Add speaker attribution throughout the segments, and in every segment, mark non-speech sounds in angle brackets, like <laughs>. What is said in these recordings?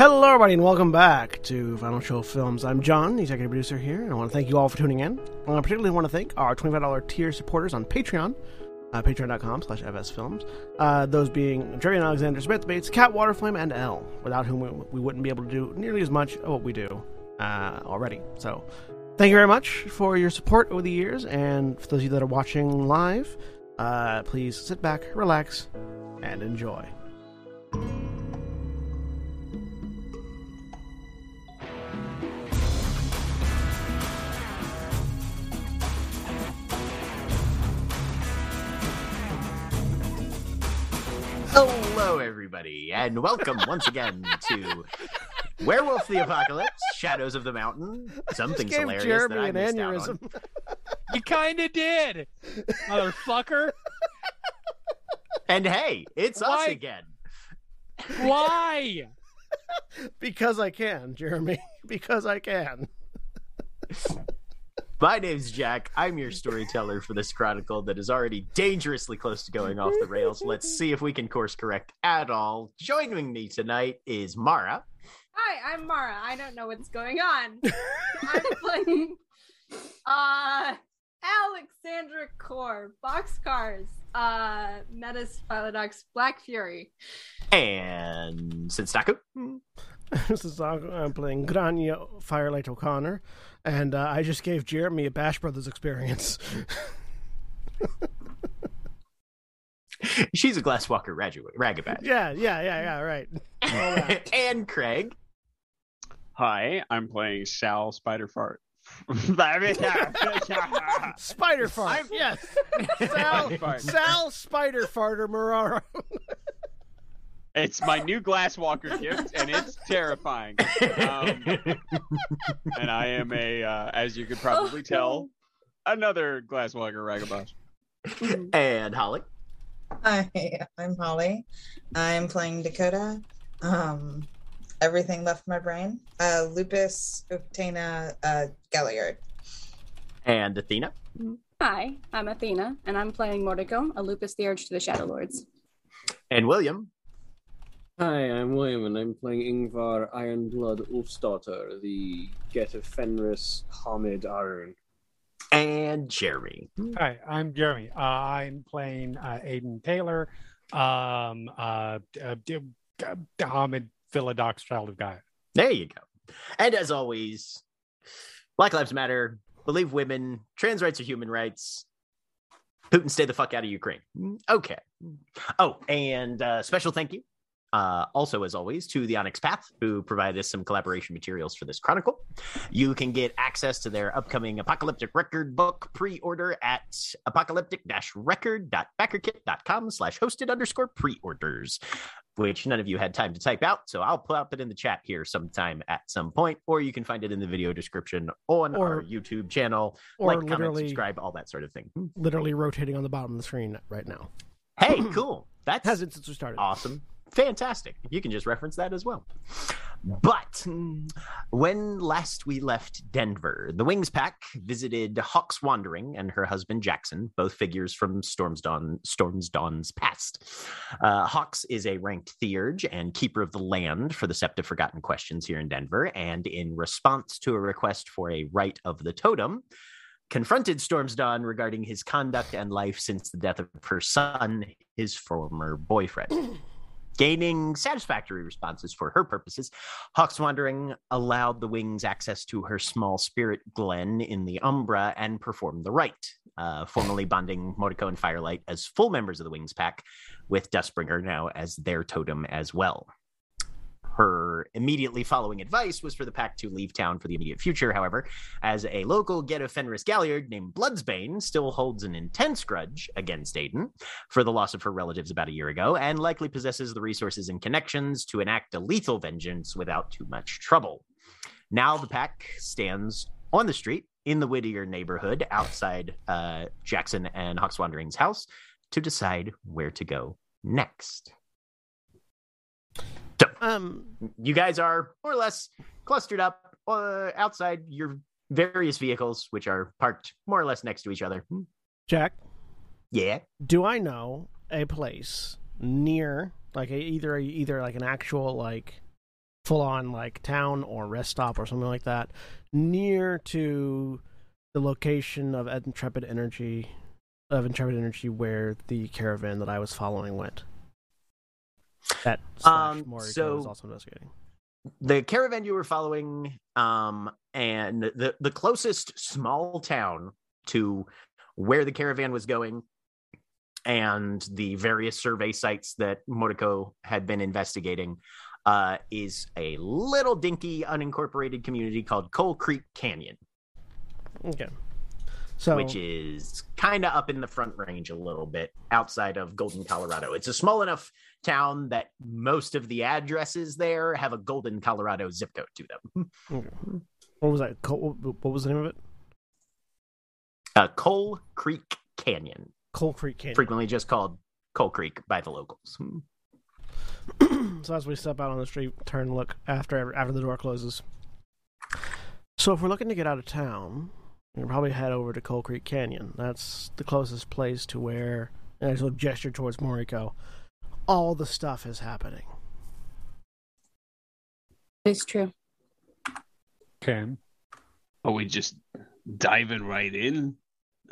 Speaker 1: Hello, everybody, and welcome back to Final Show Films. I'm John, the executive producer here, and I want to thank you all for tuning in. And I particularly want to thank our $25 tier supporters on Patreon, uh, patreon.com slash fsfilms, uh, those being Jerry and Alexander Smith, Bates, Kat, Waterflame, and L, without whom we, we wouldn't be able to do nearly as much of what we do uh, already. So, thank you very much for your support over the years, and for those of you that are watching live, uh, please sit back, relax, and enjoy.
Speaker 2: Hello, everybody, and welcome once again to <laughs> Werewolf the Apocalypse, Shadows of the Mountain. Something's
Speaker 1: gave
Speaker 2: hilarious
Speaker 1: Jeremy
Speaker 2: that I
Speaker 1: an
Speaker 2: missed out
Speaker 1: aneurysm.
Speaker 2: on. <laughs>
Speaker 3: You kinda did, motherfucker.
Speaker 2: And hey, it's us again.
Speaker 3: Why? <laughs>
Speaker 1: Because I can, Jeremy. Because I can.
Speaker 2: My name's Jack. I'm your storyteller for this chronicle that is already dangerously close to going off the rails. Let's see if we can course correct at all. Joining me tonight is Mara.
Speaker 4: Hi, I'm Mara. I don't know what's going on. I'm <laughs> playing uh Alexandra Khor, Boxcars, uh Metis Philodox Black Fury.
Speaker 2: And Senstaku.
Speaker 1: this <laughs> is I'm playing Grainne Firelight O'Conner, and uh, I just gave Jeremy a Bash Brothers experience.
Speaker 2: She's a Glasswalker rag- ragabash.
Speaker 1: yeah, yeah, yeah, yeah, right. <laughs>
Speaker 2: and Craig.
Speaker 3: Hi, I'm playing Sal Spiderfart.
Speaker 1: Spider Fart, yes. Sal, Sal Spider Farter Muraro. <laughs>
Speaker 3: it's my new Glasswalker gift, and it's terrifying. Um, and I am a, uh, as you could probably
Speaker 4: Oh,
Speaker 3: tell, another Glasswalker ragabash.
Speaker 2: and Holly.
Speaker 5: Hi, I'm Holly. I'm playing Dakota. Um, everything left my brain. Uh, Lupus Uktena uh, Galliard.
Speaker 2: And Athena.
Speaker 6: Hi, I'm Athena, and I'm playing Mordico, a Lupus Theurge to the Shadow Lords.
Speaker 2: And William.
Speaker 7: Hi, I'm William, and I'm playing Yngvar Ironblood Ulfsdottir, the Get of Fenris Homid Ahroun.
Speaker 2: And Jeremy.
Speaker 8: Hi, I'm Jeremy. Uh, I'm playing uh, Aiden Taylor, um, uh, uh, D- D- Homid Philodox, Child of God.
Speaker 2: There you go. And as always, Black Lives Matter, believe women, trans rights are human rights. Putin, stay the fuck out of Ukraine. Okay. Oh, and uh, special thank you, uh, also as always, to the Onyx Path, who provided us some collaboration materials for this chronicle. You can get access to their upcoming Apocalyptic Record book pre-order at apocalyptic-record.backerkit.com slash hosted underscore pre-orders which none of you had time to type out. So I'll pop it in the chat here sometime at some point, or you can find it in the video description on
Speaker 1: Or-
Speaker 2: our YouTube channel. like, comment, subscribe, all that sort of thing.
Speaker 1: Literally rotating on the bottom of the screen right now.
Speaker 2: Hey, <clears throat> cool. That's
Speaker 1: Hasn't since we started.
Speaker 2: awesome. Fantastic. You can just reference that as well. But when last we left Denver, the Wings Pack visited Hawk's Wandering and her husband Jackson, both figures from Storm's Dawn, Storm's Dawn's past. Uh, Hawks is a ranked theurge and keeper of the land for the Sept of Forgotten Questions here in Denver, and in response to a request for a rite of the totem, confronted Storm's Dawn regarding his conduct and life since the death of her son, his former boyfriend. <clears throat> Gaining satisfactory responses for her purposes, Hawk's Wandering allowed the wings access to her small spirit glen in the Umbra and performed the rite, uh, formally bonding Mordecai and Firelight as full members of the Wings Pack, with Dustbringer now as their totem as well. Her immediately following advice was for the pack to leave town for the immediate future. However, as a local Get of Fenris Galliard named Bloodsbane still holds an intense grudge against Aiden for the loss of her relatives about a year ago, and likely possesses the resources and connections to enact a lethal vengeance without too much trouble. Now the pack stands on the street in the Whittier neighborhood outside uh, Jackson and Hawks Wandering's house to decide where to go next.
Speaker 1: Um,
Speaker 2: You guys are more or less clustered up uh, outside your various vehicles, which are parked more or less next to each other. Hmm.
Speaker 1: Jack,
Speaker 2: Yeah.
Speaker 1: do I know a place near, like a, either either like an actual like full on like town or rest stop or something like that, near to the location of Intrepid Energy, of Intrepid Energy, where the caravan that I was following went. That
Speaker 2: Um,
Speaker 1: Moriko
Speaker 2: so-
Speaker 1: was also investigating.
Speaker 2: the caravan you were following um and the the closest small town to where the caravan was going and the various survey sites that Mordecai had been investigating uh is a little dinky unincorporated community called Coal Creek Canyon
Speaker 1: Okay. So
Speaker 2: which is kind of up in the front range a little bit outside of Golden, Colorado. It's a small enough town that most of the addresses there have a Golden, Colorado zip code to them.
Speaker 1: okay. <laughs> what was that? What was the name of it?
Speaker 2: Uh, Coal Creek Canyon,
Speaker 1: Coal Creek Canyon.
Speaker 2: frequently just called Coal Creek by the locals. <clears throat>
Speaker 1: so as we step out on the street, turn, look after after the door closes. So if we're looking to get out of town, we'll probably head over to Coal Creek Canyon. That's the closest place to where, and I sort of gesture towards Moriko. All the stuff is happening.
Speaker 6: It's true.
Speaker 8: Okay.
Speaker 9: Are we just diving right in?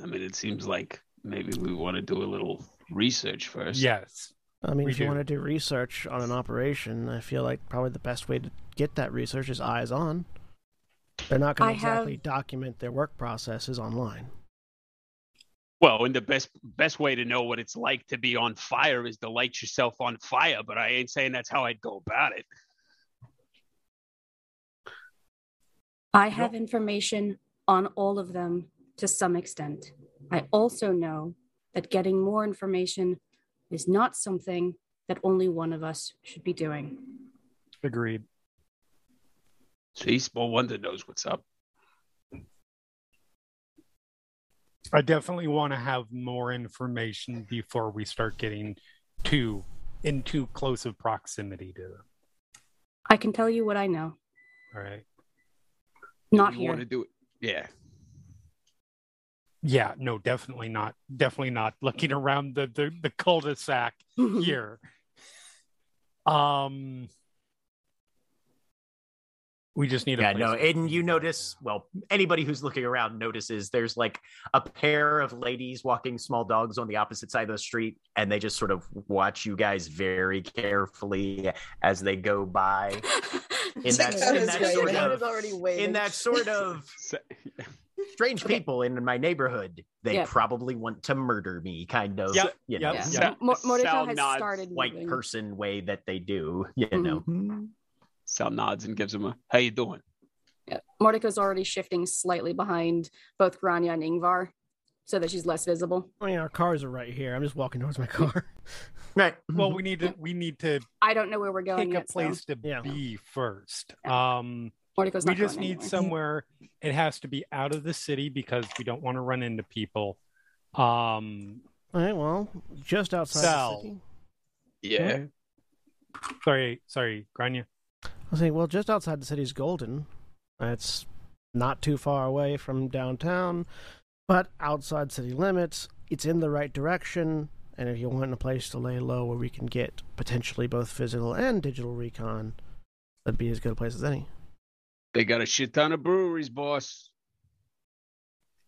Speaker 9: I mean, it seems like maybe we want to do a little research first.
Speaker 8: Yes.
Speaker 1: I mean,
Speaker 8: We
Speaker 1: if you want to do research on an operation, I feel like probably the best way to get that research is eyes on. They're not going
Speaker 6: I
Speaker 1: to exactly
Speaker 6: have-
Speaker 1: document their work processes online.
Speaker 3: Well, and the best best way to know what it's like to be on fire is to light yourself on fire. But I ain't saying that's how I'd go about it.
Speaker 6: I have information on all of them to some extent. I also know that getting more information is not something that only one of us should be doing.
Speaker 8: Agreed.
Speaker 3: See, small wonder knows what's up.
Speaker 8: I definitely want to have more information before we start getting too in too close of proximity to them.
Speaker 6: I can tell you what I know.
Speaker 8: All right.
Speaker 6: Not
Speaker 3: you
Speaker 6: here.
Speaker 3: want to do it? Yeah.
Speaker 8: Yeah, no, definitely not. Definitely not looking around the the, the cul-de-sac <laughs> here. Um we just need a
Speaker 2: Yeah,
Speaker 8: place
Speaker 2: no,
Speaker 8: to-
Speaker 2: Aiden, you notice, well, anybody who's looking around notices there's like a pair of ladies walking small dogs on the opposite side of the street, and they just sort of watch you guys very carefully as they go by. <laughs> In that, in that sort of in that sort of
Speaker 3: So-
Speaker 2: strange people in my neighborhood, they
Speaker 6: Yeah.
Speaker 2: probably want to murder me, kind of,
Speaker 8: Yep,
Speaker 2: you
Speaker 8: yep,
Speaker 2: know,
Speaker 6: Yeah.
Speaker 3: Sa-
Speaker 6: Mo- Mordecai
Speaker 3: Sal
Speaker 6: has started
Speaker 2: white
Speaker 6: moving.
Speaker 2: person way that they do, you
Speaker 6: Mhm.
Speaker 2: know.
Speaker 3: Sal nods and gives him a "How you doing?"
Speaker 6: Yeah. Mordecai's already shifting slightly behind both Grainne and Yngvar so that she's less visible.
Speaker 1: I mean, our cars are right here. I'm just walking towards my car. <laughs>
Speaker 2: Right.
Speaker 8: well, we need to we need to
Speaker 6: I don't know where we're going
Speaker 8: pick a
Speaker 6: yet. so
Speaker 8: place to
Speaker 1: Yeah.
Speaker 8: be first.
Speaker 6: Yeah.
Speaker 8: Um
Speaker 6: Mordecai's
Speaker 8: we
Speaker 6: not
Speaker 8: just
Speaker 6: going
Speaker 8: need
Speaker 6: anywhere.
Speaker 8: somewhere <laughs> it has to be out of the city because we don't want to run into people. Um
Speaker 1: All right, well, just outside
Speaker 8: Sal.
Speaker 1: the city.
Speaker 3: Yeah.
Speaker 8: sorry, sorry, Grainne.
Speaker 1: I was saying, well, just outside the city's Golden. It's not too far away from downtown, but outside city limits. It's in the right direction, and if you want a place to lay low where we can get potentially both physical and digital recon, that'd be as good a place as any.
Speaker 3: They got a shit ton of breweries, boss.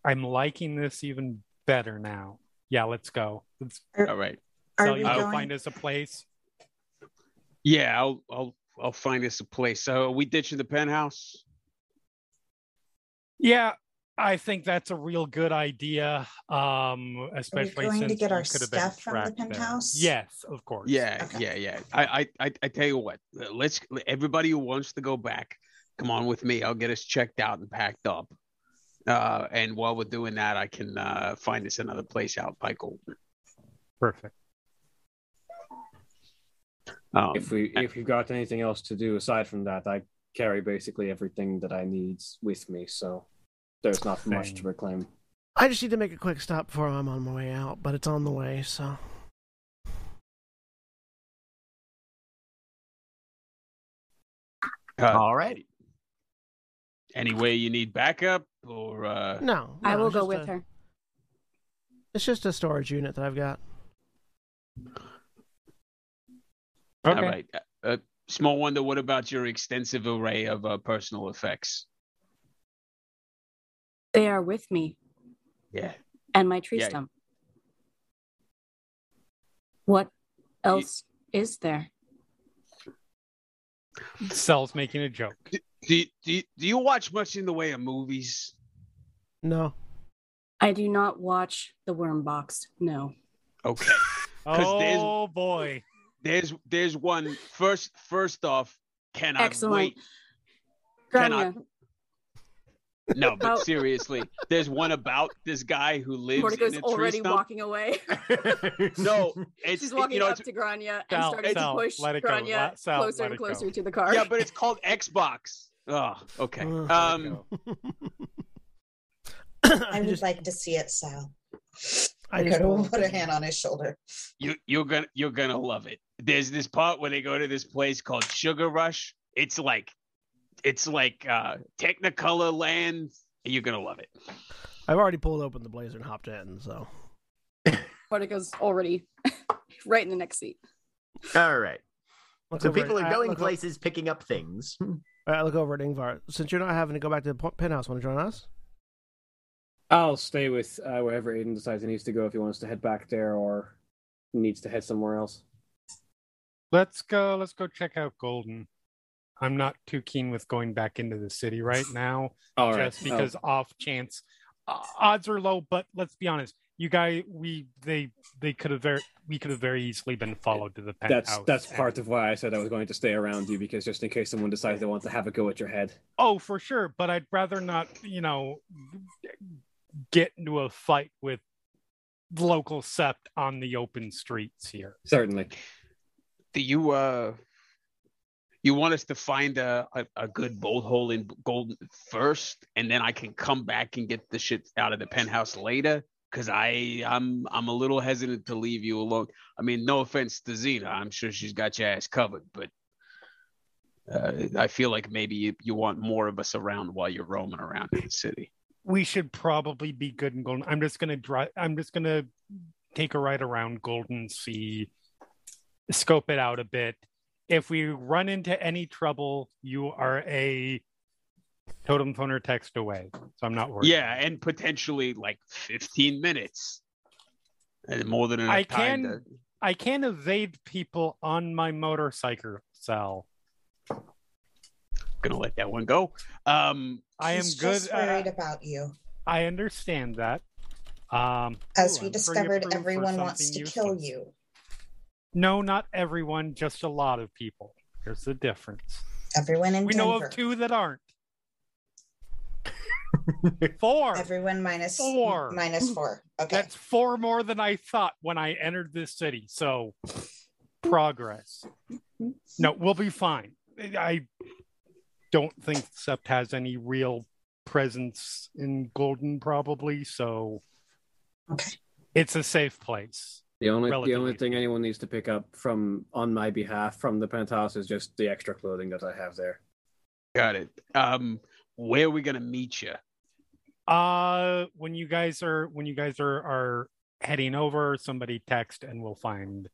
Speaker 8: I'm liking this even better now. Yeah, let's go. Let's
Speaker 3: All right.
Speaker 5: Are
Speaker 8: so
Speaker 5: we
Speaker 8: you go
Speaker 5: going?
Speaker 8: find us a place.
Speaker 3: Yeah, I'll I'll I'll find us a place. So are we ditching the penthouse?
Speaker 8: Yeah, I think that's a real good idea. Um, especially Are we
Speaker 5: going to get our
Speaker 8: could have been
Speaker 5: stuff from the
Speaker 8: tracked there.
Speaker 5: penthouse?
Speaker 8: Yes, of course.
Speaker 3: Yeah,
Speaker 5: Okay.
Speaker 3: yeah, yeah. I, I I I tell you what. Let's everybody who wants to go back, come on with me. I'll get us checked out and packed up. Uh, and while we're doing that, I can uh, find us another place out by Golden.
Speaker 8: Perfect.
Speaker 3: Um,
Speaker 7: If we if we've got anything else to do aside from that, I carry basically everything that I need with me, so there's not much to reclaim.
Speaker 1: I just need to make a quick stop before I'm on my way out, but it's on the way, so.
Speaker 3: uh,
Speaker 2: All right.
Speaker 3: any way you need backup or uh,
Speaker 1: No.
Speaker 6: I will go with
Speaker 1: a-
Speaker 6: her.
Speaker 1: It's just a storage unit that I've got.
Speaker 8: Okay.
Speaker 3: all right. Uh, Small wonder. What about your extensive array of uh, personal effects?
Speaker 6: They are with me
Speaker 3: Yeah.
Speaker 6: and my tree
Speaker 3: Yeah.
Speaker 6: stump. What else is there?
Speaker 8: Sal's making a joke.
Speaker 3: Do you, do do you watch much in the way of movies?
Speaker 1: No.
Speaker 6: I do not watch the worm box. No.
Speaker 3: Okay.
Speaker 8: Oh boy.
Speaker 3: There's there's one first first off. Cannot
Speaker 6: Excellent.
Speaker 3: wait.
Speaker 6: Grainne,
Speaker 3: Cannot- No, but
Speaker 6: How-
Speaker 3: seriously, there's one about this guy who lives
Speaker 6: Mordecai's
Speaker 3: in a tree
Speaker 6: already
Speaker 3: stump.
Speaker 6: walking away. <laughs>
Speaker 3: No, it's
Speaker 6: She's
Speaker 3: it-
Speaker 6: walking
Speaker 3: you know,
Speaker 6: up
Speaker 3: it's-
Speaker 6: to Grainne and
Speaker 8: Sal,
Speaker 6: starting
Speaker 8: Sal,
Speaker 6: to push
Speaker 8: let it.
Speaker 6: Grainne
Speaker 8: Let- Sal,
Speaker 6: closer
Speaker 8: let
Speaker 6: and
Speaker 8: it go.
Speaker 6: closer to the car.
Speaker 3: yeah, but it's called Xbox. Oh, okay. Um, <coughs>
Speaker 5: I would
Speaker 1: just,
Speaker 5: like to see it, Sal.
Speaker 1: I just
Speaker 5: Dakota put a hand on his shoulder.
Speaker 3: you you're gonna you're gonna love it. There's this part where they go to this place called Sugar Rush. It's like it's like uh Technicolor land. You're gonna love it.
Speaker 1: I've already pulled open the blazer and hopped in, so
Speaker 6: Mordecai's already <laughs> right in the next seat.
Speaker 2: All right.
Speaker 1: look
Speaker 2: So people
Speaker 1: at-
Speaker 2: are going
Speaker 1: look o-
Speaker 2: places, picking up things. <laughs>
Speaker 1: I look over at Yngvar. Since you're not having to go back to the penthouse, want to join us?
Speaker 7: I'll stay with uh, wherever Aiden decides he needs to go if he wants to head back there or needs to head somewhere else.
Speaker 8: Let's go. Let's go check out Golden. I'm not too keen with going back into the city right now, <laughs>
Speaker 7: All right.
Speaker 8: just because off chance uh, odds are low. But let's be honest, you guys, we they they could have very we could have very easily been followed to the penthouse.
Speaker 7: that's that's part of why I said I was going to stay around you because just in case someone decides they want to have a go at your head.
Speaker 8: Oh, for sure. But I'd rather not, you know, get into a fight with local sept on the open streets here.
Speaker 7: Certainly.
Speaker 3: Do you uh you want us to find a, a, a good bolt hole in Golden first, and then I can come back and get the shit out of the penthouse later? Because I I'm I'm a little hesitant to leave you alone. I mean, no offense to Zena, I'm sure she's got your ass covered, but uh, I feel like maybe you, you want more of us around while you're roaming around in the city.
Speaker 8: We should probably be good in Golden. I'm just gonna drive. I'm just gonna take a ride around Golden Sea, scope it out a bit. If we run into any trouble, you are a totem phone or text away. So I'm not worried.
Speaker 3: Yeah, and potentially like 15 minutes, and more than enough
Speaker 8: I
Speaker 3: time
Speaker 8: can-
Speaker 3: to.
Speaker 8: I can evade people on my motorcycle, Sal.
Speaker 3: Gonna let that one go. Um,
Speaker 8: I am good.
Speaker 5: just
Speaker 8: uh,
Speaker 5: worried about you.
Speaker 8: I understand that. Um,
Speaker 5: As
Speaker 8: ooh,
Speaker 5: we
Speaker 8: I'm
Speaker 5: discovered, everyone wants
Speaker 8: something
Speaker 5: to kill you.
Speaker 8: No, not everyone, just a lot of people. There's the difference.
Speaker 5: Everyone in
Speaker 8: we
Speaker 5: Denver.
Speaker 8: know of two that aren't. <laughs> four.
Speaker 5: Everyone minus
Speaker 8: Four.
Speaker 5: minus four. Okay.
Speaker 8: That's four more than I thought when I entered this city. So, progress. No, we'll be fine. I don't think Sept has any real presence in Golden, probably. So,
Speaker 5: Okay.
Speaker 8: it's a safe place.
Speaker 7: The only the only thing anyone needs to pick up from on my behalf from the penthouse is just the extra clothing that I have there.
Speaker 3: got it. Um, where are we gonna meet you?
Speaker 8: Uh, when you guys are when you guys are are heading over, somebody text and we'll find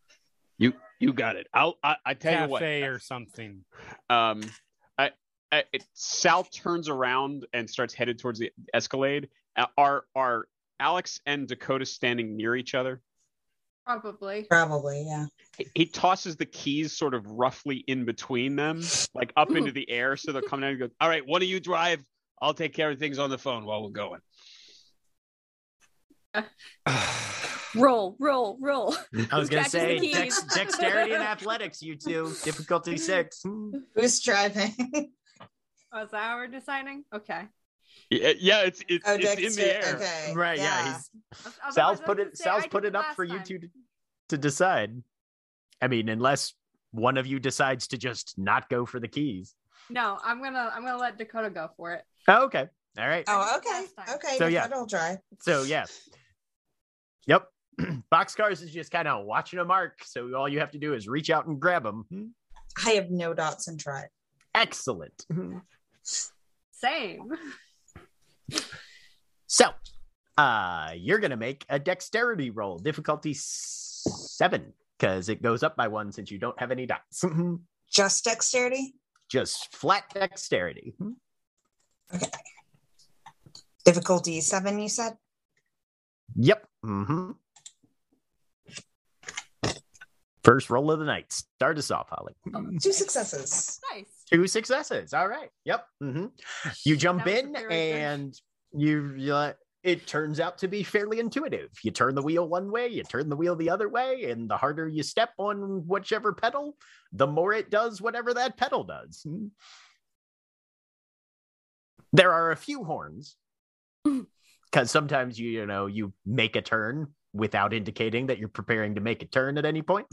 Speaker 3: You you got it. I'll I, I tell you what.
Speaker 8: cafe or something.
Speaker 3: Um, I, I it, Sal turns around and starts headed towards the Escalade. Uh, Are are Alex and Dakota standing near each other?
Speaker 4: Probably.
Speaker 5: Probably, yeah.
Speaker 3: He, he tosses the keys sort of roughly in between them, like up into the air, so they're coming out and goes, All right, one of you drive. I'll take care of things on the phone while we're going. <sighs>
Speaker 6: Roll, roll, roll.
Speaker 2: I was gonna say dex- dexterity and athletics, you two. Difficulty six.
Speaker 5: Who's driving?
Speaker 4: Oh, was that how we're deciding? Okay.
Speaker 3: Yeah, yeah it's it's,
Speaker 5: oh,
Speaker 3: it's in the air.
Speaker 5: Okay.
Speaker 2: Right, yeah. he's Sal's put it
Speaker 4: say,
Speaker 2: Sal's put
Speaker 4: it
Speaker 2: it up
Speaker 4: last
Speaker 2: for you two to, to decide. I mean, unless one of you decides to just not go for the keys.
Speaker 4: No, I'm gonna I'm gonna let Dakota go for it.
Speaker 2: Oh, okay. All right.
Speaker 5: Oh, okay. Okay.
Speaker 2: So, yeah.
Speaker 5: I'll drive.
Speaker 2: So yeah. Yep. <clears throat> Boxcars is just kind of watching a mark. So all you have to do is reach out and grab them.
Speaker 5: I have no dots and try.
Speaker 2: Excellent. <laughs>
Speaker 4: Same. <laughs>
Speaker 2: So, uh, you're gonna make a dexterity roll, difficulty seven, because it goes up by one since you don't have any dots.
Speaker 5: just dexterity.
Speaker 2: Just flat dexterity.
Speaker 5: Okay. Difficulty seven, you said?
Speaker 2: Yep. hmm First roll of the night. Start us off, Holly.
Speaker 5: Two successes.
Speaker 4: Nice.
Speaker 2: Two successes. All right. Yep. hmm You jump in and you, you uh, it turns out to be fairly intuitive. You turn the wheel one way, you turn the wheel the other way, and the harder you step on whichever pedal, the more it does whatever that pedal does. There are a few horns <laughs> because sometimes you you know you make a turn without indicating that you're preparing to make a turn at any point.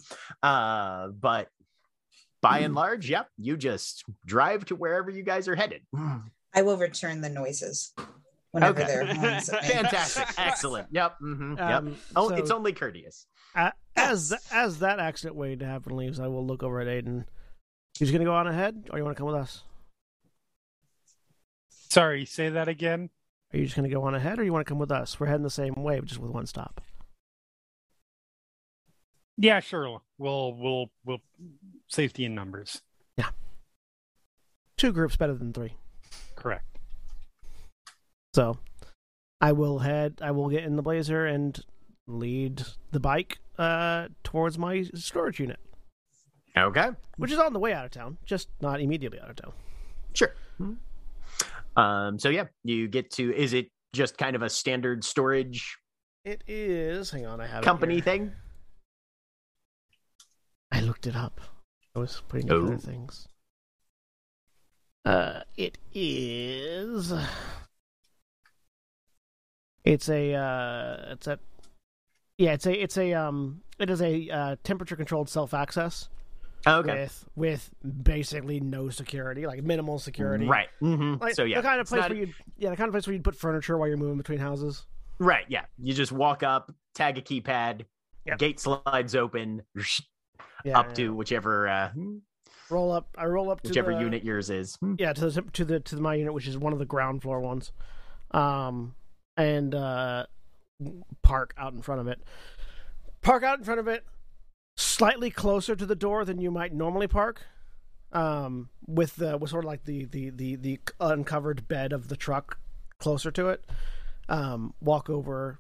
Speaker 2: Uh, but by and large, yep, you just drive to wherever you guys are headed.
Speaker 5: I will return the noises whenever
Speaker 2: Okay.
Speaker 5: they're horns at me.
Speaker 2: Fantastic. <laughs> Excellent. Yep. mhm, yep.
Speaker 1: Um,
Speaker 2: Oh,
Speaker 1: so-
Speaker 2: it's only courteous.
Speaker 1: A- as th- as that accident waiting to happen leaves, I will look over at Aiden. He's gonna go on ahead, or you want to come with us?
Speaker 8: Sorry, say that again.
Speaker 1: Are you just gonna go on ahead, or you want to come with us? We're heading the same way, just with one stop.
Speaker 8: Yeah, sure. We'll we'll we'll safety in numbers. Yeah.
Speaker 1: Two groups better than three.
Speaker 8: Correct.
Speaker 1: So, I will head. I will get in the blazer and lead the bike uh, towards my storage unit,
Speaker 2: Okay.
Speaker 1: which is on the way out of town, just not immediately out of town.
Speaker 2: Sure. Um, so yeah, you get to is it just kind of a standard storage
Speaker 1: It is. Hang on, I have it
Speaker 2: company
Speaker 1: here.
Speaker 2: thing?
Speaker 1: I looked it up. I was putting
Speaker 2: Oh.
Speaker 1: together things. Uh, it is. It's a. Uh, it's a. Yeah, it's a. It's a. Um, it is a uh, temperature controlled self access
Speaker 2: Okay.
Speaker 1: with with basically no security, like minimal security.
Speaker 2: Right. Mm-hmm.
Speaker 1: Like,
Speaker 2: so yeah,
Speaker 1: the kind of place
Speaker 2: not-
Speaker 1: where you yeah the kind of place where you'd put furniture while you're moving between houses.
Speaker 2: right. Yeah, you just walk up, tag a keypad,
Speaker 1: Yep.
Speaker 2: gate slides open,
Speaker 1: Yeah,
Speaker 2: up
Speaker 1: yeah.
Speaker 2: to whichever uh,
Speaker 1: roll up. I roll up to
Speaker 2: whichever
Speaker 1: the,
Speaker 2: unit yours is.
Speaker 1: yeah to the to the to my unit which is one of the ground floor ones um and uh park out in front of it park out in front of it slightly closer to the door than you might normally park um with the with sort of like the the the, the uncovered bed of the truck closer to it um walk over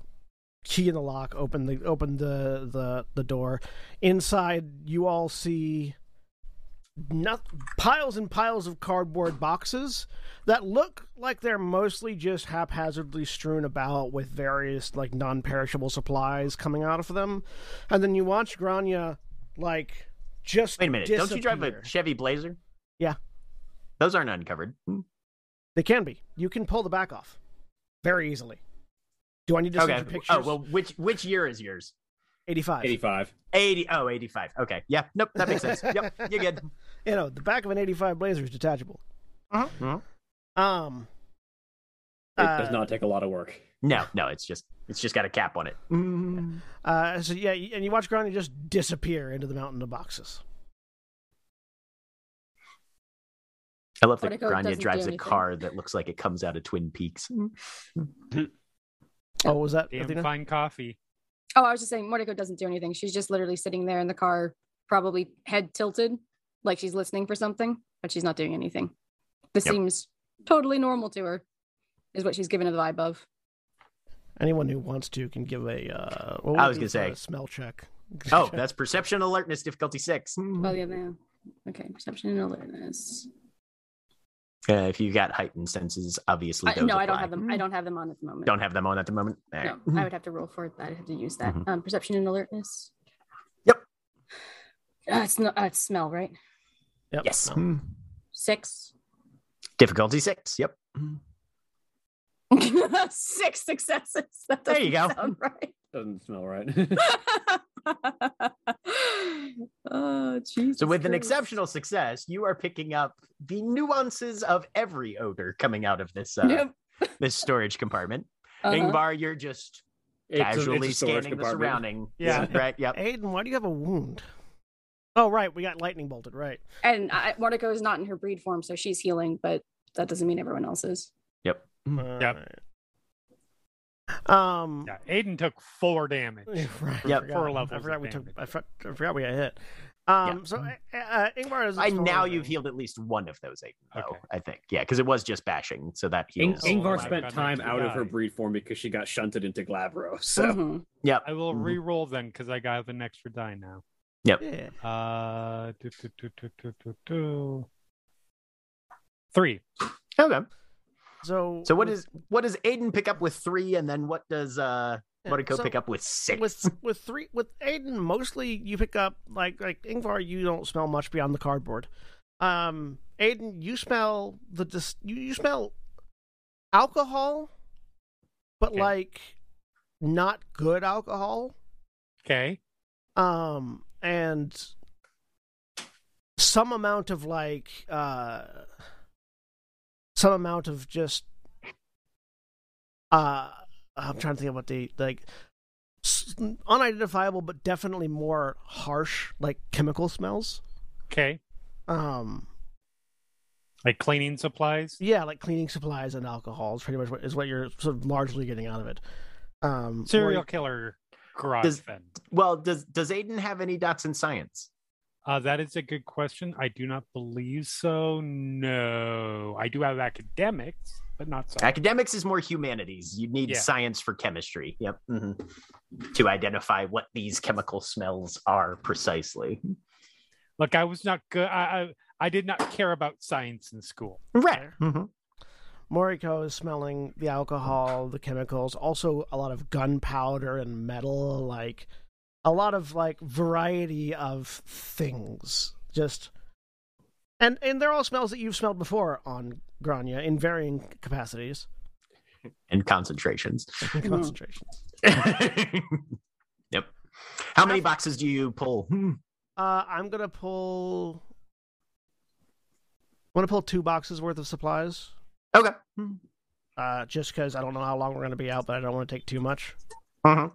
Speaker 1: key in the lock open the open the the the door. Inside you all see not, piles and piles of cardboard boxes that look like they're mostly just haphazardly strewn about with various like non-perishable supplies coming out of them. And then you watch grainne like just
Speaker 2: Wait a minute, don't you drive a Chevy Blazer?
Speaker 1: Yeah.
Speaker 2: Those aren't uncovered. Hmm.
Speaker 1: they can be. You can pull the back off very easily do i need to
Speaker 2: Okay.
Speaker 1: send you pictures
Speaker 2: Oh well, which which year is yours?
Speaker 1: 85
Speaker 7: 85.
Speaker 2: 80 oh 85 okay. Yeah. Nope. That makes sense. Yep. <laughs> You're good.
Speaker 1: You know the back of an 85 blazer is detachable.
Speaker 2: Mhm.
Speaker 1: um
Speaker 7: It
Speaker 1: uh,
Speaker 7: does not take a lot of work.
Speaker 2: no no it's just it's just got a cap on it.
Speaker 1: Uh, so yeah, and you watch Grainne just disappear into the mountain of boxes.
Speaker 2: i love that
Speaker 6: Portico grainne
Speaker 2: drives a car that looks like it comes out of twin peaks <laughs>
Speaker 1: Oh, was that
Speaker 8: Damn
Speaker 1: Athena?
Speaker 8: fine coffee.
Speaker 6: Oh, I was just saying, Mordecai doesn't do anything. She's just literally sitting there in the car, probably head tilted, like she's listening for something, but she's not doing anything. This
Speaker 2: Yep.
Speaker 6: seems totally normal to her, is what she's given a vibe of.
Speaker 1: Anyone who wants to can give a. Uh, what
Speaker 2: I was gonna say-
Speaker 1: a smell check.
Speaker 2: oh <laughs> that's perception alertness difficulty six
Speaker 6: Oh, yeah, yeah. Okay, perception and alertness.
Speaker 2: Uh, if you got heightened senses obviously
Speaker 6: I,
Speaker 2: those
Speaker 6: no, I don't have them. I don't have them on at the moment.
Speaker 2: don't have them on at the moment All
Speaker 6: No,
Speaker 2: right.
Speaker 6: I would have to roll for it. I'd have to use that.
Speaker 2: Mhm.
Speaker 6: Um, perception and alertness.
Speaker 2: Yep.
Speaker 6: Uh, it's not. Uh, it's smell, right?
Speaker 1: Yep.
Speaker 2: yes
Speaker 1: no.
Speaker 6: Six.
Speaker 2: difficulty six yep <laughs>
Speaker 6: Six successes. That
Speaker 2: There you go.
Speaker 6: Sound right.
Speaker 7: Doesn't smell right. <laughs> <laughs> <laughs>
Speaker 6: oh, Jesus.
Speaker 2: so with an exceptional success you are picking up the nuances of every odor coming out of this uh,
Speaker 6: Yep. <laughs>
Speaker 2: this storage compartment
Speaker 6: Uh-huh.
Speaker 2: yngvar you're just
Speaker 7: It's a- it's a
Speaker 2: casually scanning the surrounding
Speaker 8: Yeah. <laughs>
Speaker 2: right yep
Speaker 1: Aiden, why do you have a wound? Oh, right, we got lightning bolted. Right.
Speaker 6: And I, Mordecai is not in her breed form, so she's healing, but that doesn't mean everyone else is.
Speaker 2: yep
Speaker 1: Alright. Um.
Speaker 8: Yeah, Aiden took four damage. <laughs>
Speaker 1: Right,
Speaker 2: Yep.
Speaker 1: I forgot.
Speaker 8: Four
Speaker 1: I
Speaker 8: levels
Speaker 1: forgot
Speaker 8: of
Speaker 1: we took. I, for- I forgot we got hit. Um, so uh, Yngvar is.
Speaker 2: By now, you've healed at least one of those eight, though.
Speaker 8: Okay.
Speaker 2: I think, yeah, because it was just bashing, so that
Speaker 7: Ing-
Speaker 2: heals.
Speaker 8: Oh,
Speaker 7: Yngvar
Speaker 8: my
Speaker 7: spent
Speaker 8: God,
Speaker 7: time
Speaker 8: next
Speaker 7: out of
Speaker 8: guy.
Speaker 7: her breed form because she got shunted into Glabro. <laughs> So
Speaker 6: Mhm.
Speaker 2: Yep.
Speaker 8: I will
Speaker 2: Mhm.
Speaker 8: re-roll then because I got an extra die now.
Speaker 1: Yeah.
Speaker 8: Uh, do, do, do, do, do, do, do. three.
Speaker 2: Okay.
Speaker 1: So
Speaker 2: So what
Speaker 1: with-
Speaker 2: what does Aiden pick up with three, and then what does uh
Speaker 1: yeah,
Speaker 2: Moriko
Speaker 1: so
Speaker 2: pick up with six?
Speaker 1: with <laughs> with three with Aiden? Mostly you pick up like like Yngvar. You don't smell much beyond the cardboard. Um, Aiden, you smell the dis- you, you smell alcohol, but
Speaker 8: Okay.
Speaker 1: like not good alcohol.
Speaker 8: Okay.
Speaker 1: um and some amount of like uh some amount of just uh i'm trying to think about the like unidentifiable but definitely more harsh like chemical smells
Speaker 8: Okay.
Speaker 1: um
Speaker 8: Like cleaning supplies.
Speaker 1: yeah like cleaning supplies and alcohol is pretty much what is what you're sort of largely getting out of it um
Speaker 8: Serial
Speaker 1: Maury-
Speaker 8: killer garage
Speaker 2: Does-
Speaker 8: vent.
Speaker 2: well, does does Aiden have any dots in science?
Speaker 8: Uh, that is a good question. I do not believe so. No, I do have academics, but not science.
Speaker 2: Academics is more humanities. You need
Speaker 8: Yeah.
Speaker 2: science for chemistry. Yep. mhm. To identify what these chemical smells are precisely.
Speaker 8: Look, I was not good. I, I I did not care about science in school.
Speaker 2: Right. Mhm.
Speaker 1: Moriko is smelling the alcohol, the chemicals, also a lot of gunpowder and metal, like a lot of like variety of things. Just and and they're all smells that you've smelled before on Grainne in varying capacities
Speaker 2: And concentrations.
Speaker 1: and concentrations. <laughs>
Speaker 2: yep. How many boxes do you pull? Hmm.
Speaker 1: Uh, I'm gonna pull. I'm gonna pull two boxes worth of supplies.
Speaker 2: Okay.
Speaker 1: Uh, just because I don't know how long we're gonna be out, but I don't want to take too much.
Speaker 2: Uh-huh.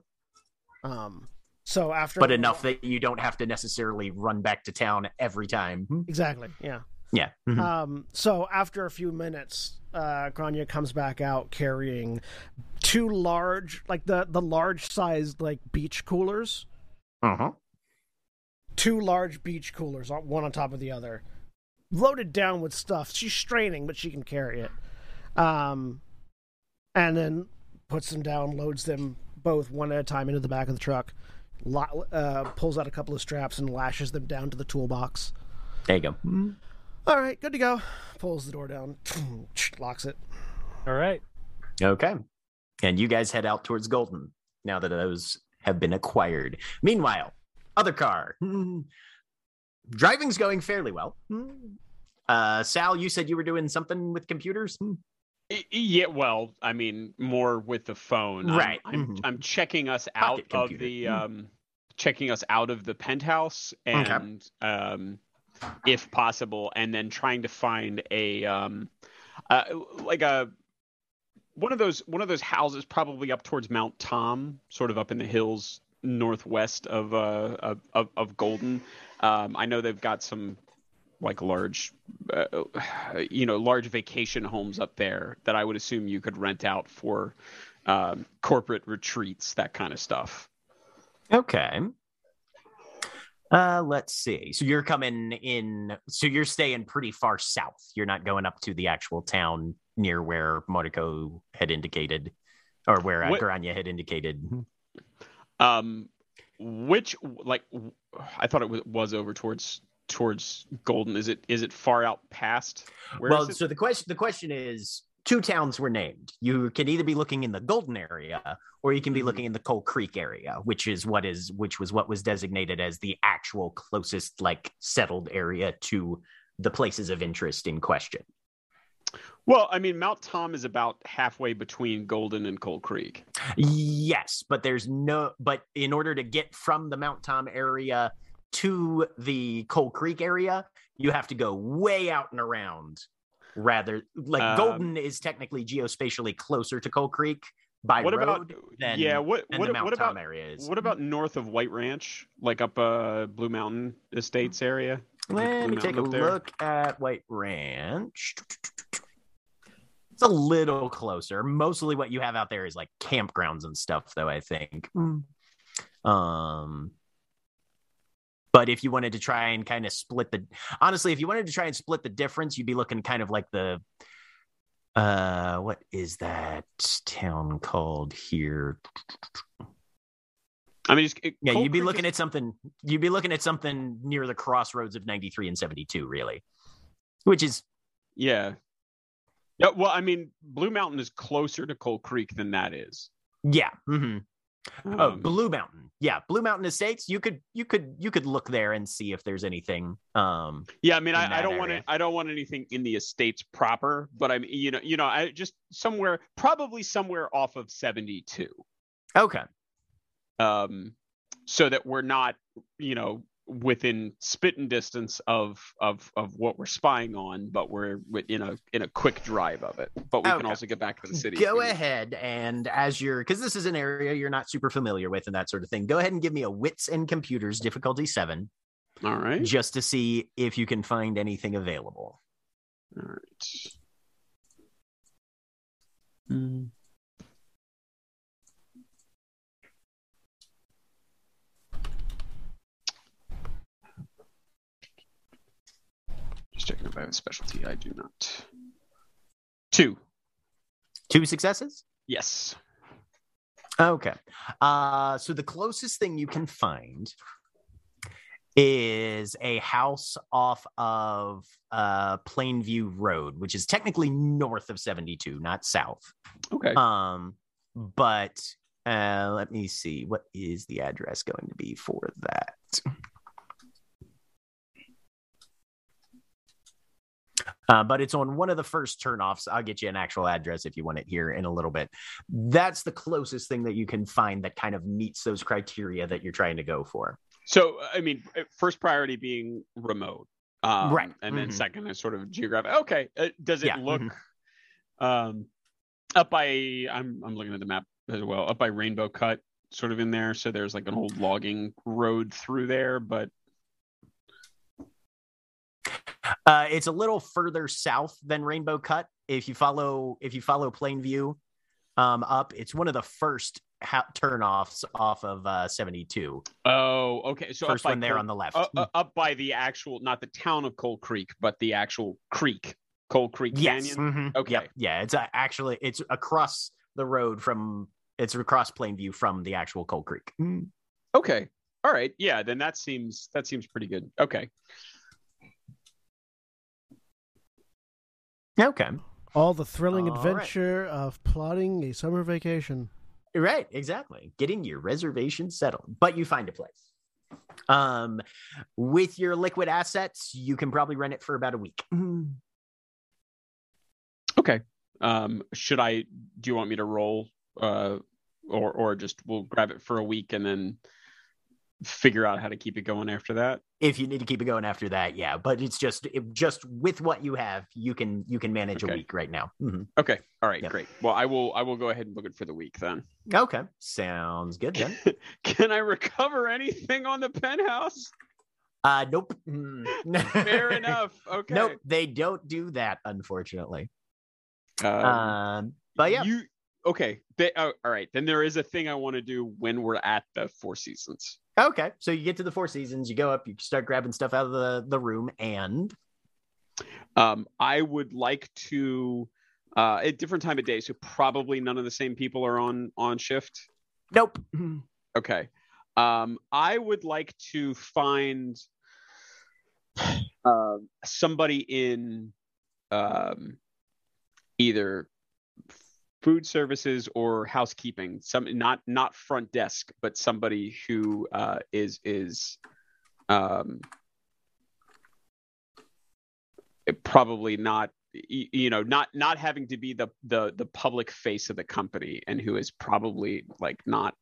Speaker 1: Um, so after
Speaker 2: But enough that you don't have to necessarily run back to town every time. Hmm.
Speaker 1: exactly, yeah.
Speaker 2: Yeah. Mhm.
Speaker 1: Um, so after a few minutes, uh, Grainne comes back out carrying two large, like the the large sized like beach coolers.
Speaker 2: Uh-huh.
Speaker 1: Two large beach coolers, one on top of the other, loaded down with stuff. She's straining, but she can carry it. Um, and then puts them down, loads them both one at a time into the back of the truck. Lo- uh, pulls out a couple of straps and lashes them down to the toolbox.
Speaker 2: There you go. Hmm.
Speaker 1: All right, good to go. Pulls the door down, <clears throat> locks it.
Speaker 8: All right.
Speaker 2: Okay. And you guys head out towards Golden now that those have been acquired. Meanwhile, other car. <laughs> Driving's going fairly well. Uh, Sal, you said you were doing something with computers.
Speaker 3: Yeah, well, I mean, more with the phone. I'm-
Speaker 2: Right,
Speaker 3: I'm,
Speaker 2: mhm.
Speaker 3: I'm checking us out
Speaker 2: Pocket
Speaker 3: of the
Speaker 2: Mm.
Speaker 3: um, checking us out of the penthouse, and um, if possible, and then trying to find a um, uh, like a one of those one of those houses, probably up towards Mount Tom, sort of up in the hills northwest of uh of of, of Golden. Um, I know they've got some like large uh, you know large vacation homes up there that i would assume you could rent out for um, corporate retreats that kind of stuff
Speaker 2: Okay. Uh, let's see. So you're coming in. So you're staying pretty far south. You're not going up to the actual town near where Monaco had indicated, or where uh,
Speaker 3: What-
Speaker 2: Grainne had indicated.
Speaker 3: um which like i thought it was, was over towards towards golden is it is it far out past Where
Speaker 2: well, so the question the question is two towns were named. You can either be looking in the Golden area or you can be
Speaker 3: Mhm.
Speaker 2: looking in the Coal Creek area, which is what is which was what was designated as the actual closest like settled area to the places of interest in question.
Speaker 3: well i mean mount tom is about halfway between golden and Coal creek
Speaker 2: Yes, but there's no but in order to get from the Mount Tom area to the Coal Creek area, you have to go way out and around. Rather like
Speaker 3: Um,
Speaker 2: Golden is technically geospatially closer to Coal Creek by
Speaker 3: what
Speaker 2: road
Speaker 3: about
Speaker 2: than,
Speaker 3: yeah what
Speaker 2: than
Speaker 3: what, what
Speaker 2: Tom
Speaker 3: about
Speaker 2: area is.
Speaker 3: what about north of white ranch like up uh blue mountain estates area
Speaker 2: Let
Speaker 3: Blue
Speaker 2: me take a look at White Ranch. It's a little closer. Mostly what you have out there is like campgrounds and stuff, though, I think. Um, But if you wanted to try and kind of split the, honestly, if you wanted to try and split the difference, you'd be looking kind of like the, uh, what is that town called here?
Speaker 3: I mean, it,
Speaker 2: Yeah,
Speaker 3: Cold
Speaker 2: you'd be
Speaker 3: Creek
Speaker 2: looking
Speaker 3: is-
Speaker 2: at something. You'd be looking at something near the crossroads of ninety three and seventy two, really, which is
Speaker 3: Yeah. Yeah. Well, I mean, Blue Mountain is closer to Coal Creek than that is.
Speaker 2: yeah. Oh,
Speaker 3: Um,
Speaker 2: Blue Mountain. Yeah, Blue Mountain Estates. You could, you could, you could look there and see if there's anything. Um,
Speaker 3: yeah. I mean, I, I don't want to. I don't want anything in the estates proper, but I mean, you know, you know, I just somewhere, probably somewhere off of seventy-two,
Speaker 2: okay.
Speaker 3: um, so that we're not, you know, within spitting distance of of of what we're spying on, but we're in a in a quick drive of it. But we can also get back to the city.
Speaker 2: Go ahead and as you're, because this is an area you're not super familiar with and that sort of thing. Go ahead and give me a wits and computers difficulty seven,
Speaker 3: All right.
Speaker 2: just to see if you can find anything available.
Speaker 3: All right. Just checking if I have a specialty. I do not. Two.
Speaker 2: Two successes.
Speaker 3: Yes.
Speaker 2: Okay. Uh, so the closest thing you can find is a house off of uh, Plainview Road, which is technically north of 72, not south.
Speaker 3: Okay.
Speaker 2: Um, but uh, let me see. What is the address going to be for that? Uh, but it's on one of the first turnoffs. I'll get you an actual address if you want it here in a little bit. That's the closest thing that you can find that kind of meets those criteria that you're trying to go for.
Speaker 3: So, I mean, uh, first priority being remote. Um,
Speaker 2: Right.
Speaker 3: And then
Speaker 2: Mhm.
Speaker 3: second is sort of geographic. Okay. Uh, does it
Speaker 2: Yeah,
Speaker 3: look um, up by, I'm, I'm looking at the map as well, up by Rainbow Cut, sort of in there. So there's like an old logging road through there, but
Speaker 2: Uh, it's a little further south than Rainbow Cut. If you follow, if you follow Plainview um, up, it's one of the first ha- turnoffs off of uh, 72.
Speaker 3: oh, okay. So
Speaker 2: First one there
Speaker 3: Cold-
Speaker 2: on the left.
Speaker 3: uh, uh, up by the actual, not the town of Coal Creek, but the actual creek, Coal Creek
Speaker 2: yes.
Speaker 3: Canyon.
Speaker 2: Mhm.
Speaker 3: Okay.
Speaker 2: Yep. Yeah. It's uh, actually it's across the road from. It's across Plainview from the actual Coal Creek.
Speaker 3: Okay. All right. Yeah. Then that seems that seems pretty good. Okay.
Speaker 2: Okay.
Speaker 1: All the thrilling
Speaker 2: All right.
Speaker 1: adventure of plotting a summer vacation.
Speaker 2: Right, exactly. Getting your reservation settled, but you find a place. Um, with your liquid assets, you can probably rent it for about a week. <clears throat>
Speaker 3: Okay. Um, should I? Do you want me to roll, uh, or or just we'll grab it for a week and then figure out how to keep it going after that?
Speaker 2: If you need to keep it going after that, yeah. But it's just it, just with what you have, you can you can manage a week right now. Mhm.
Speaker 3: Okay. All right.
Speaker 2: Yep.
Speaker 3: Great. Well, I will. I will go ahead and book it for the week then.
Speaker 2: Okay, sounds good then. <laughs>
Speaker 3: Can I recover anything on the penthouse?
Speaker 2: Uh, nope. Mm. <laughs>
Speaker 3: Fair enough. Okay.
Speaker 2: Nope, they don't do that, unfortunately.
Speaker 3: Um,
Speaker 2: Um, but yeah,
Speaker 3: You okay? They, oh, all right. Then there is a thing I want to do when we're at the Four Seasons.
Speaker 2: okay. So you get to the Four Seasons, you go up, you start grabbing stuff out of the the room, and
Speaker 3: Um, I would like to uh, a different time of day, so probably none of the same people are on on shift.
Speaker 2: nope.
Speaker 3: Okay. Um, I would like to find uh, somebody in um, either food services or housekeeping. Some not not front desk, but somebody who uh, is is um, probably not you know not not having to be the the the public face of the company and who is probably like not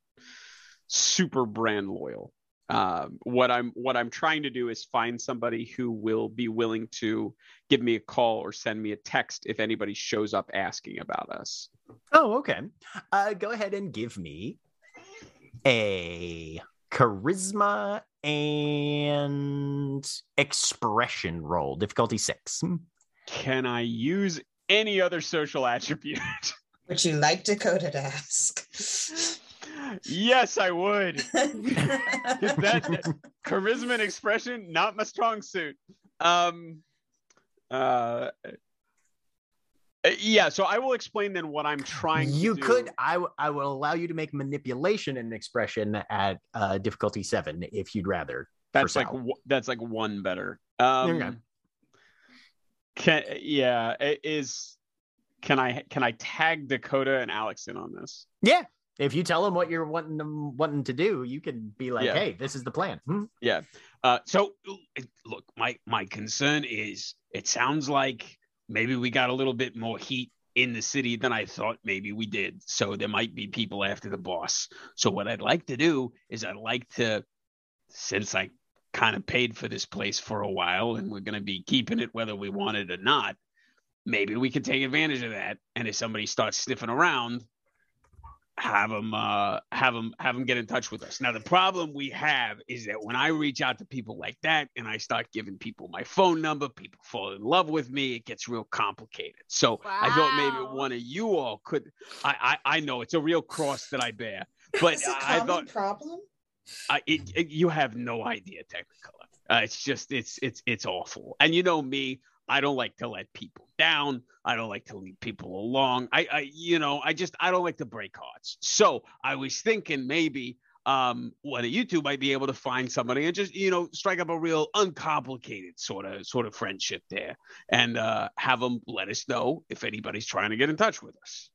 Speaker 3: super brand loyal um, what i'm what i'm trying to do is find somebody who will be willing to give me a call or send me a text if anybody shows up asking about us
Speaker 2: Oh, okay. Uh, go ahead and give me a charisma and expression roll, difficulty six.
Speaker 3: can i use any other social attribute
Speaker 5: Would you like Dakota to ask?
Speaker 3: Yes, I would. <laughs> that <laughs> charisma and expression, not my strong suit. Um, uh, yeah. So I will explain then what I'm trying.
Speaker 2: You
Speaker 3: to do.
Speaker 2: could. I, w- I will allow you to make manipulation and expression at uh, difficulty seven if you'd rather.
Speaker 3: That's like w- that's like one better. Um,
Speaker 2: Okay.
Speaker 3: Can yeah i- is can I can I tag Dakota and Alex in on this?
Speaker 2: Yeah. If you tell them what you're wanting them wanting to do, you can be like,
Speaker 3: Yeah.
Speaker 2: "Hey, this is the plan." Hmm.
Speaker 3: Yeah. Uh, so look, my my concern is it sounds like maybe we got a little bit more heat in the city than I thought maybe we did. So there might be people after the boss. So what I'd like to do is I'd like to, since I kind of paid for this place for a while and we're going to be keeping it whether we want it or not, maybe we could take advantage of that. And if somebody starts sniffing around, have them uh have them have them get in touch with us. Now the problem we have is that when i reach out to people like that and i start giving people my phone number people fall in love with me it gets real complicated. So i thought maybe one of you all could i i, I know it's a real cross that i bear <laughs> but
Speaker 5: It's a
Speaker 3: i
Speaker 5: common
Speaker 3: thought
Speaker 5: problem.
Speaker 3: I, it, it- you have no idea technicolor. Uh, it's just it's it's it's awful. And you know me i don't like to let people down. I don't like to leave people along. I i you know i just i don't like to break hearts so i was thinking maybe um of you two might be able to find somebody and just you know strike up a real uncomplicated sort of sort of friendship there and uh have them let us know if anybody's trying to get in touch with us.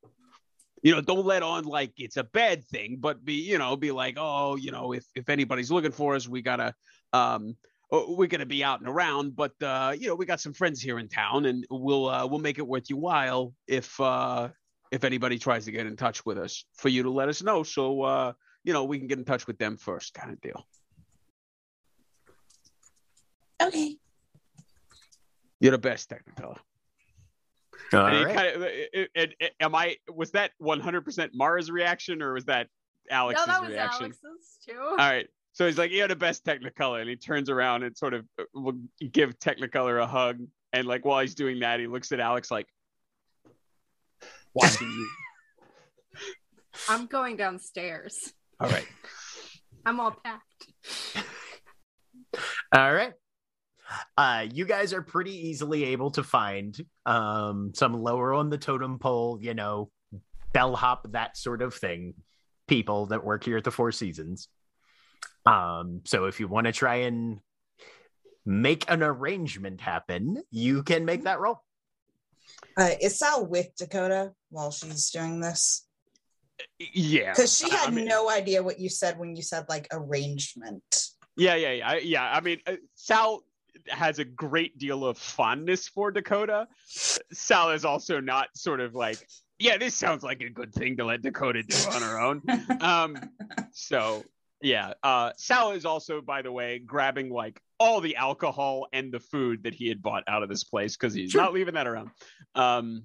Speaker 3: You know, don't let on like it's a bad thing, but be, you know, be like, oh, you know, if if anybody's looking for us, we gotta, um, oh, we're gonna be out and around, but uh, you know, we got some friends here in town, and we'll uh, we'll make it worth your while if uh if anybody tries to get in touch with us for you to let us know, so uh, you know, we can get in touch with them first, kind of deal.
Speaker 5: Okay.
Speaker 3: You're the best, Technicolor.
Speaker 2: All
Speaker 3: And
Speaker 2: right.
Speaker 3: kind of, it, it, it- am I? Was that 100% Mara's reaction, or was that Alex's
Speaker 4: no, that was
Speaker 3: reaction?
Speaker 4: Alex's too.
Speaker 3: All right. So he's like, "You're the best Technicolor," and he turns around and sort of uh, will give Technicolor a hug. And like while he's doing that, he looks at Alex like, watching you. <laughs>
Speaker 4: I'm going downstairs.
Speaker 3: All right.
Speaker 4: I'm all packed.
Speaker 2: All right. Uh, you guys are pretty easily able to find um, some lower on the totem pole, you know, bellhop, that sort of thing, people that work here at the Four Seasons. Um, so if you want to try and make an arrangement happen, you can make that roll.
Speaker 5: Uh, is Sal with Dakota while she's doing this?
Speaker 3: Yeah.
Speaker 5: Because she
Speaker 3: I
Speaker 5: had
Speaker 3: mean-
Speaker 5: no idea what you said when you said like arrangement.
Speaker 3: Yeah, yeah, yeah, I- yeah. I mean, uh, Sal has a great deal of fondness for Dakota. Sal is also not sort of like, yeah, this sounds like a good thing to let Dakota do on her own. <laughs> um so yeah uh sal is also by the way grabbing like all the alcohol and the food that he had bought out of this place because he's
Speaker 2: Sure.
Speaker 3: not leaving that around um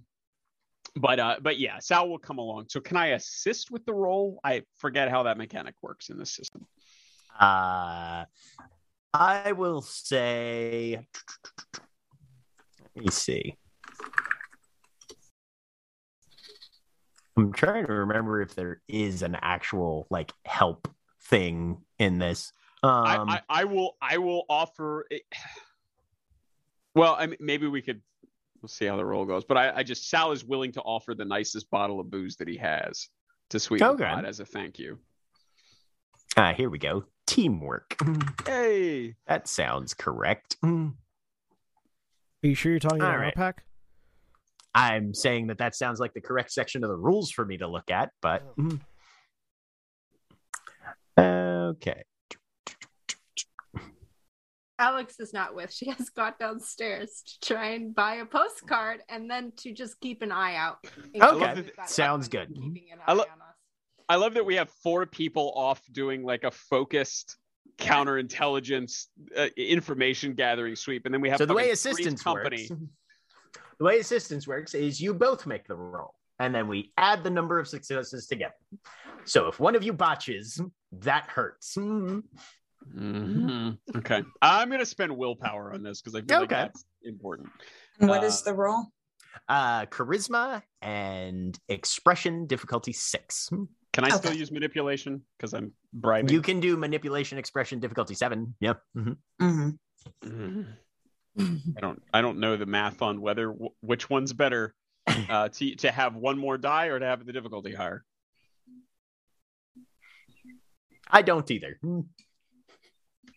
Speaker 3: but uh but yeah sal will come along so can i assist with the role i forget how that mechanic works in this system
Speaker 2: Uh, I will say, let me see. I'm trying to remember if there is an actual like help thing in this. Um,
Speaker 3: I, I i will i will offer it. <sighs> well i mean maybe we could we'll see how the roll goes but i i just sal is willing to offer the nicest bottle of booze that he has to sweeten
Speaker 2: Okay.
Speaker 3: the pot as a thank you
Speaker 2: ah, here we go. Teamwork. <laughs>
Speaker 3: hey
Speaker 2: That sounds correct.
Speaker 1: Are you sure you're talking
Speaker 2: All
Speaker 1: about
Speaker 2: right.
Speaker 1: pack?
Speaker 2: I'm saying that that sounds like the correct section of the rules for me to look at, but mm. Okay.
Speaker 4: Alex is not with. She has got downstairs to try and buy a postcard and then to just keep an eye out.
Speaker 2: Okay. Sounds good.
Speaker 4: Keeping an
Speaker 3: I
Speaker 4: eye
Speaker 3: lo-
Speaker 4: on us.
Speaker 3: I love that we have four people off doing like a focused counterintelligence uh, information gathering sweep, and then we have
Speaker 2: So the way assistance
Speaker 3: company.
Speaker 2: works, <laughs> the way assistance works is you both make the roll, and then we add the number of successes together. So if one of you botches, that hurts. Mm.
Speaker 3: Mhm. <laughs> Okay, I'm gonna spend willpower on this because I feel like that's important.
Speaker 5: And what is
Speaker 3: Uh,
Speaker 5: the role?
Speaker 2: Uh, charisma and expression difficulty six.
Speaker 3: Can I still use manipulation because I'm bribing?
Speaker 2: You can do manipulation expression difficulty seven. Yep. mhm.
Speaker 5: hmm
Speaker 3: Mhm. I don't. I don't know the math on whether wh- which one's better <coughs> uh, to to have one more die or to have the difficulty higher.
Speaker 2: I don't either.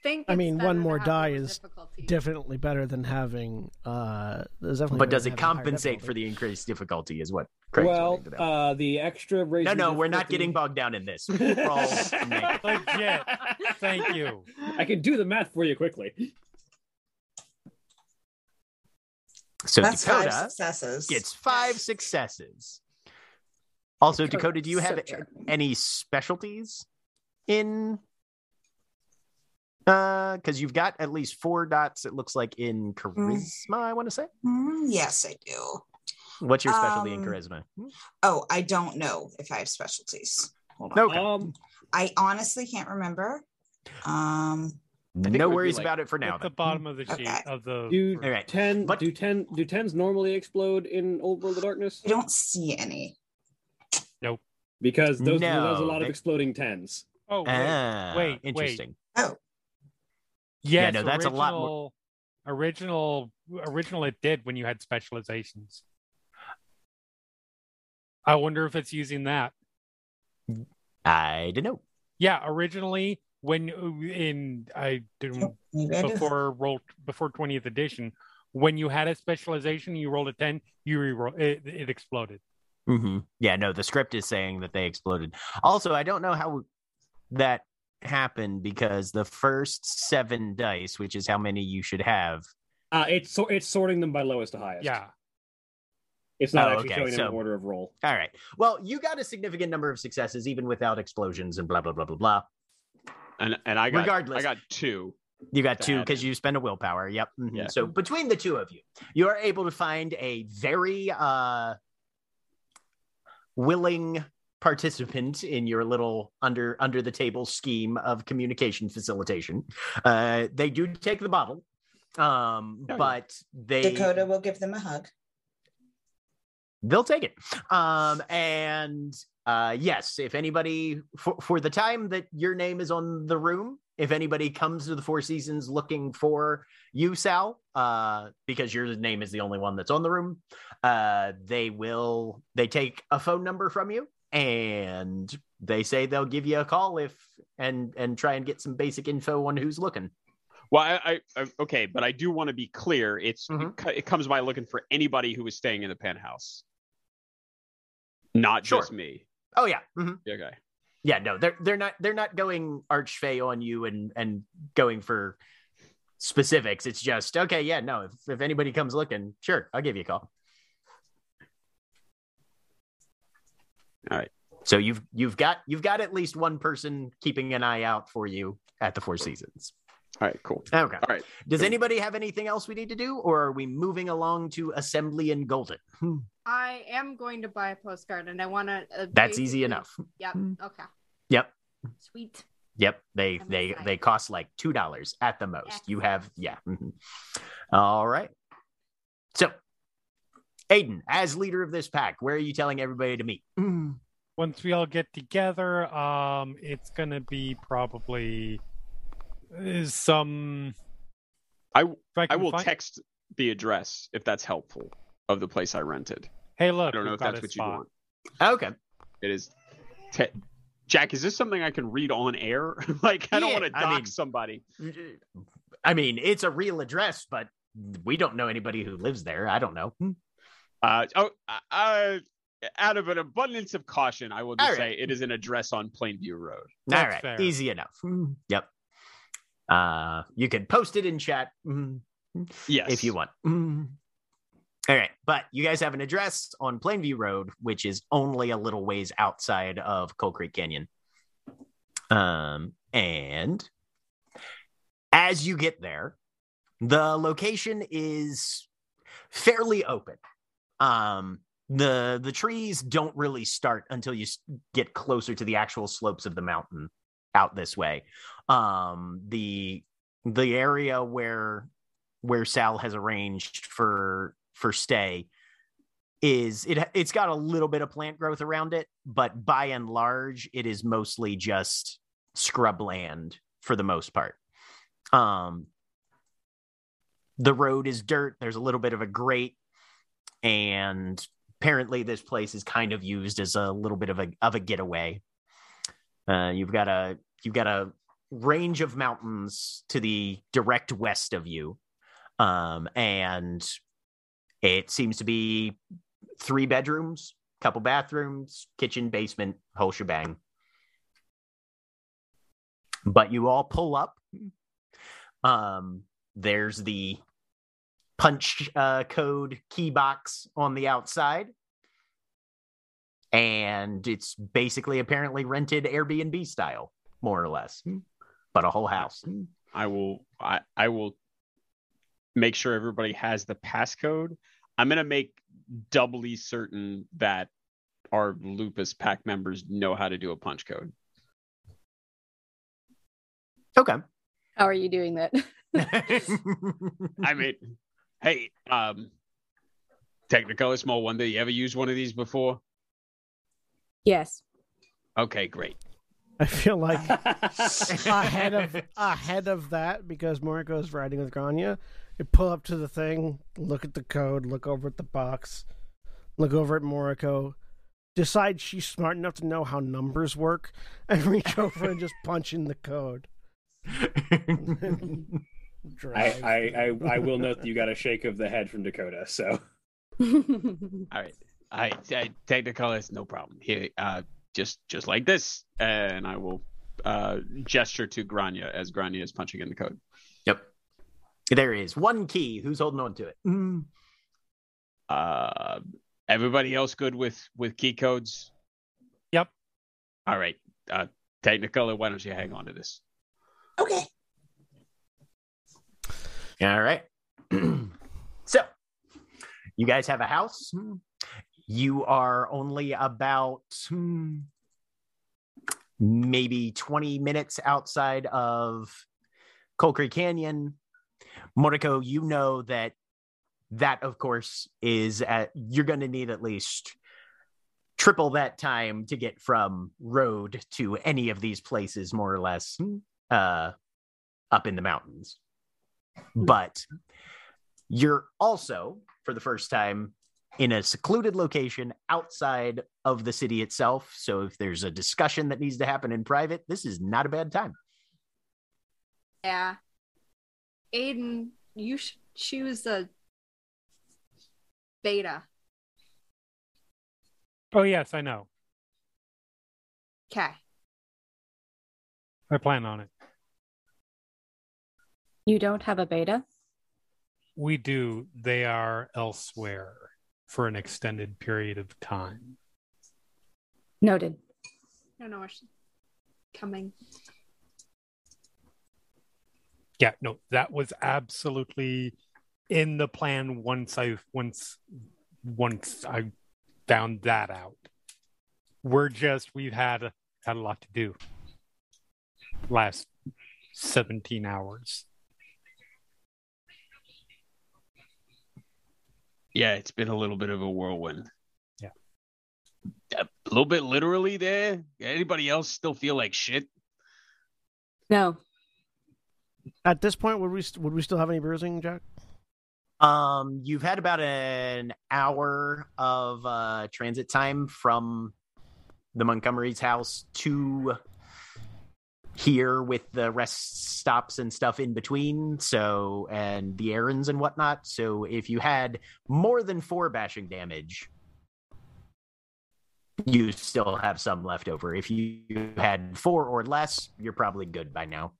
Speaker 4: Think
Speaker 1: I mean, one more die is
Speaker 4: difficulty.
Speaker 1: Definitely better than having. Uh, definitely
Speaker 2: But does it compensate for the increased difficulty? Is what Craig's
Speaker 7: well,
Speaker 2: to
Speaker 7: uh, the extra raise.
Speaker 2: no, no, we're not getting bogged down in this. <laughs> Roll negative.
Speaker 8: Legit. Thank you.
Speaker 7: I can do the math for you quickly.
Speaker 2: So
Speaker 5: That's five
Speaker 2: Dakota
Speaker 5: successes.
Speaker 2: gets five successes. Also,
Speaker 6: Dakota,
Speaker 2: Dakota, do you have
Speaker 6: so
Speaker 2: any specialties in? Uh, because you've got at least four dots. It looks like in charisma. I want to say.
Speaker 5: Mm, yes, I do.
Speaker 2: What's your specialty in
Speaker 5: Um,
Speaker 2: charisma?
Speaker 5: Oh, I don't know if I have specialties. Hold on.
Speaker 2: Okay.
Speaker 7: Um,
Speaker 5: I honestly can't remember. Um,
Speaker 3: think it would
Speaker 2: No worries
Speaker 3: like-
Speaker 2: about it for now.
Speaker 8: At the bottom of the sheet of the.
Speaker 7: do
Speaker 2: All right.
Speaker 7: ten?
Speaker 2: But-
Speaker 7: do ten? Do tens normally explode in Old World of Darkness?
Speaker 5: I don't see any. Nope.
Speaker 7: Because those
Speaker 2: No,
Speaker 7: there's a lot of
Speaker 2: they-
Speaker 7: exploding tens.
Speaker 8: Oh wait,
Speaker 2: Ah,
Speaker 8: wait, wait.
Speaker 2: interesting.
Speaker 5: Oh,
Speaker 8: Yes,
Speaker 2: no, that's a lot more-
Speaker 8: Original, original, it did when you had specializations. I wonder if it's using that.
Speaker 2: I don't know.
Speaker 8: Yeah, originally when in I didn't
Speaker 5: maybe I do.
Speaker 8: before roll before twentieth edition, when you had a specialization, you rolled a ten, you re-roll it, it exploded.
Speaker 2: hmm Yeah, no, the script is saying that they exploded. Also, I don't know how that happened because the first seven dice, which is how many you should have.
Speaker 7: Uh, it's so it's sorting them by lowest to highest.
Speaker 8: Yeah,
Speaker 7: it's not
Speaker 2: Oh,
Speaker 7: actually
Speaker 2: okay,
Speaker 7: showing them
Speaker 2: so-
Speaker 7: in order of roll.
Speaker 2: All right. Well, you got a significant number of successes even without explosions and blah blah blah blah blah.
Speaker 3: And and I got
Speaker 2: Regardless.
Speaker 3: I got two.
Speaker 2: You got two because you spend a willpower. Yep. mhm.
Speaker 3: Yeah.
Speaker 2: So between the two of you, you are able to find a very uh willing participant in your little under under the table scheme of communication facilitation. Uh they do take the bottle. Um
Speaker 3: Oh,
Speaker 2: but they
Speaker 5: Dakota will give them a hug.
Speaker 2: they'll take it. Um, and uh, yes, if anybody for, for the time that your name is on the room, if anybody comes to the Four Seasons looking for you, Sal, uh, because your name is the only one that's on the room, uh, they will they take a phone number from you and they say they'll give you a call if and and try and get some basic info on who's looking.
Speaker 3: Well, I, I, I okay, but I do want to be clear. It's
Speaker 2: Mhm.
Speaker 3: it, it comes by looking for anybody who is staying in the penthouse, not
Speaker 2: Sure.
Speaker 3: just me.
Speaker 2: Oh yeah. mhm.
Speaker 3: Okay.
Speaker 2: yeah no they're they're not they're not going archfey on you and and going for specifics it's just okay yeah no if, if anybody comes looking sure i'll give you a call
Speaker 3: All right.
Speaker 2: so you've you've got you've got at least one person keeping an eye out for you at the four seasons
Speaker 3: All right. Cool.
Speaker 2: okay
Speaker 3: All right.
Speaker 2: does
Speaker 3: Cool.
Speaker 2: anybody have anything else we need to do or are we moving along to assembly in golden
Speaker 4: I am going to buy a postcard, and I want to. Uh,
Speaker 2: that's easy
Speaker 4: basically-
Speaker 2: enough
Speaker 4: Yep. Okay.
Speaker 2: yep
Speaker 4: Sweet.
Speaker 2: Yep, they
Speaker 4: I'm
Speaker 2: they
Speaker 4: excited.
Speaker 2: they cost like two dollars at the most. You have yeah. mhm. All right. So, Aiden, as leader of this pack, where are you telling everybody to meet?
Speaker 8: once we all get together, um, it's gonna be probably uh, some.
Speaker 3: I
Speaker 8: if
Speaker 3: I will
Speaker 8: find-
Speaker 3: text the address if that's helpful of the place I rented.
Speaker 8: Hey, look, I
Speaker 3: don't know if that's
Speaker 8: a
Speaker 3: what you
Speaker 8: spot.
Speaker 3: want.
Speaker 2: Okay.
Speaker 3: It is. Te- Jack, is this something I can read on air? <laughs> like, I don't want to
Speaker 2: I mean-
Speaker 3: somebody.
Speaker 2: I mean, it's a real address, but we don't know anybody who lives there. I don't know.
Speaker 3: Uh, oh, uh, out of an abundance of caution, I will just
Speaker 2: All
Speaker 3: say it is an address on Plainview Road.
Speaker 2: All
Speaker 8: That's
Speaker 2: right,
Speaker 8: fair.
Speaker 2: easy enough. Yep. Uh, you can post it in chat. Mhm.
Speaker 3: Yes.
Speaker 2: if you want. Mm. All right, but you guys have an address on Plainview Road, which is only a little ways outside of Coal Creek Canyon. Um, and as you get there, the location is fairly open. Um, the the trees don't really start until you get closer to the actual slopes of the mountain out this way. Um, the the area where where Sal has arranged for for stay is it it's got a little bit of plant growth around it, but by and large, it is mostly just scrub land for the most part. Um, the road is dirt. There's a little bit of a grate, and apparently, this place is kind of used as a little bit of a of a getaway. Uh, you've got a you've got a range of mountains to the direct west of you, um, and it seems to be three bedrooms, couple bathrooms, kitchen, basement, whole shebang. But you all pull up. Um, there's the punch uh, code key box on the outside. And it's basically apparently rented Airbnb style, more or less, but a whole house.
Speaker 3: I will I, I will make sure everybody has the passcode. I'm gonna make doubly certain that our lupus pack members know how to do a punch code.
Speaker 2: Okay.
Speaker 6: How are you doing that? <laughs>
Speaker 3: I mean, hey, um, Technicolor Small Wonder, you ever used one of these before?
Speaker 6: Yes.
Speaker 3: Okay, great.
Speaker 1: I feel like <laughs> ahead of ahead of that because Moriko is riding with Grainne. You pull up to the thing, look at the code, look over at the box, look over at Moriko, decide she's smart enough to know how numbers work, and <laughs> reach over and just punch in the code.
Speaker 7: I, I, I, I will note that you got a shake of the head from Dakota. So
Speaker 3: All right. I, I Technicolor is no problem. Here, uh, just just like this, and I will uh gesture to Grainne as Grainne is punching in the code.
Speaker 2: Yep. There is one key. Who's holding on to it?
Speaker 3: Uh, everybody else good with with key codes?
Speaker 8: Yep.
Speaker 3: All right. Uh, Technicolor, why don't you hang on to this?
Speaker 5: Okay.
Speaker 2: All right. <clears throat> so, you guys have a house. You are only about hmm, maybe 20 minutes outside of Coal Creek Canyon. Moriko, you know that that, of course, is at, you're going to need at least triple that time to get from road to any of these places, more or less, uh, up in the mountains. But you're also, for the first time, in a secluded location outside of the city itself. So if there's a discussion that needs to happen in private, this is not a bad time.
Speaker 4: Yeah. Aiden, you should choose a beta.
Speaker 8: Oh yes, I know.
Speaker 4: Okay.
Speaker 8: I plan on it.
Speaker 6: you don't have a beta?
Speaker 8: We do. They are elsewhere for an extended period of time.
Speaker 6: Noted.
Speaker 4: I don't know what's coming.
Speaker 8: Yeah, no, that was absolutely in the plan once I once once I found that out. We're just we've had had a lot to do last 17 hours.
Speaker 3: Yeah, it's been a little bit of a whirlwind.
Speaker 8: Yeah.
Speaker 3: A little bit literally there. Anybody else still feel like shit?
Speaker 6: No.
Speaker 1: At this point, would we st- would we still have any bruising, Jack?
Speaker 2: Um, you've had about an hour of uh, transit time from the Montgomery's house to here with the rest stops and stuff in between. So, and the errands and whatnot. So, if you had more than four bashing damage, you still have some left over. If you had four or less, you're probably good by now.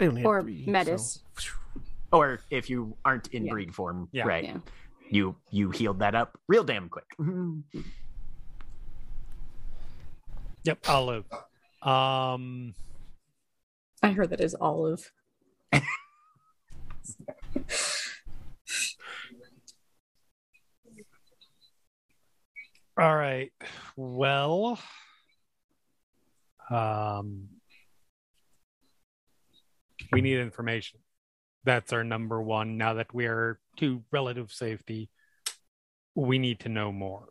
Speaker 1: I only had
Speaker 6: Or
Speaker 1: three,
Speaker 6: Metis.
Speaker 1: so-
Speaker 2: Or if you aren't in
Speaker 6: Yeah.
Speaker 2: breed form,
Speaker 8: Yeah.
Speaker 2: right?
Speaker 6: Yeah.
Speaker 2: You you healed that up real damn quick. <laughs>
Speaker 8: Yep, olive. Um,
Speaker 6: I heard that is olive.
Speaker 8: all right. Well, um, we need information. That's our number one. Now that we are to relative safety, we need to know more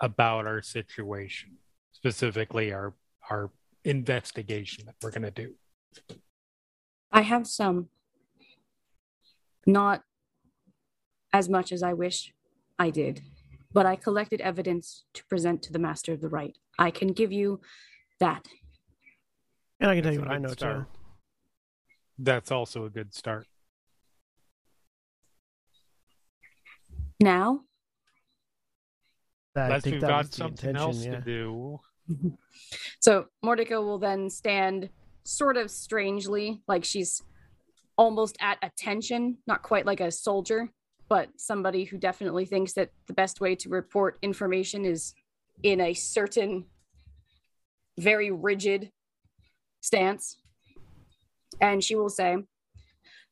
Speaker 8: about our situation, specifically our our investigation that we're going to do.
Speaker 6: I have some. Not as much as I wish I did, but I collected evidence to present to the Master of the Rite. I can give you that.
Speaker 1: And I can tell
Speaker 8: That's
Speaker 1: you what I know
Speaker 8: start.
Speaker 1: too.
Speaker 8: That's also a good start.
Speaker 6: Now,
Speaker 1: I
Speaker 8: Unless
Speaker 1: think
Speaker 8: we've
Speaker 1: that
Speaker 8: got
Speaker 1: was
Speaker 8: something
Speaker 1: intention,
Speaker 8: else
Speaker 1: yeah.
Speaker 8: to do.
Speaker 6: So Mordecai will then stand sort of strangely, like she's almost at attention, not quite like a soldier, but somebody who definitely thinks that the best way to report information is in a certain very rigid stance. And she will say,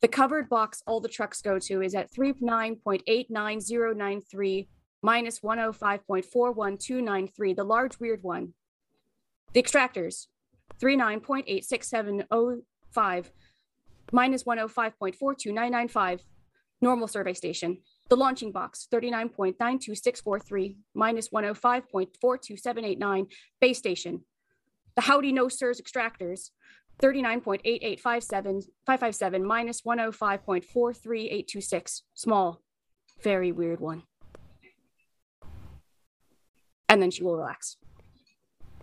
Speaker 6: the covered box all the trucks go to is at 39.89093 minus 105.41293, the large weird one. The extractors, 39.86705 minus 105.42995, normal survey station. The launching box, 39.92643 minus 105.42789, base station. The Howdy No Sirs extractors, 39.8857557 557 minus 105.43826, small, very weird one. And then she will relax.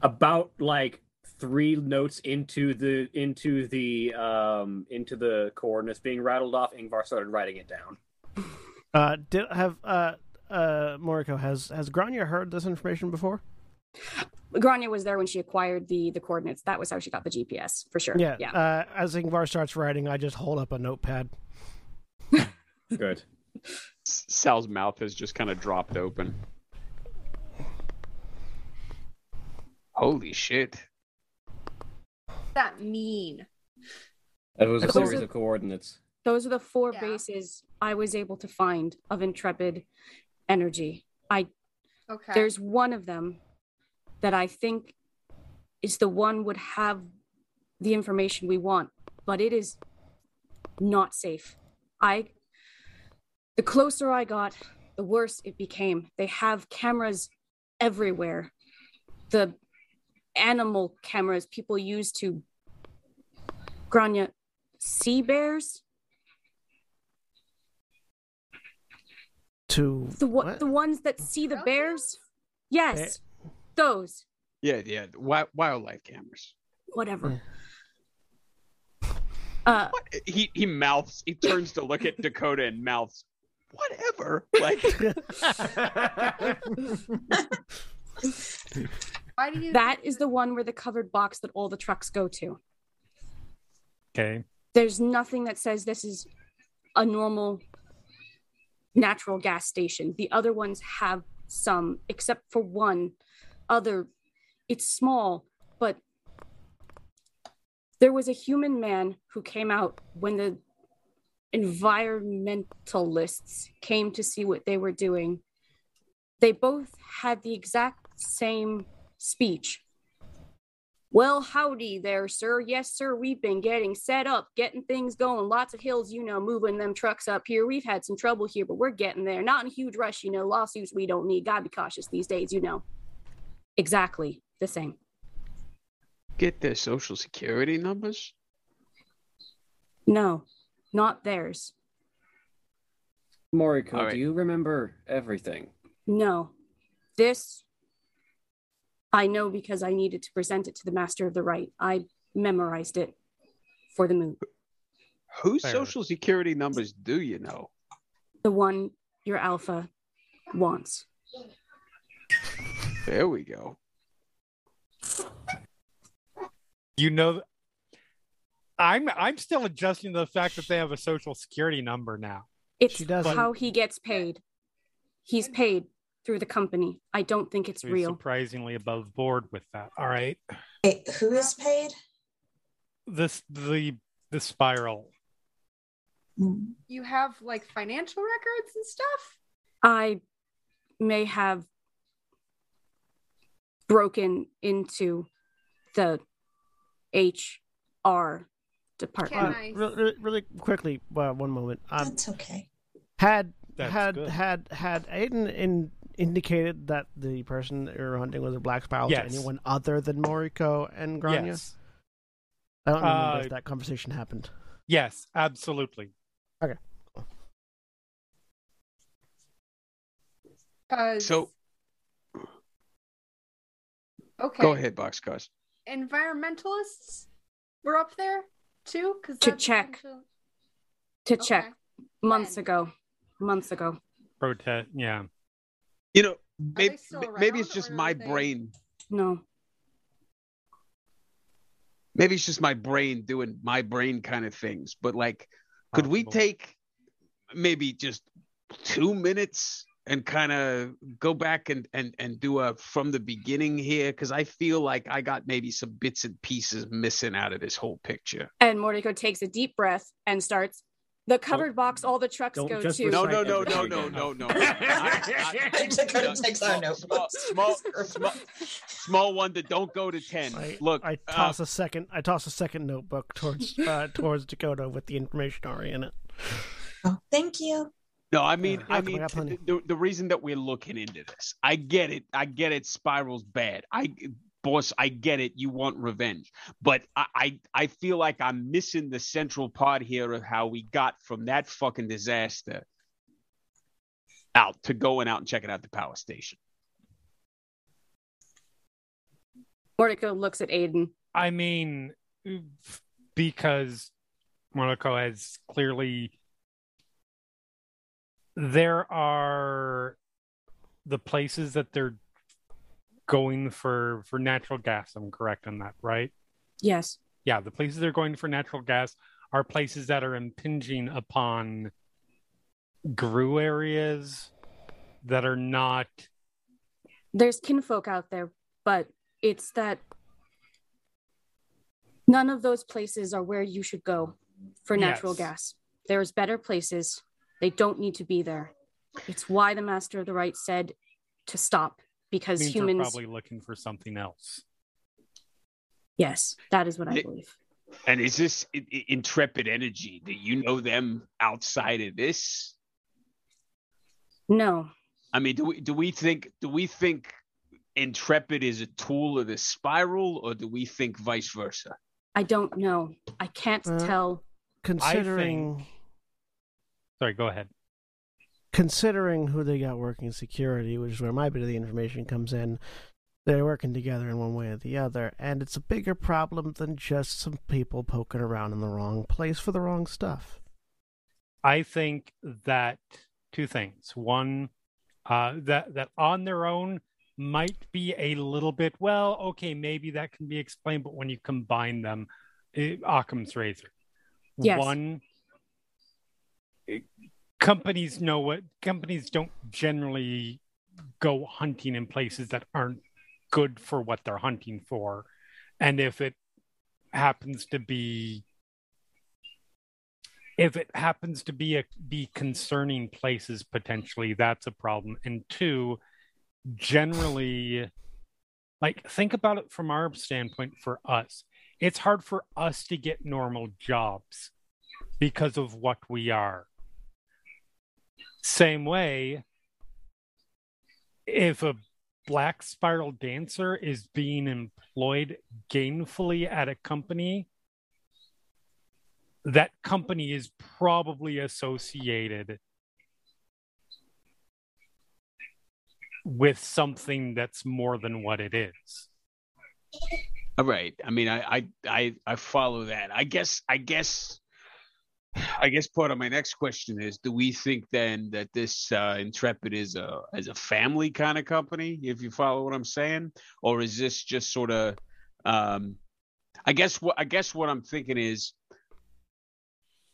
Speaker 7: About like three notes into the into the um into the coordinates being rattled off, Yngvar started writing it down.
Speaker 1: Uh, did have uh uh Moriko has has Grainne heard this information before?
Speaker 6: Grainne was there when she acquired the the coordinates. That was how she got the GPS for sure.
Speaker 1: Yeah.
Speaker 6: Yeah.
Speaker 1: Uh, as Yngvar starts writing, I just hold up a notepad.
Speaker 7: Good.
Speaker 3: S- Sal's mouth has just kind of dropped open. Holy shit.
Speaker 4: that mean?
Speaker 7: That was a
Speaker 6: Those
Speaker 7: series
Speaker 6: are-
Speaker 7: of coordinates.
Speaker 6: Those are the four
Speaker 4: Yeah.
Speaker 6: bases I was able to find of Intrepid Energy. I
Speaker 4: Okay.
Speaker 6: there's one of them that I think is the one would have the information we want, but it is not safe. I the closer I got, the worse it became. They have cameras everywhere. The animal cameras people use to Grainne sea bears
Speaker 1: To
Speaker 6: the what,
Speaker 1: what?
Speaker 6: the ones that see the bears yes those
Speaker 3: Yeah, yeah. Wi- wildlife cameras.
Speaker 6: whatever uh
Speaker 3: What? He he mouths. He turns to look at Dakota and mouths. Whatever. Like <laughs> <laughs> <laughs>
Speaker 4: Why do you?
Speaker 6: that is the one where the covered box that all the trucks go to
Speaker 8: Okay.
Speaker 6: there's nothing that says this is a normal natural gas station the other ones have some except for one other it's small but there was a human man who came out when the environmentalists came to see what they were doing they both had the exact same speech well, howdy there, sir. Yes, sir. We've been getting set up, getting things going. Lots of hills, you know, moving them trucks up here. We've had some trouble here, but we're getting there. Not in a huge rush, you know. Lawsuits we don't need. Gotta be cautious these days, you know. Exactly the same.
Speaker 3: get their social security numbers.
Speaker 6: No, not theirs.
Speaker 7: Moriko,
Speaker 3: All right.
Speaker 7: do you remember everything?
Speaker 6: No. This I know because I needed to present it to the master of the rite. I memorized it for the move.
Speaker 3: Whose
Speaker 8: Fair.
Speaker 3: social security numbers do you know?
Speaker 6: The one your alpha wants.
Speaker 3: There we go.
Speaker 8: You know, I'm I'm still adjusting to the fact that they have a social security number now.
Speaker 6: It's
Speaker 1: She does-
Speaker 6: how he gets paid. He's paid through the company. I don't think it's
Speaker 8: He's
Speaker 6: real.
Speaker 8: surprisingly above board with that. All right,
Speaker 5: Wait, who is paid?
Speaker 8: this the the spiral.
Speaker 4: You have like financial records and stuff.
Speaker 6: I may have broken into the HR department.
Speaker 4: Can
Speaker 1: Uh,
Speaker 4: I-
Speaker 1: really, really, really quickly, uh, one moment. Um,
Speaker 5: That's okay.
Speaker 1: had
Speaker 8: That's
Speaker 1: had
Speaker 8: good.
Speaker 1: had had Aiden in, indicated that the person they were hunting was a black spiral
Speaker 8: Yes.
Speaker 1: to anyone other than Moriko and Grainne?
Speaker 8: Yes.
Speaker 1: I don't remember
Speaker 8: Uh,
Speaker 1: if that conversation happened.
Speaker 8: Yes, absolutely. Okay.
Speaker 4: Cause
Speaker 3: So
Speaker 4: okay,
Speaker 3: go ahead, Boxcars.
Speaker 4: Environmentalists were up there too, because
Speaker 6: To check. To check months
Speaker 4: When?
Speaker 6: ago. Months ago.
Speaker 8: Protest. Yeah.
Speaker 3: You know, maybe, maybe it's just my
Speaker 4: they-
Speaker 3: brain.
Speaker 6: No.
Speaker 3: Maybe it's just my brain doing my brain kind of things. But like, could we
Speaker 8: Possible.
Speaker 3: take maybe just two minutes and kind of go back and and and do a from the beginning here? Because I feel like I got maybe some bits and pieces missing out of this whole picture.
Speaker 6: And Mordecai takes a deep breath and starts the covered box all the trucks go to.
Speaker 3: No, no, no, no, no, no, no.
Speaker 5: Dakota takes our
Speaker 3: small-
Speaker 5: notebooks.
Speaker 3: Small, small, small one that don't go to ten.
Speaker 1: I,
Speaker 3: Look,
Speaker 1: I
Speaker 3: uh,
Speaker 1: toss a second. I toss a second notebook towards uh, towards Dakota with the information already in it.
Speaker 5: Oh, thank you.
Speaker 3: No, I mean,
Speaker 1: Yeah,
Speaker 3: I
Speaker 1: I
Speaker 3: mean,
Speaker 1: got
Speaker 3: the, the reason that we're looking into this, I get it. I get it. Spiral's bad. I, boss, I get it. You want revenge, but I, I, I feel like I'm missing the central part here of how we got from that fucking disaster out to going out and checking out the power station.
Speaker 6: Mordecai looks at Aiden.
Speaker 8: I mean, because Monaco has clearly. There are the places that they're going for for natural gas. I'm correct on that, right?
Speaker 6: Yes.
Speaker 8: Yeah, the places they're going for natural gas are places that are impinging upon Garou areas that are not.
Speaker 6: There's kinfolk out there, but it's that none of those places are where you should go for natural
Speaker 8: Yes.
Speaker 6: gas. There's better places. They don't need to be there. It's why the master of the rite said to stop because
Speaker 8: Means they're probably looking for something else.
Speaker 6: Yes, that is what I
Speaker 3: It-
Speaker 6: believe.
Speaker 3: And is this I- I- intrepid energy? Do you know them outside of this?
Speaker 6: No,
Speaker 3: I mean, do we do we think do we think Intrepid is a tool of the spiral, or do we think vice versa?
Speaker 6: I don't know. I can't
Speaker 1: Uh,
Speaker 6: tell.
Speaker 1: Considering
Speaker 8: Sorry, go ahead.
Speaker 1: Considering who they got working security, which is where my bit of the information comes in, they're working together in one way or the other, and it's a bigger problem than just some people poking around in the wrong place for the wrong stuff.
Speaker 8: I think that two things. One, uh, that that on their own might be a little bit well, okay, maybe that can be explained, but when you combine them, eh, Occam's razor.
Speaker 6: Yes.
Speaker 8: One, companies know what companies don't generally go hunting in places that aren't good for what they're hunting for, and if it happens to be if it happens to be a be concerning places potentially that's a problem. And two generally like think about it from our standpoint for us. It's hard for us to get normal jobs because of what we are same way if a black spiral dancer is being employed gainfully at a company that company is probably associated with something that's more than what it is.
Speaker 3: All right. I mean, I, I, I, I follow that. I guess, I guess, I guess part of my next question is: Do we think then that this uh, Intrepid is a as a family kind of company? If you follow what I'm saying, or is this just sort of? Um, I guess what I guess what I'm thinking is: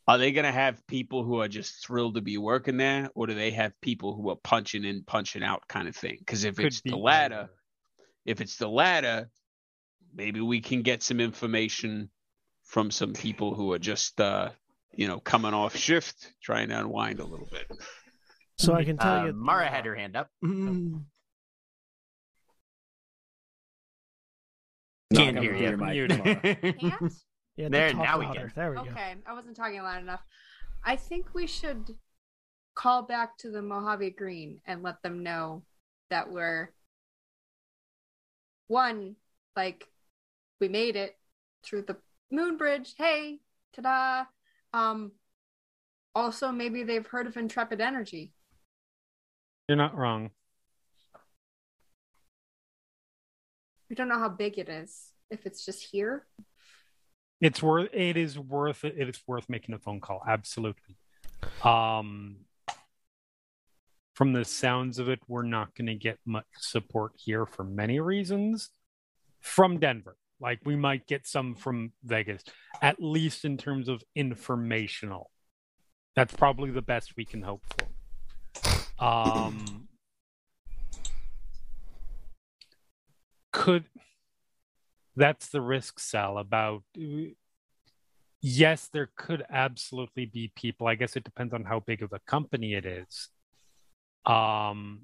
Speaker 3: Are they going to have people who are just thrilled to be working there, or do they have people who are punching in, punching out kind of thing? Because if
Speaker 8: Could
Speaker 3: it's the latter, if it's the latter, maybe we can get some information from some people who are just uh you know coming off shift trying to unwind a little bit
Speaker 1: So I can tell
Speaker 2: Uh,
Speaker 1: you,
Speaker 2: Mara had her hand up.
Speaker 7: Not
Speaker 2: Can't hear you.
Speaker 7: your. Mara. <laughs>
Speaker 4: Can't?
Speaker 1: Yeah,
Speaker 2: There, now we
Speaker 1: louder.
Speaker 2: can.
Speaker 1: There we go.
Speaker 4: Okay, I wasn't talking loud enough. I think we should call back to the Mojave Green and let them know that we're one, like we made it through the moon bridge. Hey, ta-da. Um also maybe they've heard of Intrepid Energy.
Speaker 8: You're not wrong.
Speaker 4: We don't know how big it is. If it's just here.
Speaker 8: It's worth it is worth it is worth making a phone call. Absolutely. Um from the sounds of it, we're not going to get much support here for many reasons from Denver. Like we might get some from Vegas, at least in terms of informational. That's probably the best we can hope for. Um, could that's the risk, Sal, about yes, there could absolutely be people. I guess it depends on how big of a company it is. Um,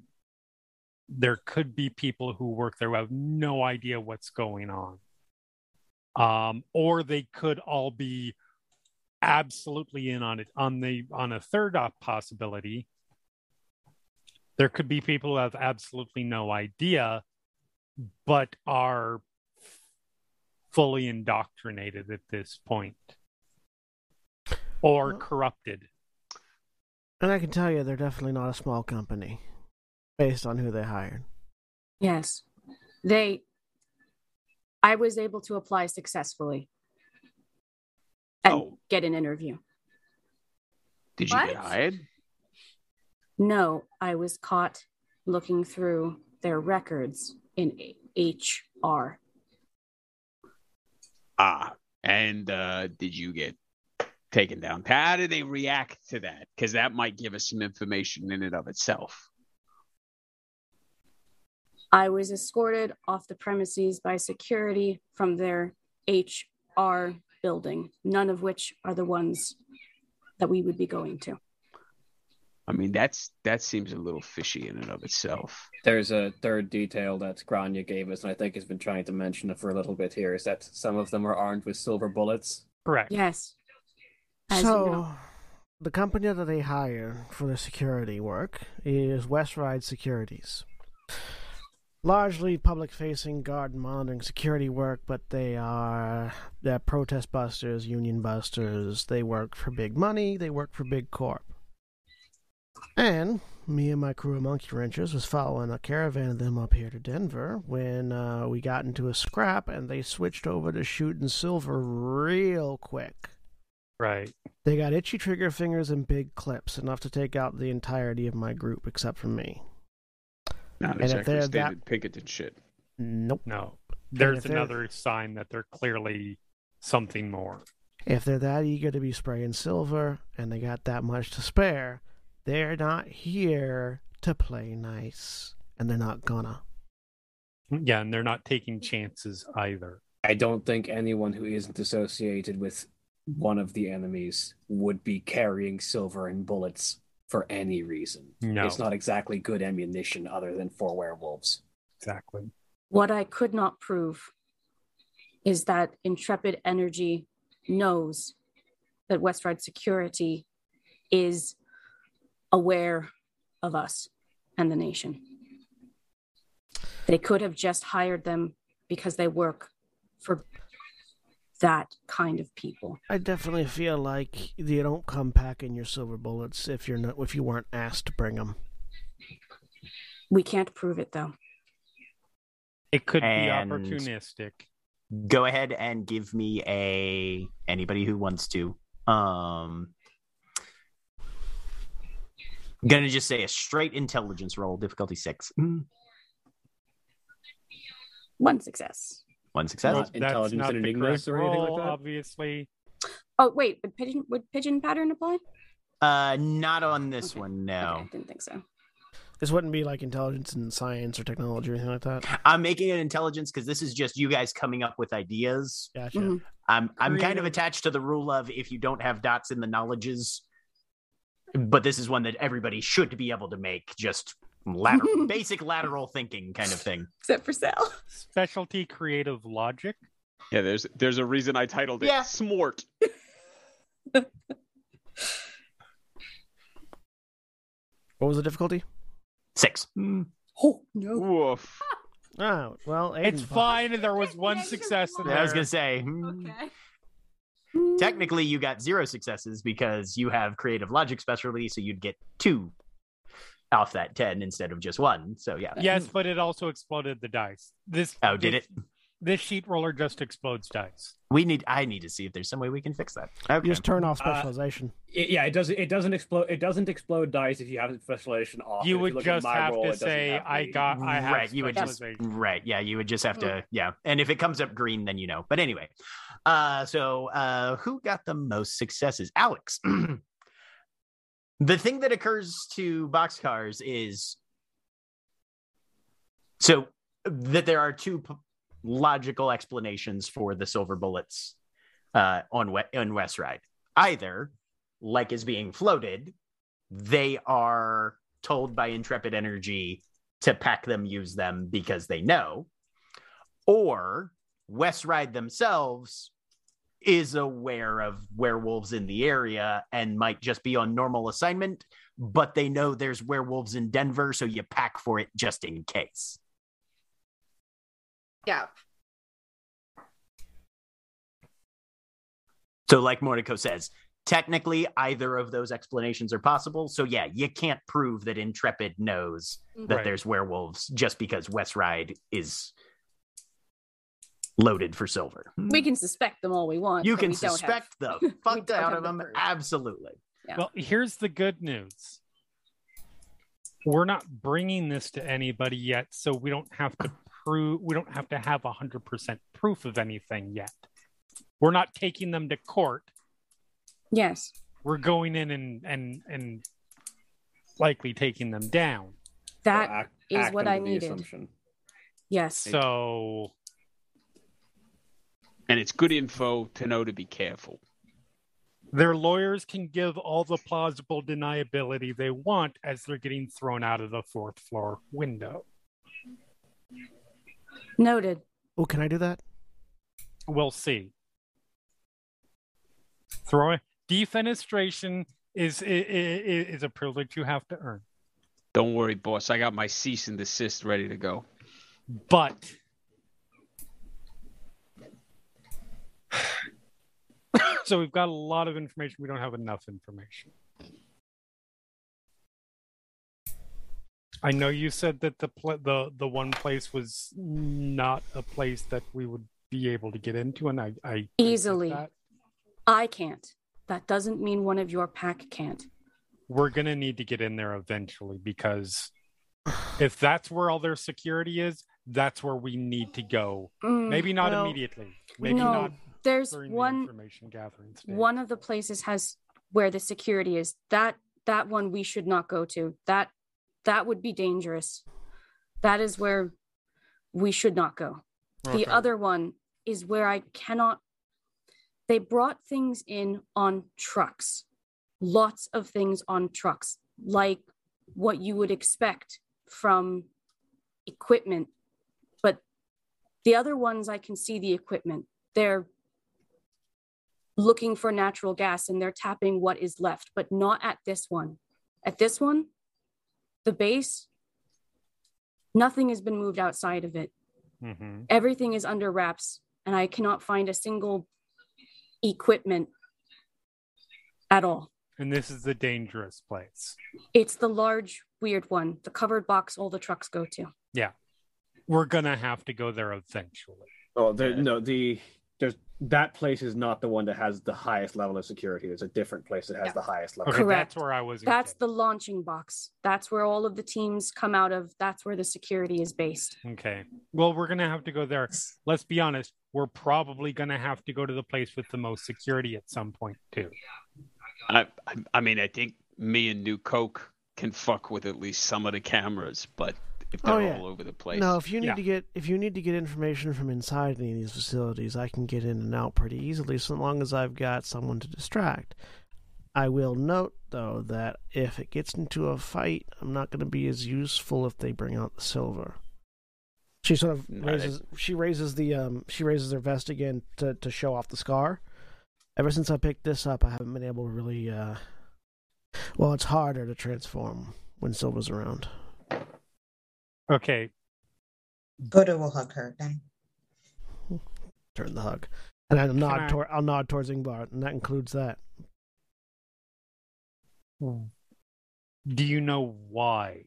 Speaker 8: there could be people who work there who have no idea what's going on. Um, or they could all be absolutely in on it. On the on a third op possibility, there could be people who have absolutely no idea, but are fully indoctrinated at this point or
Speaker 1: Well-
Speaker 8: corrupted.
Speaker 1: And I can tell you, they're definitely not a small company, based on who they hired.
Speaker 6: Yes. They I was able to apply successfully and
Speaker 3: Oh.
Speaker 6: get an interview.
Speaker 3: Did you
Speaker 4: What?
Speaker 3: get hired?
Speaker 6: No, I was caught looking through their records in HR.
Speaker 3: Ah, and uh, did you get taken down? How did they react to that? Because that might give us some information in and of itself.
Speaker 6: I was escorted off the premises by security from their HR building, none of which are the ones that we would be going to.
Speaker 3: I mean, that's that seems a little fishy in and of itself.
Speaker 7: There's a third detail that Grainne gave us, and I think has been trying to mention it for a little bit here, is that some of them are armed with silver bullets.
Speaker 8: Correct.
Speaker 6: Yes. As
Speaker 1: so,
Speaker 6: you know.
Speaker 1: the company that they hire for the security work is West Ride Securities. Largely public facing guard and monitoring security work, but they are they're protest busters, union busters. They work for big money, they work for big corp. And me and my crew of monkey wrenchers was following a caravan of them up here to Denver when uh, we got into a scrap and they switched over to shooting silver real quick.
Speaker 8: Right.
Speaker 1: They got itchy trigger fingers and big clips, enough to take out the entirety of my group except for me.
Speaker 3: Not
Speaker 1: And if
Speaker 3: exactly
Speaker 1: they're
Speaker 3: David Pinkerton shit.
Speaker 1: Nope.
Speaker 8: No. There's another sign that they're clearly something more.
Speaker 1: If they're that eager to be spraying silver and they got that much to spare, they're not here to play nice. And they're not gonna.
Speaker 8: Yeah, and they're not taking chances either.
Speaker 7: I don't think anyone who isn't associated with one of the enemies would be carrying silver and bullets for any reason.
Speaker 8: No.
Speaker 7: It's not exactly good ammunition other than for werewolves.
Speaker 8: Exactly.
Speaker 6: What I could not prove is that Intrepid Energy knows that Westride Security is aware of us and the nation. They could have just hired them because they work for that kind of people.
Speaker 1: I definitely feel like you don't come packing your silver bullets if you're not if you weren't asked to bring them.
Speaker 6: We can't prove it though.
Speaker 8: It could
Speaker 2: And-
Speaker 8: be opportunistic.
Speaker 2: Go ahead and give me a anybody who wants to. Um gonna just say a straight intelligence roll, difficulty six. Mm,
Speaker 6: One success.
Speaker 2: One success.
Speaker 7: Not intelligence
Speaker 8: not
Speaker 7: and
Speaker 8: the
Speaker 7: enigmas or anything like that?
Speaker 8: Obviously.
Speaker 6: Oh wait, would pigeon would pigeon pattern apply?
Speaker 2: Uh not on this
Speaker 6: Okay.
Speaker 2: one, no.
Speaker 6: Okay, didn't think so.
Speaker 1: This wouldn't be like intelligence and science or technology or anything like that.
Speaker 2: I'm making it intelligence because this is just you guys coming up with ideas.
Speaker 1: Gotcha.
Speaker 6: Mhm.
Speaker 2: I'm I'm kind of attached to the rule of if you don't have dots in the knowledges, but this is one that everybody should be able to make. Just lateral, <laughs> basic lateral thinking kind of thing.
Speaker 6: Except for Sal.
Speaker 8: Specialty creative logic.
Speaker 3: Yeah, there's there's a reason I titled it
Speaker 2: Yeah.
Speaker 3: Smort. <laughs>
Speaker 1: What was the difficulty?
Speaker 2: Six.
Speaker 6: Oh no.
Speaker 3: Woof. <laughs>
Speaker 1: Oh, well,
Speaker 8: It's
Speaker 1: Aiden's
Speaker 8: fine. There was one
Speaker 4: Yeah,
Speaker 8: success in there.
Speaker 2: I was gonna say. hmm,
Speaker 4: Okay.
Speaker 2: Technically, you got zero successes because you have creative logic specialty, so you'd get two off that ten instead of just one. So yeah.
Speaker 8: Yes, but it also exploded the dice. This
Speaker 2: Oh, did
Speaker 8: this-
Speaker 2: it?
Speaker 8: This sheet roller just explodes dice.
Speaker 2: We need. I need to see if there's some way we can fix that. Okay.
Speaker 1: You just turn off
Speaker 7: Uh,
Speaker 1: specialization.
Speaker 7: It- yeah, it doesn't. It doesn't explode. It doesn't explode dice if you have specialization off.
Speaker 8: You would
Speaker 7: look at
Speaker 8: just have
Speaker 7: roll,
Speaker 8: to say,
Speaker 7: have
Speaker 8: "I got. I have
Speaker 2: right. You would just. Right. Yeah. You would just have to. Yeah. And if it comes up green, then you know. But anyway. Uh. So. Uh. Who got the most successes? Alex. <clears throat> the thing that occurs to boxcars is so that there are two p- logical explanations for the silver bullets uh, on we- on West Ride. Either, like is being floated, they are told by Intrepid Energy to pack them, use them because they know, or West Ride themselves is aware of werewolves in the area and might just be on normal assignment, but they know there's werewolves in Denver, so you pack for it just in case.
Speaker 4: Yeah.
Speaker 2: So, like Mordecai says, technically either of those explanations are possible. So, yeah, you can't prove that Intrepid knows that
Speaker 8: Right.
Speaker 2: there's werewolves just because West Ride is loaded for silver. Hmm.
Speaker 6: We can suspect them all we want.
Speaker 2: You can
Speaker 6: we don't have-
Speaker 2: suspect the <laughs>
Speaker 6: we
Speaker 2: fuck out of them.
Speaker 6: proof.
Speaker 2: Absolutely.
Speaker 6: Yeah.
Speaker 8: Well, here's the good news. We're not bringing this to anybody yet, so we don't have to prove. We don't have to have hundred percent proof of anything yet. We're not taking them to court.
Speaker 6: Yes.
Speaker 8: We're going in and and and likely taking them down.
Speaker 6: That
Speaker 7: act-
Speaker 6: is
Speaker 7: act
Speaker 6: what I needed.
Speaker 7: assumption.
Speaker 6: yes.
Speaker 8: So
Speaker 3: And it's good info to know to be careful.
Speaker 8: their lawyers can give all the plausible deniability they want as they're getting thrown out of the fourth floor window.
Speaker 6: Noted.
Speaker 1: Oh, can I do that?
Speaker 8: We'll see. Throwing defenestration is, is is a privilege you have to earn,
Speaker 3: Don't worry, boss. I got my cease and desist ready to go.
Speaker 8: but <sighs> so we've got a lot of information. We don't have enough information. I know you said that the pl- the the one place was not a place that we would be able to get into, and I, I I
Speaker 6: Easily.
Speaker 8: that.
Speaker 6: I can't. That doesn't mean one of your pack can't.
Speaker 8: we're gonna need to get in there eventually because if that's where all their security is, that's where we need to go. <sighs>
Speaker 6: Mm,
Speaker 8: Maybe not
Speaker 1: well,
Speaker 8: immediately. Maybe
Speaker 6: no,
Speaker 8: not
Speaker 6: there's
Speaker 8: during the
Speaker 6: one
Speaker 8: information gathering stage.
Speaker 6: one of the places has where the security is. That that one we should not go to. That that would be dangerous. That is where we should not go.
Speaker 8: Okay.
Speaker 6: The other one is where I cannot. They brought things in on trucks, lots of things on trucks, like what you would expect from equipment. But the other ones, I can see the equipment. They're looking for natural gas and they're tapping what is left, but not at this one. At this one, the base, nothing has been moved outside of it
Speaker 8: Mhm.
Speaker 6: everything is under wraps and i cannot find a single equipment at all
Speaker 8: And this is the dangerous place.
Speaker 6: it's the large weird one the covered box all the trucks go to Yeah.
Speaker 8: We're gonna have to go there eventually.
Speaker 7: Oh, there, no, the there's that place is not the one that has the highest level of security. There's a different place that has
Speaker 6: Yeah.
Speaker 7: the highest level.
Speaker 8: Okay,
Speaker 6: Correct.
Speaker 8: that's where I was.
Speaker 6: that's the launching box that's where all of the teams come out of that's where the security is based
Speaker 8: Okay. Well, we're gonna have to go there. Let's be honest. We're probably gonna have to go to the place with the most security at some point too.
Speaker 3: I, I, I mean, I think me and New Coke can fuck with at least some of the cameras, but if they're
Speaker 1: Oh, yeah.
Speaker 3: all over the place,
Speaker 1: No, if you need
Speaker 8: Yeah.
Speaker 1: to get if you need to get information from inside any of these facilities, I can get in and out pretty easily, so long as I've got someone to distract. I will note though that if it gets into a fight, I'm not going to be as useful if they bring out the silver. She sort of
Speaker 3: No,
Speaker 1: raises. She raises the um. She raises her vest again to to show off the scar. Ever since I picked this up, I haven't been able to really. uh Well, it's harder to transform when Silva's around.
Speaker 8: Okay,
Speaker 5: Coda will hug her then.
Speaker 1: Turn the hug, and I'll nod
Speaker 8: I-
Speaker 1: toward I'll nod towards Yngvar, and that includes that. Hmm.
Speaker 8: do you know why?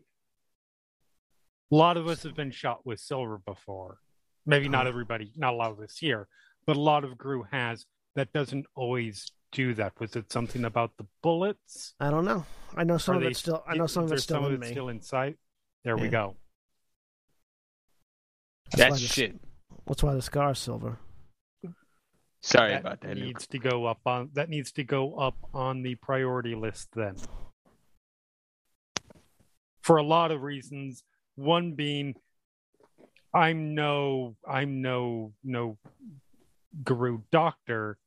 Speaker 8: A lot of us have been shot with silver before. Maybe not oh. everybody, not a lot of us here, but a lot of Garou has. That doesn't always do that. Was it something about the bullets?
Speaker 1: I don't know. I know some
Speaker 8: Are
Speaker 1: of
Speaker 8: they
Speaker 1: it's still. I know some of
Speaker 8: there's
Speaker 1: it's still in
Speaker 8: it
Speaker 1: me.
Speaker 8: still inside. There we go.
Speaker 1: That's why
Speaker 3: That's
Speaker 1: the-
Speaker 3: shit.
Speaker 1: That's why the scar is silver.
Speaker 3: Sorry
Speaker 8: that
Speaker 3: about that. Nuke.
Speaker 8: needs to go up on that needs to go up on the priority list then for a lot of reasons one being i'm no i'm no no Garou doctor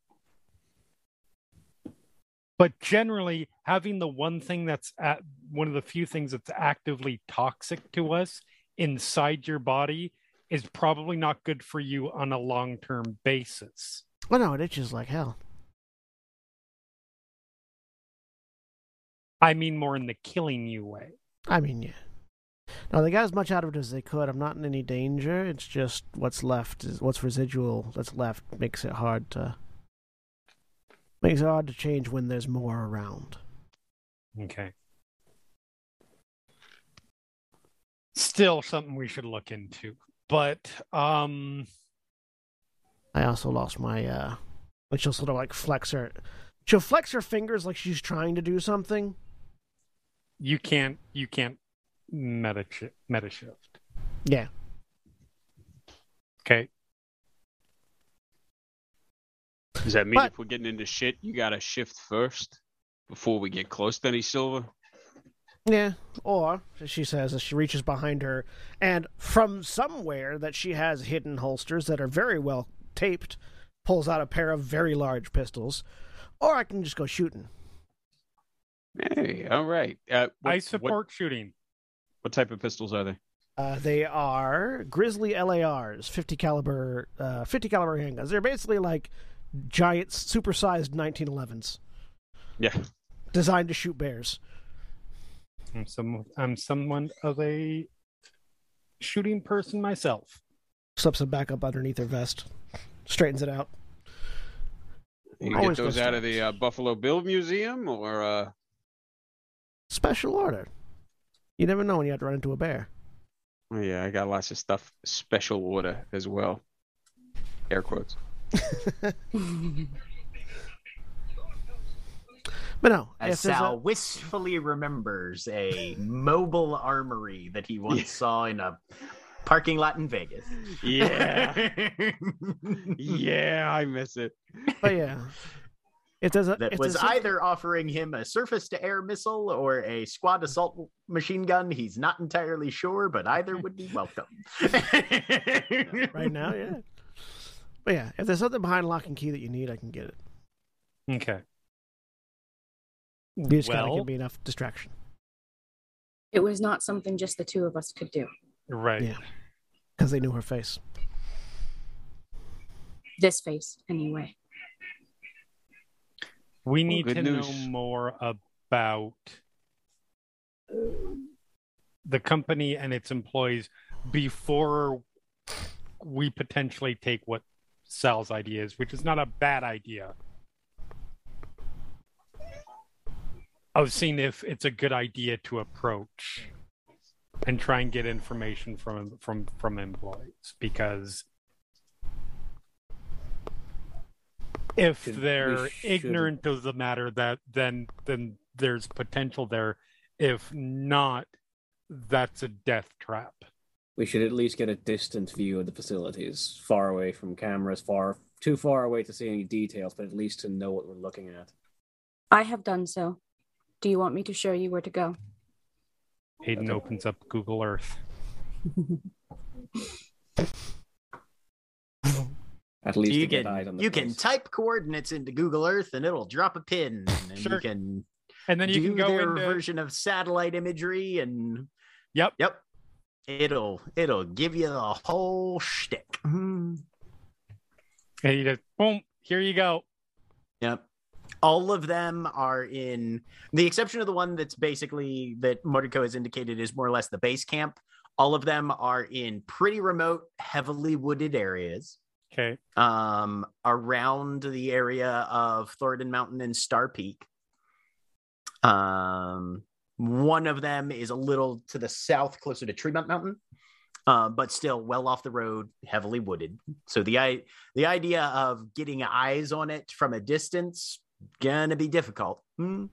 Speaker 8: but generally having the one thing that's at one of the few things that's actively toxic to us inside your body is probably not good for you on a long-term basis
Speaker 1: Oh no, it itches like hell.
Speaker 8: I mean more in the killing you way.
Speaker 1: I mean, yeah. No, they got as much out of it as they could. I'm not in any danger. It's just what's left is what's residual that's left makes it hard to makes it hard to change when there's more around.
Speaker 8: Okay. Still something we should look into. But um
Speaker 1: I also lost my uh like she'll sort of like flex her she'll flex her fingers like she's trying to do something.
Speaker 8: you can't you can't meta shi- meta shift.
Speaker 1: Yeah.
Speaker 8: Okay.
Speaker 3: Does that mean
Speaker 1: But-
Speaker 3: if we're getting into shit, you gotta shift first before we get close to any silver?
Speaker 1: Yeah. Or she says as she reaches behind her and from somewhere that she has hidden holsters that are very well taped, pulls out a pair of very large pistols. Or I can just go shooting.
Speaker 3: Hey, all right. Uh, what,
Speaker 8: I
Speaker 3: What,
Speaker 8: support shooting.
Speaker 3: what type of pistols are they?
Speaker 1: Uh, they are Grizzly LARs, fifty caliber, uh, fifty caliber handguns. They're basically like giant, supersized 1911s,
Speaker 3: Yeah.
Speaker 1: designed to shoot bears.
Speaker 8: I'm some I'm someone of a shooting person myself.
Speaker 1: Slips them back up underneath her vest, straightens it out.
Speaker 3: You get those out of the uh, Buffalo Bill Museum or uh,
Speaker 1: Special order. You never know when you have to run into a bear.
Speaker 3: oh, yeah, I got lots of stuff special order as well. Air quotes. <laughs>
Speaker 1: But no,
Speaker 2: As Sal
Speaker 1: a,
Speaker 2: wistfully remembers a mobile armory that he once saw in a parking lot in Vegas.
Speaker 3: Yeah. <laughs> yeah, I miss it.
Speaker 1: but yeah, it there's a
Speaker 2: that
Speaker 1: if
Speaker 2: was
Speaker 1: there's something-
Speaker 2: either offering him a surface to air missile or a squad assault machine gun. He's not entirely sure, but either would be welcome. <laughs>
Speaker 1: right now, yeah. But yeah, if there's something behind lock and key that you need, I can get it.
Speaker 8: Okay.
Speaker 1: You just gotta give me enough distraction.
Speaker 6: It was not something just the two of us could do.
Speaker 8: Right.
Speaker 1: Yeah. Because they knew her face.
Speaker 6: This face, anyway.
Speaker 8: We need
Speaker 3: good
Speaker 8: to
Speaker 3: news.
Speaker 8: know more about the company and its employees before we potentially take what Sal's idea is, which is not a bad idea. Of seeing if it's a good idea to approach and try and get information from from from employees because if they're ignorant of the matter that then then there's potential there if not that's a death trap
Speaker 7: We should at least get a distant view of the facilities, far away from cameras, far too far away to see any details, but at least to know what we're looking at.
Speaker 6: I have done so. Do you want me to show you where to go?
Speaker 8: hayden opens up google earth <laughs>
Speaker 7: At least
Speaker 2: you can
Speaker 7: eyes on the
Speaker 2: you can type coordinates into Google Earth and it'll drop a pin, and
Speaker 8: Sure.
Speaker 2: you can
Speaker 8: and then you
Speaker 2: do
Speaker 8: can go
Speaker 2: their
Speaker 8: into
Speaker 2: version of satellite imagery and
Speaker 8: yep
Speaker 2: yep, it'll it'll give you the whole shtick.
Speaker 8: And you just boom here you go
Speaker 2: Yep. All of them are in the exception of the one that's basically that Moriko has indicated is more or less the base camp. All of them are in pretty remote, heavily wooded areas
Speaker 8: Okay.
Speaker 2: um, around the area of Thornton Mountain and Star Peak. Um, one of them is a little to the south, closer to Tremont Mountain, uh, but still well off the road, heavily wooded. So the i the idea of getting eyes on it from a distance gonna be difficult. Hmm.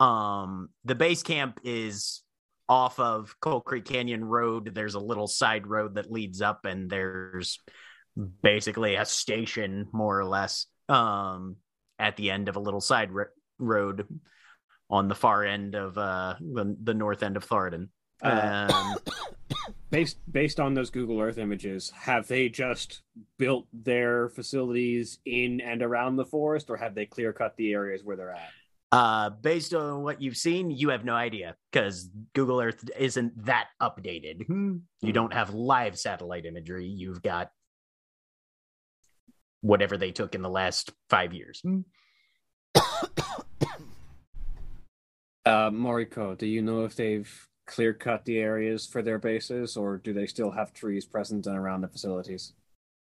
Speaker 2: Um, the base camp is off of Coal Creek Canyon Road. There's a little side road that leads up, and there's basically a station, more or less, um, at the end of a little side ro- road on the far end of uh, the, the north end of Thornton.
Speaker 7: Uh,
Speaker 2: Um, <coughs> <coughs>
Speaker 7: Based based on those Google Earth images, have they just built their facilities in and around the forest, or have they clear cut the areas where they're at?
Speaker 2: Uh, based on what you've seen, you have no idea because Google Earth isn't that updated. You don't have live satellite imagery. You've got whatever they took in the last five years. <coughs>
Speaker 7: Uh, Moriko, do you know if they've clear cut the areas for their bases, or do they still have trees present and around the facilities?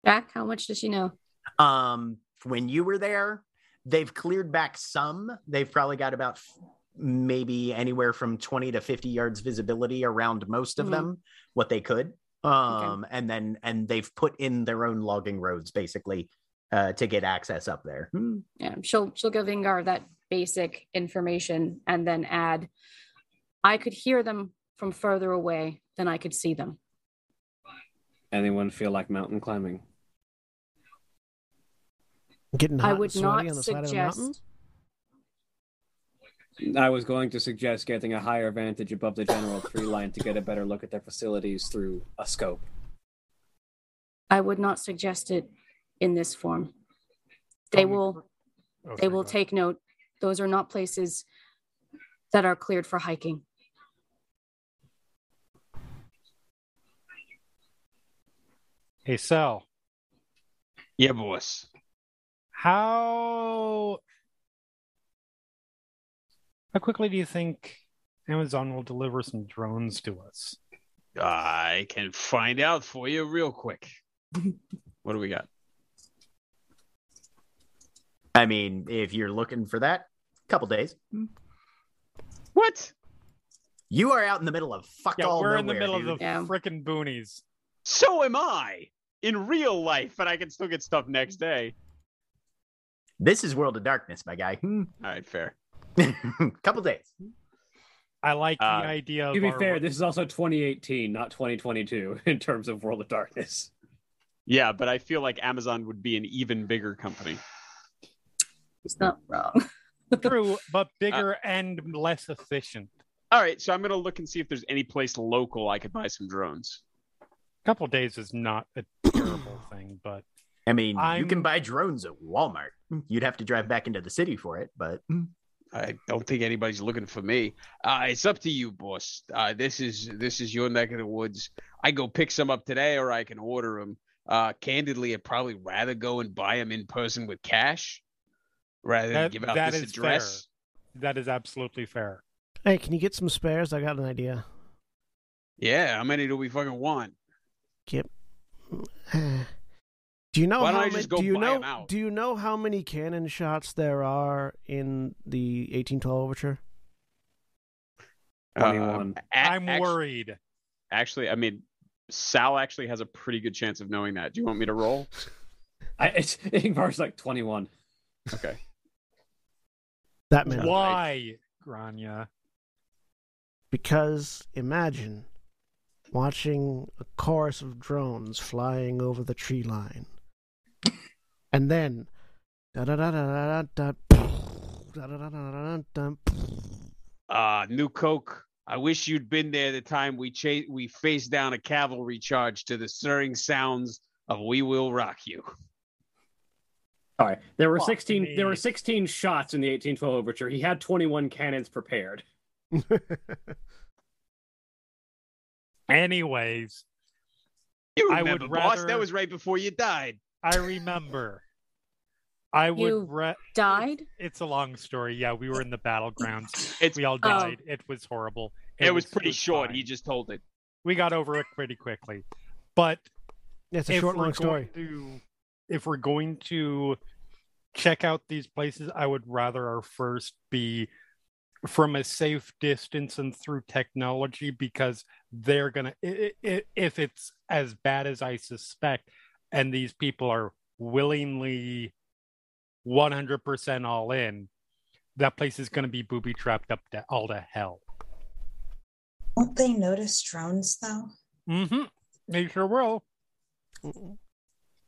Speaker 6: Jack, how much does she know?
Speaker 2: Um, when you were there, they've cleared back some. They've probably got about f- maybe anywhere from 20 to 50 yards visibility around most of
Speaker 6: Mhm.
Speaker 2: them, what they could. Um, and then and they've put in their own logging roads basically uh to get access up there. Hmm.
Speaker 6: Yeah, she'll she'll give Yngvar that basic information and then add, I could hear them from further away than I could see them.
Speaker 7: Anyone feel like mountain climbing?
Speaker 1: Getting hot
Speaker 6: I
Speaker 1: and
Speaker 6: would
Speaker 1: sweaty
Speaker 6: not
Speaker 1: on the side of a mountain.
Speaker 6: suggest
Speaker 7: I was going to suggest getting a higher vantage above the general tree line to get a better look at their facilities through a scope.
Speaker 6: I would not suggest it in this form. They
Speaker 8: um,
Speaker 6: will
Speaker 8: Oh,
Speaker 6: they will take note. Those are not places that are cleared for hiking.
Speaker 8: Hey, Sal,
Speaker 3: Yeah, boss.
Speaker 8: how how quickly do you think Amazon will deliver some drones to us?
Speaker 3: I can find out for you real quick. <laughs> what do we got?
Speaker 2: I mean, if you're looking for that, a couple days.
Speaker 3: What?
Speaker 2: You are out in the middle of fuck
Speaker 8: Yeah,
Speaker 2: all
Speaker 8: we're in the middle
Speaker 2: dude.
Speaker 8: of the
Speaker 6: Yeah.
Speaker 8: frickin' boonies.
Speaker 3: So am I in real life, but I can still get stuff next day.
Speaker 2: This is World of Darkness, my guy. Hmm.
Speaker 3: All right, fair. <laughs>
Speaker 2: couple days.
Speaker 8: I like the
Speaker 3: Uh,
Speaker 8: idea of
Speaker 7: To be
Speaker 8: our-
Speaker 7: fair, this is also 2018, not 2022, <laughs> in terms of World of Darkness.
Speaker 3: Yeah, but I feel like Amazon would be an even bigger company.
Speaker 6: It's not wrong. <laughs>
Speaker 8: true, but
Speaker 3: Uh,
Speaker 8: bigger and less efficient.
Speaker 3: All right, so I'm gonna look and see if there's any place local I could buy some drones.
Speaker 8: A couple days is not a terrible <clears throat> thing, but
Speaker 2: I mean, you
Speaker 8: I'm-
Speaker 2: can buy drones at Walmart. You'd have to drive back into the city for it, but
Speaker 3: I don't think anybody's looking for me. Uh, it's up to you, boss. Uh, this is this is your neck of the woods. I go pick some up today, or I can order them. Uh, candidly, I'd probably rather go and buy them in person with cash rather than
Speaker 8: That-
Speaker 3: give out
Speaker 8: that
Speaker 3: this
Speaker 8: is
Speaker 3: address.
Speaker 8: that is absolutely fair.
Speaker 1: Hey, can you get some spares? I got an idea.
Speaker 3: Yeah, how many do we fucking want? <sighs>
Speaker 1: Do you know
Speaker 3: Why don't
Speaker 1: how many? do you
Speaker 3: buy
Speaker 1: know?
Speaker 3: 'em out?
Speaker 1: Do you know how many cannon shots there are in the 1812 overture?
Speaker 7: 21.
Speaker 3: Um, a-
Speaker 8: I'm
Speaker 3: act-
Speaker 8: worried.
Speaker 3: Actually, I mean, Sal actually has a pretty good chance of knowing that. Do you want me to roll? <laughs>
Speaker 7: I, it's, Yngvar's like 21.
Speaker 3: Okay.
Speaker 1: That many.
Speaker 8: Why, Grainne?
Speaker 1: Because imagine watching a chorus of drones flying over the tree line. And then <laughs> ah,
Speaker 3: uh, New Coke. I wish you'd been there the time we chase we faced down a cavalry charge to the stirring sounds of "We Will Rock You."
Speaker 7: All right, there were
Speaker 8: Fuck
Speaker 7: sixteen.
Speaker 8: Me.
Speaker 7: There were sixteen shots in the eighteen twelve overture. He had twenty one cannons prepared. <laughs>
Speaker 8: Anyways,
Speaker 3: You
Speaker 8: I would
Speaker 3: boss?
Speaker 8: rather-
Speaker 3: That was right before you died.
Speaker 8: I remember. I would.
Speaker 6: You
Speaker 8: Re-
Speaker 6: Died?
Speaker 8: it's a long story. Yeah, we were in the battlegrounds.
Speaker 3: It's
Speaker 8: We all
Speaker 6: Oh.
Speaker 8: died. It was horrible.
Speaker 3: it was pretty short.
Speaker 8: fine.
Speaker 3: He just told it.
Speaker 8: we got over it pretty quickly. But
Speaker 1: it's a short, long story.
Speaker 8: To, if we're going to check out these places, I would rather our first be from a safe distance and through technology because they're gonna i- i- if it's as bad as I suspect, and these people are willingly 100% all in, that place is going to be booby trapped up to all to hell.
Speaker 5: Won't they notice drones though?
Speaker 8: Mm-hmm. They sure will. You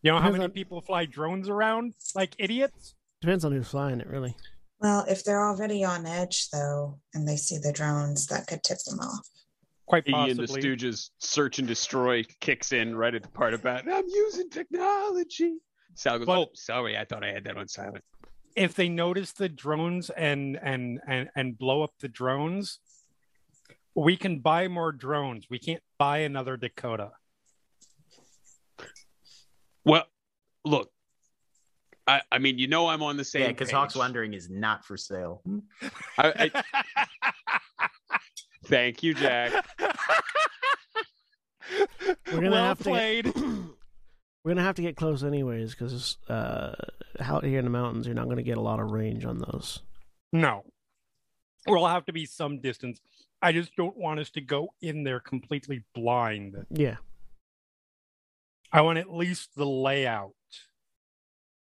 Speaker 8: know how many people fly drones around like idiots?
Speaker 1: Depends on who's flying it, really.
Speaker 5: Well, if they're already on edge though, and they see the drones, that could tip them off.
Speaker 8: Quite
Speaker 3: He and uh,
Speaker 8: possibly.
Speaker 3: the Stooges search and destroy kicks in right at the part about I'm using technology. Sal goes,
Speaker 8: But-
Speaker 3: "Oh, sorry, I thought I had that on silent."
Speaker 8: if they notice the drones and and and and blow up the drones, we can buy more drones. We can't buy another Dakota.
Speaker 3: Well, look, I, I mean, you know, I'm on the same.
Speaker 2: Yeah, because Hawks
Speaker 3: page.
Speaker 2: Wandering is not for sale.
Speaker 3: I, I, thank you, Jack.
Speaker 1: We're gonna
Speaker 8: well
Speaker 1: have to
Speaker 8: played.
Speaker 1: Get, <clears throat> we're gonna have to get close anyways, because uh, out here in the mountains, you're not gonna get a lot of range on those.
Speaker 8: No. We'll have to be some distance. I just don't want us to go in there completely blind.
Speaker 1: Yeah,
Speaker 8: I want at least the layout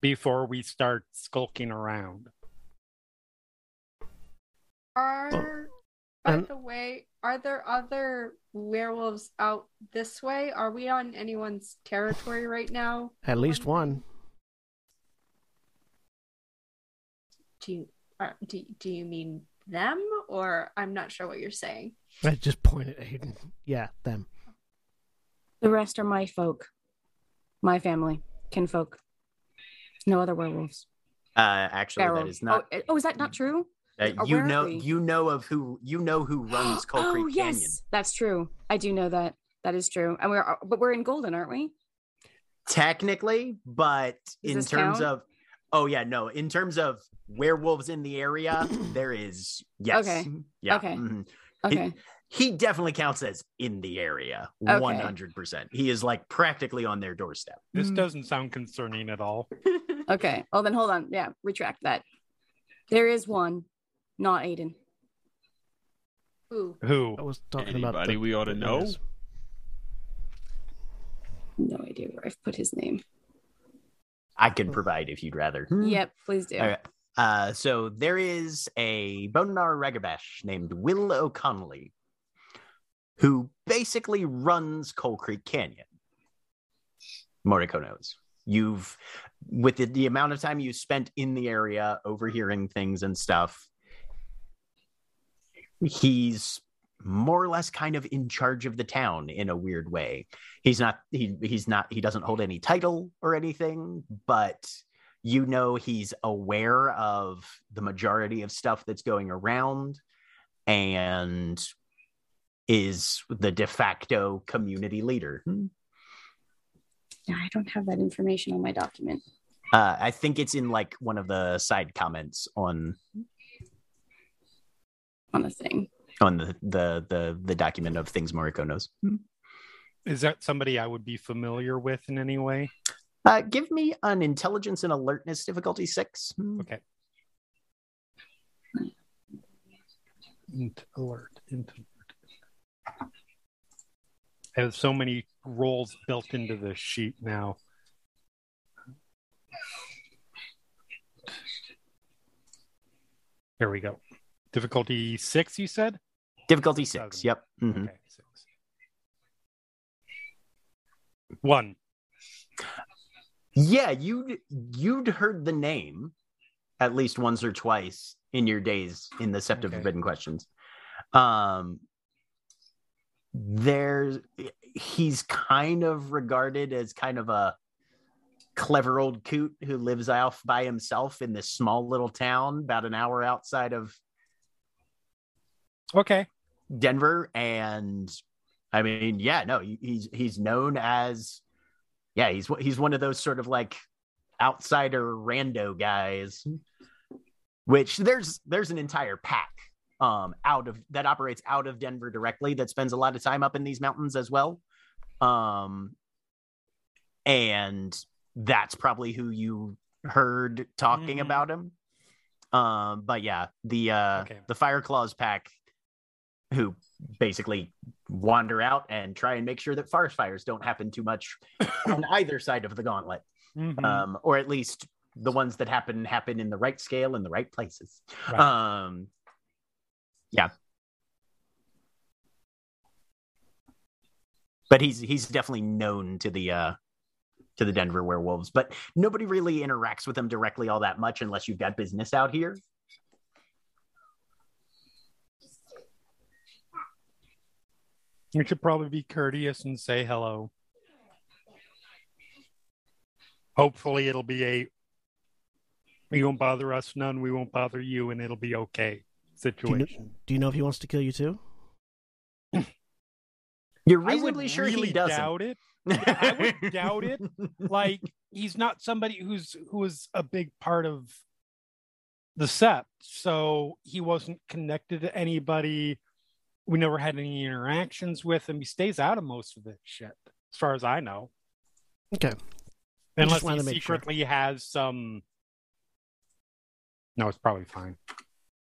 Speaker 8: before we start skulking around.
Speaker 4: Are oh. by
Speaker 1: and-
Speaker 4: the way, are there other werewolves out this way? Are we on anyone's territory right now?
Speaker 1: at least one.
Speaker 4: Do you are, do, do you mean them or I'm not sure what you're saying.
Speaker 1: I just pointed at Aiden. Yeah, them.
Speaker 6: The rest are my folk, my family, kinfolk. No other werewolves.
Speaker 2: Uh, actually,
Speaker 6: Feral.
Speaker 2: that is not.
Speaker 6: Oh, oh, is that not true?
Speaker 2: uh, you know, you know of who you know who <gasps> runs Coal
Speaker 6: oh,
Speaker 2: Creek
Speaker 6: yes,
Speaker 2: Canyon.
Speaker 6: that's true. I do know that. That is true. And we're but we're in Golden, aren't we?
Speaker 2: Technically, but
Speaker 6: Does
Speaker 2: in terms
Speaker 6: count?
Speaker 2: of, oh yeah, no, in terms of werewolves in the area, <coughs> there is yes,
Speaker 6: Okay.
Speaker 2: yeah,
Speaker 6: Okay.
Speaker 2: mhm.
Speaker 6: Okay.
Speaker 2: He definitely counts as in the area,
Speaker 6: Okay.
Speaker 2: one hundred percent. He is like practically on their doorstep.
Speaker 8: This doesn't sound concerning at all. <laughs>
Speaker 6: Okay. Oh, then hold on. Yeah, retract that. There is one, not Aiden.
Speaker 4: Who?
Speaker 8: Who?
Speaker 1: I was talking about.
Speaker 3: Anybody
Speaker 1: the-
Speaker 3: we ought to know?
Speaker 1: guys.
Speaker 6: No idea where I've put his name.
Speaker 2: I can provide if you'd rather. Hmm.
Speaker 6: Yep, please do.
Speaker 2: All right. Uh, so there is a Bone Gnawer Ragabash named Will O'Connelly who basically runs Coal Creek Canyon. Moriko knows. You've, with the, the amount of time you spent in the area overhearing things and stuff, he's more or less kind of in charge of the town in a weird way. He's not he he's not he doesn't hold any title or anything, but you know he's aware of the majority of stuff that's going around and is the de facto community leader. Hmm.
Speaker 6: Yeah, I don't have that information on my document.
Speaker 2: Uh, I think it's in like one of the side comments on
Speaker 6: on the thing.
Speaker 2: on the the the, the document of things Moriko knows.
Speaker 8: Is that somebody I would be familiar with in any way?
Speaker 2: Uh, give me an intelligence and alertness difficulty six.
Speaker 8: Okay. Int alert. Int alert. Have so many roles built into this sheet now. There we go. Difficulty six, you said?
Speaker 2: Difficulty six.
Speaker 8: Seven.
Speaker 2: Yep. Mhm.
Speaker 8: Okay, six. One.
Speaker 2: Yeah, you'd you'd heard the name at least once or twice in your days in the Sept of Forbidden Questions. Um there's he's kind of regarded as kind of a clever old coot who lives off by himself in this small little town about an hour outside of
Speaker 8: Okay.
Speaker 2: Denver, and I mean, yeah, no, he's he's known as, yeah, he's he's one of those sort of like outsider rando guys. Which there's there's an entire pack um out of that operates out of Denver directly that spends a lot of time up in these mountains as well. Um and that's probably who you heard talking
Speaker 8: Mhm.
Speaker 2: about him. Um but yeah, the uh
Speaker 8: Okay.
Speaker 2: the Fire Claws pack who basically wander out and try and make sure that forest fires don't happen too much <coughs> on either side of the gauntlet
Speaker 8: Mhm.
Speaker 2: um, or at least the ones that happen happen in the right scale in the right places.
Speaker 8: Right.
Speaker 2: Um, yeah, but he's he's definitely known to the uh, to the Denver werewolves, but nobody really interacts with them directly all that much unless you've got business out here.
Speaker 8: You should probably be courteous and say hello. Hopefully, it'll be a you won't bother us none, we won't bother you, and it'll be okay situation.
Speaker 1: Do you know if he wants to kill you too? <laughs>
Speaker 2: You're
Speaker 8: I
Speaker 2: reasonably sure
Speaker 8: really
Speaker 2: he doesn't.
Speaker 8: doubt it. <laughs> I would doubt it. Like he's not somebody who's who was a big part of the sept, so he wasn't connected to anybody. We never had any interactions with him. He stays out of most of this shit, as far as I know.
Speaker 1: Okay.
Speaker 8: Unless he
Speaker 1: to make sure.
Speaker 8: secretly has some. No, it's probably fine.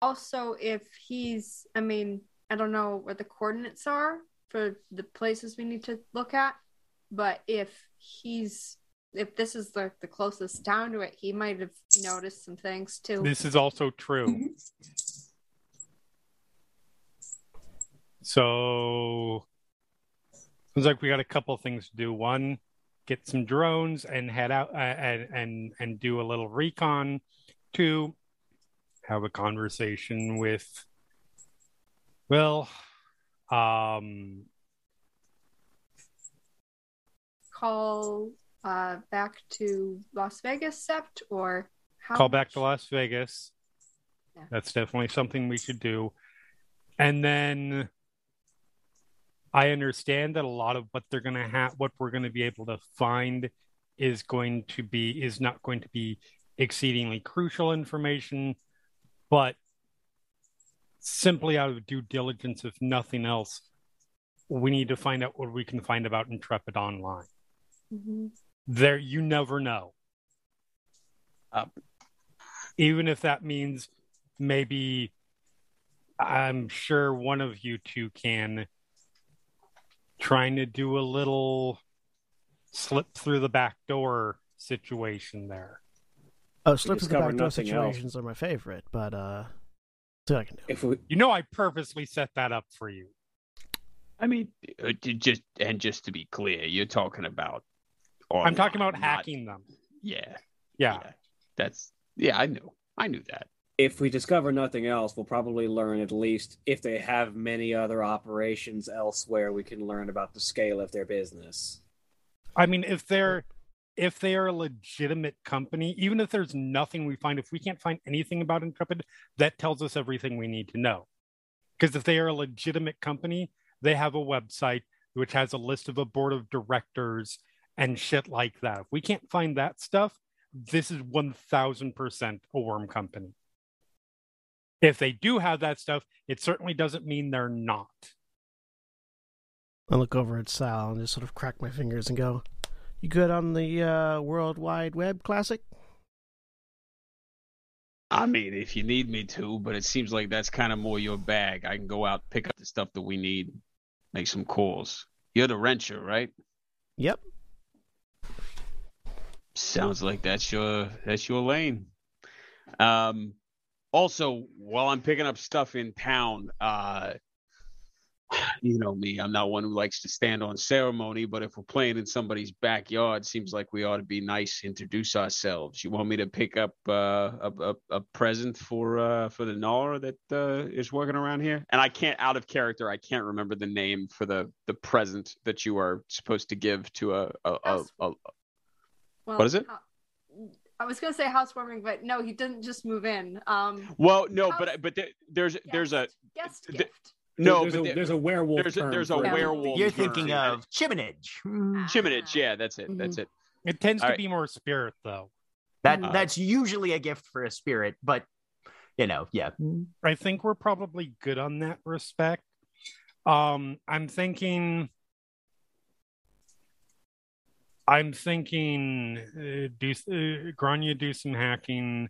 Speaker 4: Also, if he's, I mean, I don't know where the coordinates are for the places we need to look at, but if he's, if this is the, the closest town to it, he might have noticed some things too.
Speaker 8: This is also true. So sounds like we got a couple things to do. One, get some drones and head out uh, and and and do a little recon. Two, have a conversation with well, um,
Speaker 4: Call uh, back to Las Vegas, Sept, or how
Speaker 8: call back to Las Vegas.
Speaker 4: Yeah.
Speaker 8: That's definitely something we should do. And then I understand that a lot of what they're going to have, what we're going to be able to find is going to be, is not going to be exceedingly crucial information, but simply out of due diligence, if nothing else, we need to find out what we can find about Intrepid Online.
Speaker 4: Mhm.
Speaker 8: There, you never know.
Speaker 3: Uh,
Speaker 8: even if that means maybe I'm sure one of you two can trying to do a little slip through the back door situation there.
Speaker 1: Oh, slip to the back door
Speaker 7: nothing else.
Speaker 1: situations are my favorite, but uh, see what I can do.
Speaker 7: If we
Speaker 8: You know, I purposely set that up for you.
Speaker 3: I mean, uh, just and just to be clear, you're talking about.
Speaker 8: I'm talking about
Speaker 3: not-
Speaker 8: hacking them.
Speaker 3: Yeah,
Speaker 8: Yeah.
Speaker 3: that's yeah. I knew. I knew that.
Speaker 7: if we discover nothing else, we'll probably learn at least if they have many other operations elsewhere. We can learn about the scale of their business.
Speaker 8: I mean, if they're if they are a legitimate company, even if there's nothing we find, if we can't find anything about Intrepid, that tells us everything we need to know. Because if they are a legitimate company, they have a website which has a list of a board of directors and shit like that. If we can't find that stuff, this is 1000% a Wyrm company. If they do have that stuff, it certainly doesn't mean they're not.
Speaker 1: I look over at Sal and just sort of crack my fingers and go, "You good on the uh, World Wide Web Classic?"
Speaker 3: I mean, if you need me to, but it seems like that's kind of more your bag. I can go out, pick up the stuff that we need, make some calls. You're the wrencher, right?
Speaker 1: Yep.
Speaker 3: Sounds like that's your that's your lane. Um, also, while I'm picking up stuff in town, uh, you know me, I'm not one who likes to stand on ceremony, but if we're playing in somebody's backyard, seems like we ought to be nice, introduce ourselves. You want me to pick up uh, a, a a present for uh, for the Nara that uh, is working around here? And I can't, out of character, I can't remember the name for the the present that you are supposed to give to a a, a, a,
Speaker 4: Well,
Speaker 3: What is it?
Speaker 4: uh, I was gonna say housewarming, but no, he didn't just move in. Um,
Speaker 3: Well, no,
Speaker 4: House-
Speaker 3: but but there, there's there's a
Speaker 4: guest
Speaker 3: th-
Speaker 4: gift.
Speaker 3: No,
Speaker 7: there's,
Speaker 3: but
Speaker 7: a,
Speaker 3: there-
Speaker 7: there's a werewolf.
Speaker 3: there's a-
Speaker 7: term
Speaker 3: there's a werewolf
Speaker 2: You're
Speaker 3: term.
Speaker 2: thinking of chiminage.
Speaker 3: chiminage. Yeah, that's it. That's it.
Speaker 8: It tends
Speaker 3: All
Speaker 8: to
Speaker 3: right.
Speaker 8: be more spirit, though.
Speaker 2: That
Speaker 6: Mhm.
Speaker 2: that's usually a gift for a spirit, but you know, yeah.
Speaker 8: I think we're probably good on that respect. Um, I'm thinking. I'm thinking, uh, do uh, Grainne do some hacking.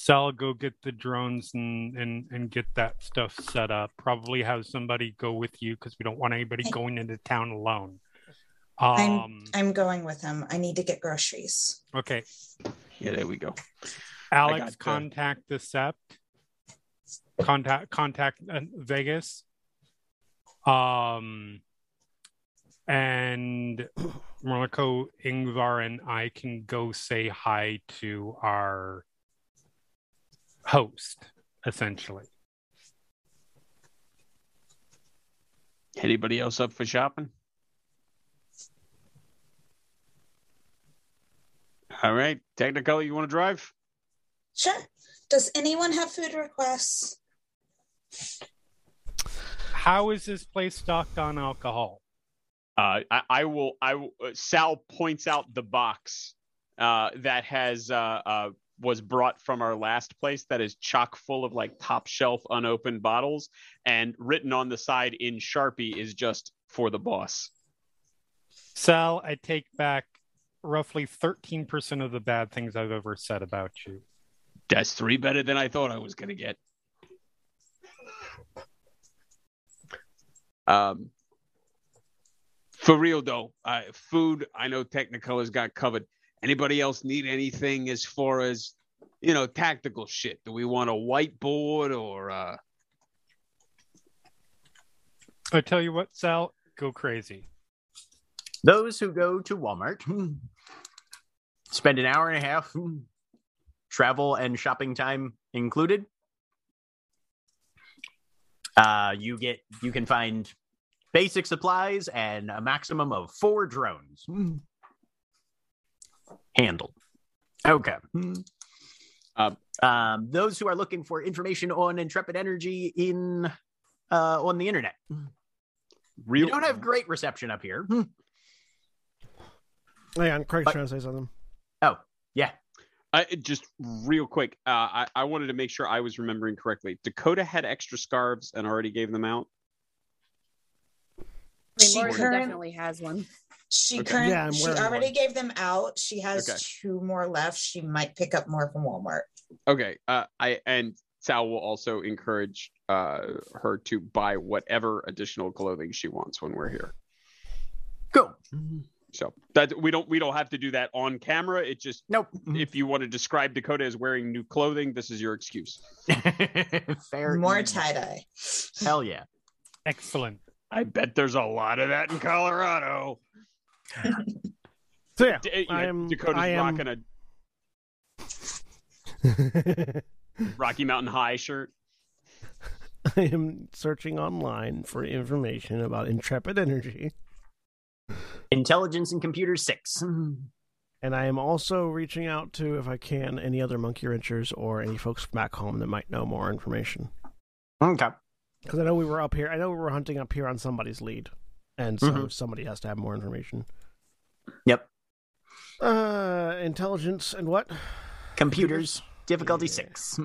Speaker 8: Sal go get the drones and and and get that stuff set up. Probably have somebody go with you because we don't want anybody going into town alone.
Speaker 5: I'm-
Speaker 8: Um.
Speaker 5: I'm going with him. I need to get groceries.
Speaker 8: Okay.
Speaker 3: Yeah, there we go.
Speaker 8: Alex, contact the Sept. Contact contact uh, Vegas. Um, and <clears throat> Moriko, Yngvar, and I can go say hi to our host, essentially.
Speaker 3: Anybody else up for shopping? All right, Technicolor, you want to drive?
Speaker 5: Sure. Does anyone have food requests?
Speaker 8: How is this place stocked on alcohol?
Speaker 3: Uh, I, I will. I will, uh, Sal points out the box uh, that has uh, uh, was brought from our last place that is chock full of like top shelf unopened bottles, and written on the side in Sharpie is just for the boss.
Speaker 8: Sal, I take back roughly 13% of the bad things I've ever said about you.
Speaker 3: That's three better than I thought I was gonna get. Um, for real though, uh, food. I know Technicolor's got covered. Anybody else need anything as far as you know tactical shit? Do we want a whiteboard or uh,
Speaker 8: I tell you what, Sal, go crazy.
Speaker 2: Those who go to Walmart <laughs> spend an hour and a half, <laughs> travel and shopping time included. Uh, you get you can find basic supplies and a maximum of four drones <laughs> Hmm. handled. Okay. Hmm.
Speaker 3: Um,
Speaker 2: um, those who are looking for information on Intrepid Energy in uh, on the internet.
Speaker 3: real?
Speaker 2: You don't have great reception up here. Hmm.
Speaker 1: Hang on, Craig's
Speaker 2: But-
Speaker 1: trying to say something.
Speaker 2: Oh, yeah.
Speaker 3: I, just real quick, uh, I, I wanted to make sure I was remembering correctly. Dakota had extra scarves and already gave them out.
Speaker 6: I mean,
Speaker 5: She
Speaker 6: Morgan
Speaker 5: current-
Speaker 6: definitely has one.
Speaker 5: She
Speaker 3: Okay.
Speaker 5: current,
Speaker 1: Yeah,
Speaker 5: she already
Speaker 1: one.
Speaker 5: gave them out. She has
Speaker 3: Okay.
Speaker 5: two more left. She might pick up more from Walmart.
Speaker 3: Okay. Uh, I and Sal will also encourage uh, her to buy whatever additional clothing she wants when we're here.
Speaker 2: Cool.
Speaker 3: So that we don't we don't have to do that on camera. It just
Speaker 2: Nope.
Speaker 3: if you want to describe Dakota as wearing new clothing, this is your excuse. <laughs>
Speaker 2: Fair.
Speaker 5: More tie dye.
Speaker 2: Hell yeah.
Speaker 8: Excellent.
Speaker 3: I bet there's a lot of that in Colorado. <laughs>
Speaker 1: So yeah,
Speaker 3: D- you know,
Speaker 1: I am.
Speaker 3: Dakota's
Speaker 1: I am,
Speaker 3: rocking a <laughs> Rocky Mountain High shirt. <laughs>
Speaker 1: I am searching online for information about Intrepid Energy,
Speaker 2: Intelligence and Computer Six.
Speaker 1: and I am also reaching out to, if I can, any other monkey wrenchers or any folks back home that might know more information.
Speaker 2: Okay.
Speaker 1: Because I know we were up here. I know we were hunting up here on somebody's lead, and so
Speaker 2: Mhm.
Speaker 1: somebody has to have more information.
Speaker 2: Yep.
Speaker 1: Uh, intelligence and what?
Speaker 2: Computers. Difficulty
Speaker 1: Yeah.
Speaker 2: six.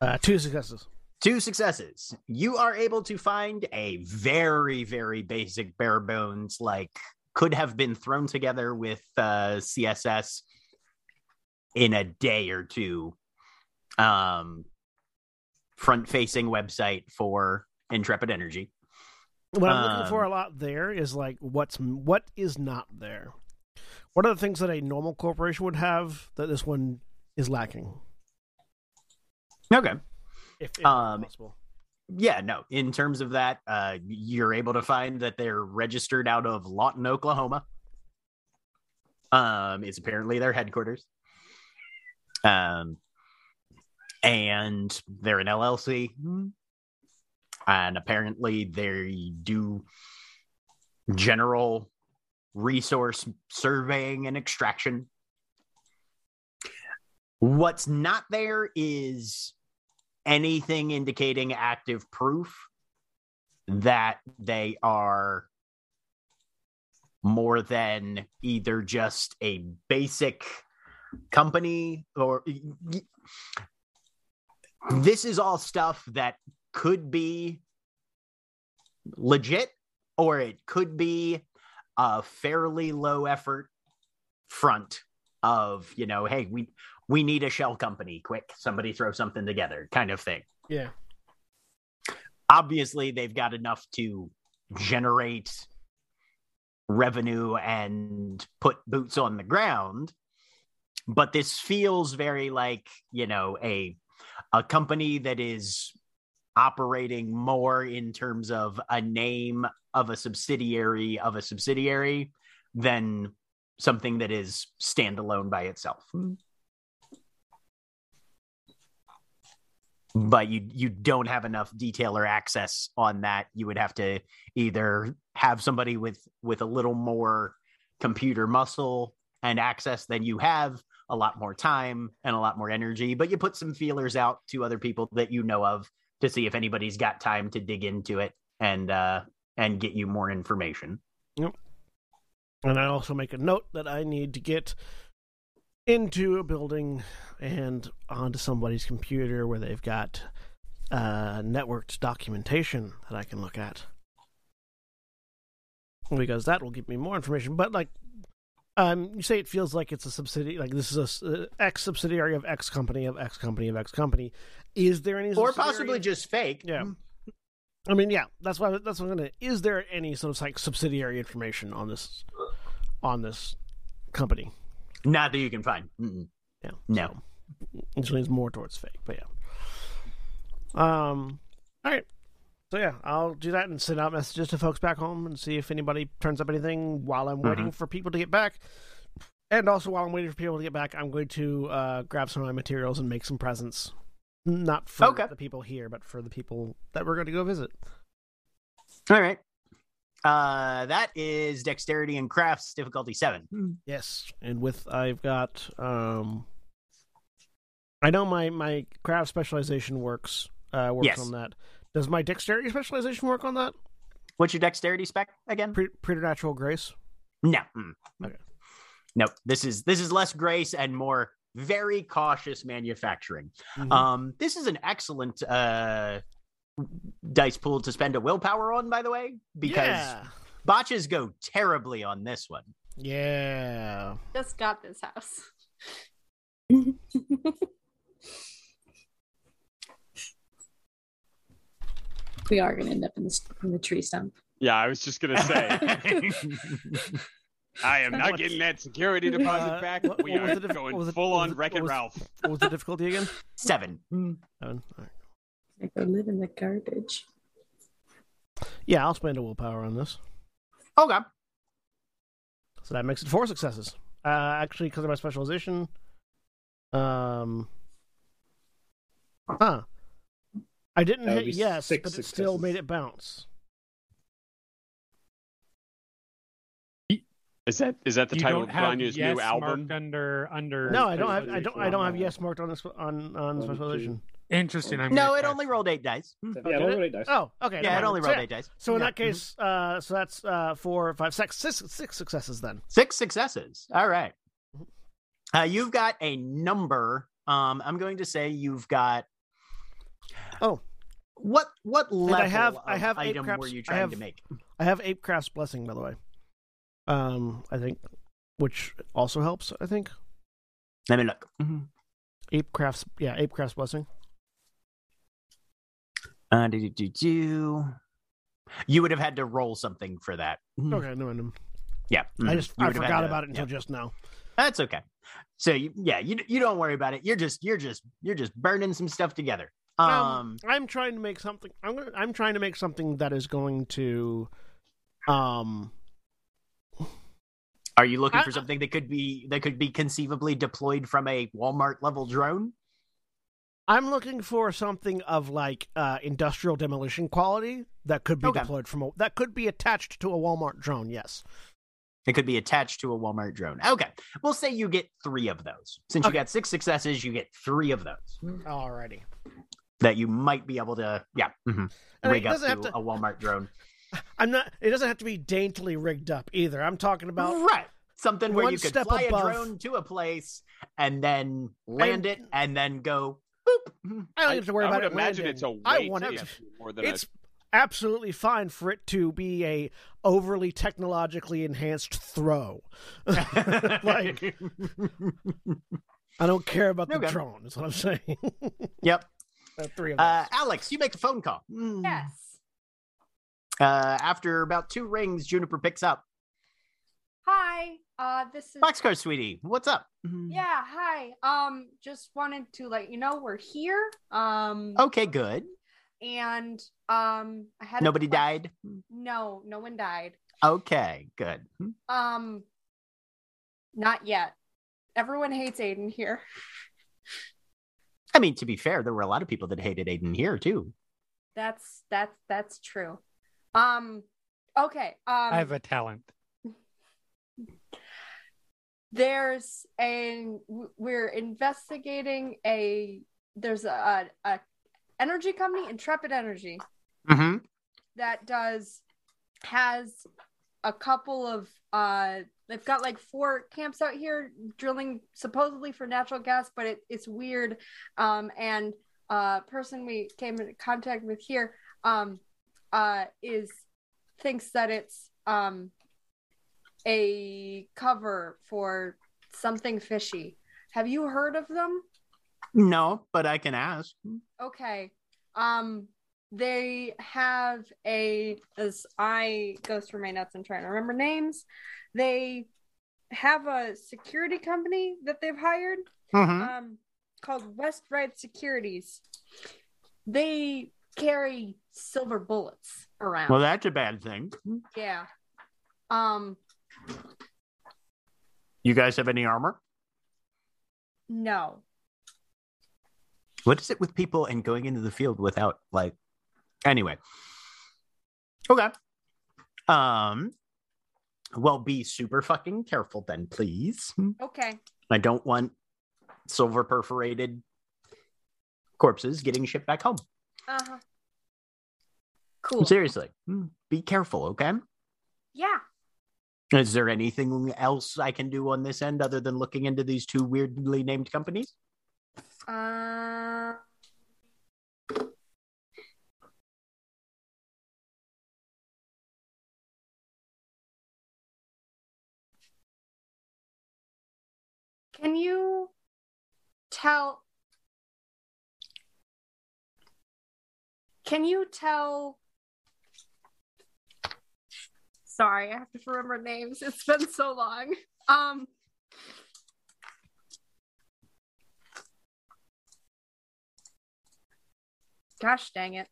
Speaker 1: Uh, two successes.
Speaker 2: Two successes. You are able to find a very, very basic bare bones, like could have been thrown together with uh, CSS in a day or two. Um, front facing website for Intrepid Energy.
Speaker 1: What I'm looking for
Speaker 2: Um,
Speaker 1: a lot there is like what's what is not there. What are the things that a normal corporation would have that this one is lacking?
Speaker 2: Okay.
Speaker 1: If, if
Speaker 2: Um,
Speaker 1: possible.
Speaker 2: Yeah, no. In terms of that, uh, you're able to find that they're registered out of Lawton, Oklahoma. Um, it's apparently their headquarters. Um, and they're an LLC. and apparently they do general resource surveying and extraction. What's not there is anything indicating active proof that they are more than either just a basic company or this is all stuff that could be legit or it could be a fairly low effort front of you know hey we we need a shell company quick somebody throw something together kind of thing.
Speaker 1: Yeah.
Speaker 2: obviously they've got enough to generate revenue and put boots on the ground but this feels very like you know a a company that is operating more in terms of a name of a subsidiary of a subsidiary than something that is standalone by itself hmm. But you you don't have enough detail or access on that. You would have to either have somebody with with a little more computer muscle and access than you have a lot more time and a lot more energy but you put some feelers out to other people that you know of to see if anybody's got time to dig into it and uh and get you more information. Yep.
Speaker 1: And I also make a note that I need to get into a building and onto somebody's computer where they've got uh, networked documentation that I can look at. Because that will give me more information. But, like, um, you say it feels like it's a subsidiary, like this is a uh, X subsidiary of X company of X company of X company. Is there any
Speaker 2: or possibly just fake
Speaker 1: Yeah. I mean, yeah, that's why that's what I'm gonna. Is there any sort of like subsidiary information on this on this company?
Speaker 2: Not that you can find Mm-mm.
Speaker 1: Yeah,
Speaker 2: no
Speaker 1: which leans more towards fake, but yeah. Um, all right. So yeah, I'll do that and send out messages to folks back home and see if anybody turns up anything while I'm waiting for people to get back. And also, while I'm waiting for people to get back, I'm going to uh, grab some of my materials and make some presents. Not for
Speaker 2: Okay.
Speaker 1: the people here, but for the people that we're going to go visit.
Speaker 2: all right uh that is dexterity and crafts difficulty seven
Speaker 1: Yes, and with I've got um I know my my craft specialization works uh works
Speaker 2: Yes.
Speaker 1: on that. Does my dexterity specialization work on that?
Speaker 2: what's your dexterity spec again
Speaker 1: Pre- preternatural grace.
Speaker 2: No. Mm.
Speaker 1: Okay.
Speaker 2: Nope. This is this is less grace and more very cautious manufacturing.
Speaker 1: Mhm.
Speaker 2: Um, this is an excellent uh dice pool to spend a willpower on, by the way, because
Speaker 1: yeah.
Speaker 2: botches go terribly on this one.
Speaker 1: Yeah.
Speaker 4: Just got this house. <laughs>
Speaker 6: we are going to end up in the, in the tree stump.
Speaker 9: Yeah, I was just gonna say. <laughs> I am not getting that security deposit
Speaker 1: Uh,
Speaker 9: back.
Speaker 1: what-
Speaker 9: we
Speaker 1: what was
Speaker 9: are
Speaker 1: the dif-
Speaker 9: going
Speaker 1: what was the-
Speaker 9: full
Speaker 1: what
Speaker 9: on
Speaker 1: was
Speaker 9: Wreck
Speaker 1: what
Speaker 9: It Ralph.
Speaker 1: What was the difficulty again?
Speaker 2: Seven.
Speaker 1: Seven. All right.
Speaker 6: I go live in the garbage.
Speaker 1: Yeah, I'll spend a willpower on this.
Speaker 2: Okay.
Speaker 1: So that makes it four successes. Uh, actually, because of my specialization. Um. Huh. I didn't hit
Speaker 7: be
Speaker 1: yes,
Speaker 7: six
Speaker 1: but it still made it bounce.
Speaker 9: Is that is that the
Speaker 8: you
Speaker 9: title of
Speaker 8: have yes
Speaker 9: new album?
Speaker 8: under under.
Speaker 1: No, I don't have. I don't. I don't have yes marked on this on on
Speaker 7: One,
Speaker 1: specialization.
Speaker 8: Interesting. I'm
Speaker 2: No,
Speaker 8: gonna
Speaker 2: it only rolled eight dice.
Speaker 7: Yeah,
Speaker 1: did
Speaker 7: roll
Speaker 1: it?
Speaker 7: eight dice.
Speaker 1: Oh, okay.
Speaker 2: Yeah,
Speaker 1: never
Speaker 2: it only
Speaker 1: mind. So,
Speaker 2: rolled
Speaker 1: yeah.
Speaker 2: eight dice.
Speaker 1: So in
Speaker 2: Yeah.
Speaker 1: that case, uh, so that's uh, four, five, six, six, six successes then.
Speaker 2: Six successes. All right. Uh, you've got a number. Um, I'm going to say you've got.
Speaker 1: Oh.
Speaker 2: What what level
Speaker 1: I have-
Speaker 2: of
Speaker 1: I have
Speaker 2: item
Speaker 1: craps-
Speaker 2: were you trying
Speaker 1: have-
Speaker 2: to make?
Speaker 1: I have Ape Craft's blessing, by the way. Um, I think, which also helps. I think
Speaker 2: Let me look.
Speaker 1: Ape Craft's yeah, Ape Craft's blessing.
Speaker 2: Uh, do, do, do. You would have had to roll something for that.
Speaker 1: Okay, no, no.
Speaker 2: Yeah.
Speaker 1: I
Speaker 2: mhm.
Speaker 1: just I
Speaker 2: would have had
Speaker 1: forgot
Speaker 2: to-
Speaker 1: about it until
Speaker 2: yeah.
Speaker 1: just now.
Speaker 2: That's okay. So you, yeah, you you don't worry about it. You're just you're just you're just burning some stuff together. Um,
Speaker 1: Um, I'm trying to make something. I'm gonna. I'm trying to make something that is going to, um,
Speaker 2: are you looking
Speaker 1: I-
Speaker 2: for something that could be that could be conceivably deployed from a Walmart level drone?
Speaker 1: I'm looking for something of like uh, industrial demolition quality that could be
Speaker 2: Okay.
Speaker 1: deployed from a, that could be attached to a Walmart drone. Yes.
Speaker 2: It could be attached to a Walmart drone. Okay. We'll say you get three of those. Since
Speaker 1: Okay.
Speaker 2: you got six successes, you get three of those
Speaker 1: Alrighty.
Speaker 2: that you might be able to, yeah, mhm, rig up to,
Speaker 1: to-
Speaker 2: a Walmart drone. <laughs>
Speaker 1: I'm not. It doesn't have to be daintily rigged up either. I'm talking about
Speaker 2: right. Something where you could fly
Speaker 1: above.
Speaker 2: a drone to a place and then land it and then go boop. Mhm.
Speaker 1: I don't have to worry
Speaker 3: I
Speaker 1: about
Speaker 3: would
Speaker 1: it.
Speaker 3: imagine
Speaker 1: landing.
Speaker 3: it's a weight
Speaker 1: I want it.
Speaker 3: more than a-
Speaker 1: It's absolutely fine for it to be a overly technologically enhanced throw. <laughs> like I don't care about the drone. Is what I'm saying. <laughs>
Speaker 2: Yep.
Speaker 1: Uh, three of
Speaker 2: Uh. Alex, you make a phone call. Mm.
Speaker 4: Yes.
Speaker 2: Uh, after about two rings, Juniper picks up.
Speaker 4: Hi. Uh, this is.
Speaker 2: Boxcar, sweetie, what's up?
Speaker 4: Yeah. Hi. Um, just wanted to let you know we're here. Um.
Speaker 2: Okay, good.
Speaker 4: And um, I had
Speaker 2: Nobody
Speaker 4: que-
Speaker 2: died.
Speaker 4: No, no one died.
Speaker 2: Okay, good.
Speaker 4: Um, not yet. Everyone hates Aiden here.
Speaker 2: I mean, to be fair, there were a lot of people that hated Aiden here too.
Speaker 4: That's that's that's true. Um, okay. Um,
Speaker 8: I have a talent.
Speaker 4: There's a we're investigating a there's a, a energy company intrepid energy
Speaker 2: Mm-hmm.
Speaker 4: that does has a couple of uh they've got like four camps out here drilling supposedly for natural gas but it, it's weird um and uh person we came in contact with here um uh is thinks that it's um a cover for something fishy have you heard of them
Speaker 2: No, but I can ask.
Speaker 4: Okay. Um they have a as I go through my notes and trying to remember names, they have a security company that they've hired
Speaker 2: Mhm.
Speaker 4: um called West Ride Securities. They carry silver bullets around.
Speaker 2: Well, that's a bad thing.
Speaker 4: yeah. Um
Speaker 2: You guys have any armor?
Speaker 4: no.
Speaker 2: What is it with people and going into the field without like? Anyway. Okay. Um. Well, be super fucking careful then, please.
Speaker 4: Okay.
Speaker 2: I don't want silver perforated corpses getting shipped back home.
Speaker 4: Uh-huh. Cool.
Speaker 2: Seriously, be careful, okay?
Speaker 4: Yeah.
Speaker 2: Is there anything else I can do on this end other than looking into these two weirdly named companies?
Speaker 4: Uh Can you tell Can you tell Sorry, I have to remember names. It's been so long. Um Gosh dang it.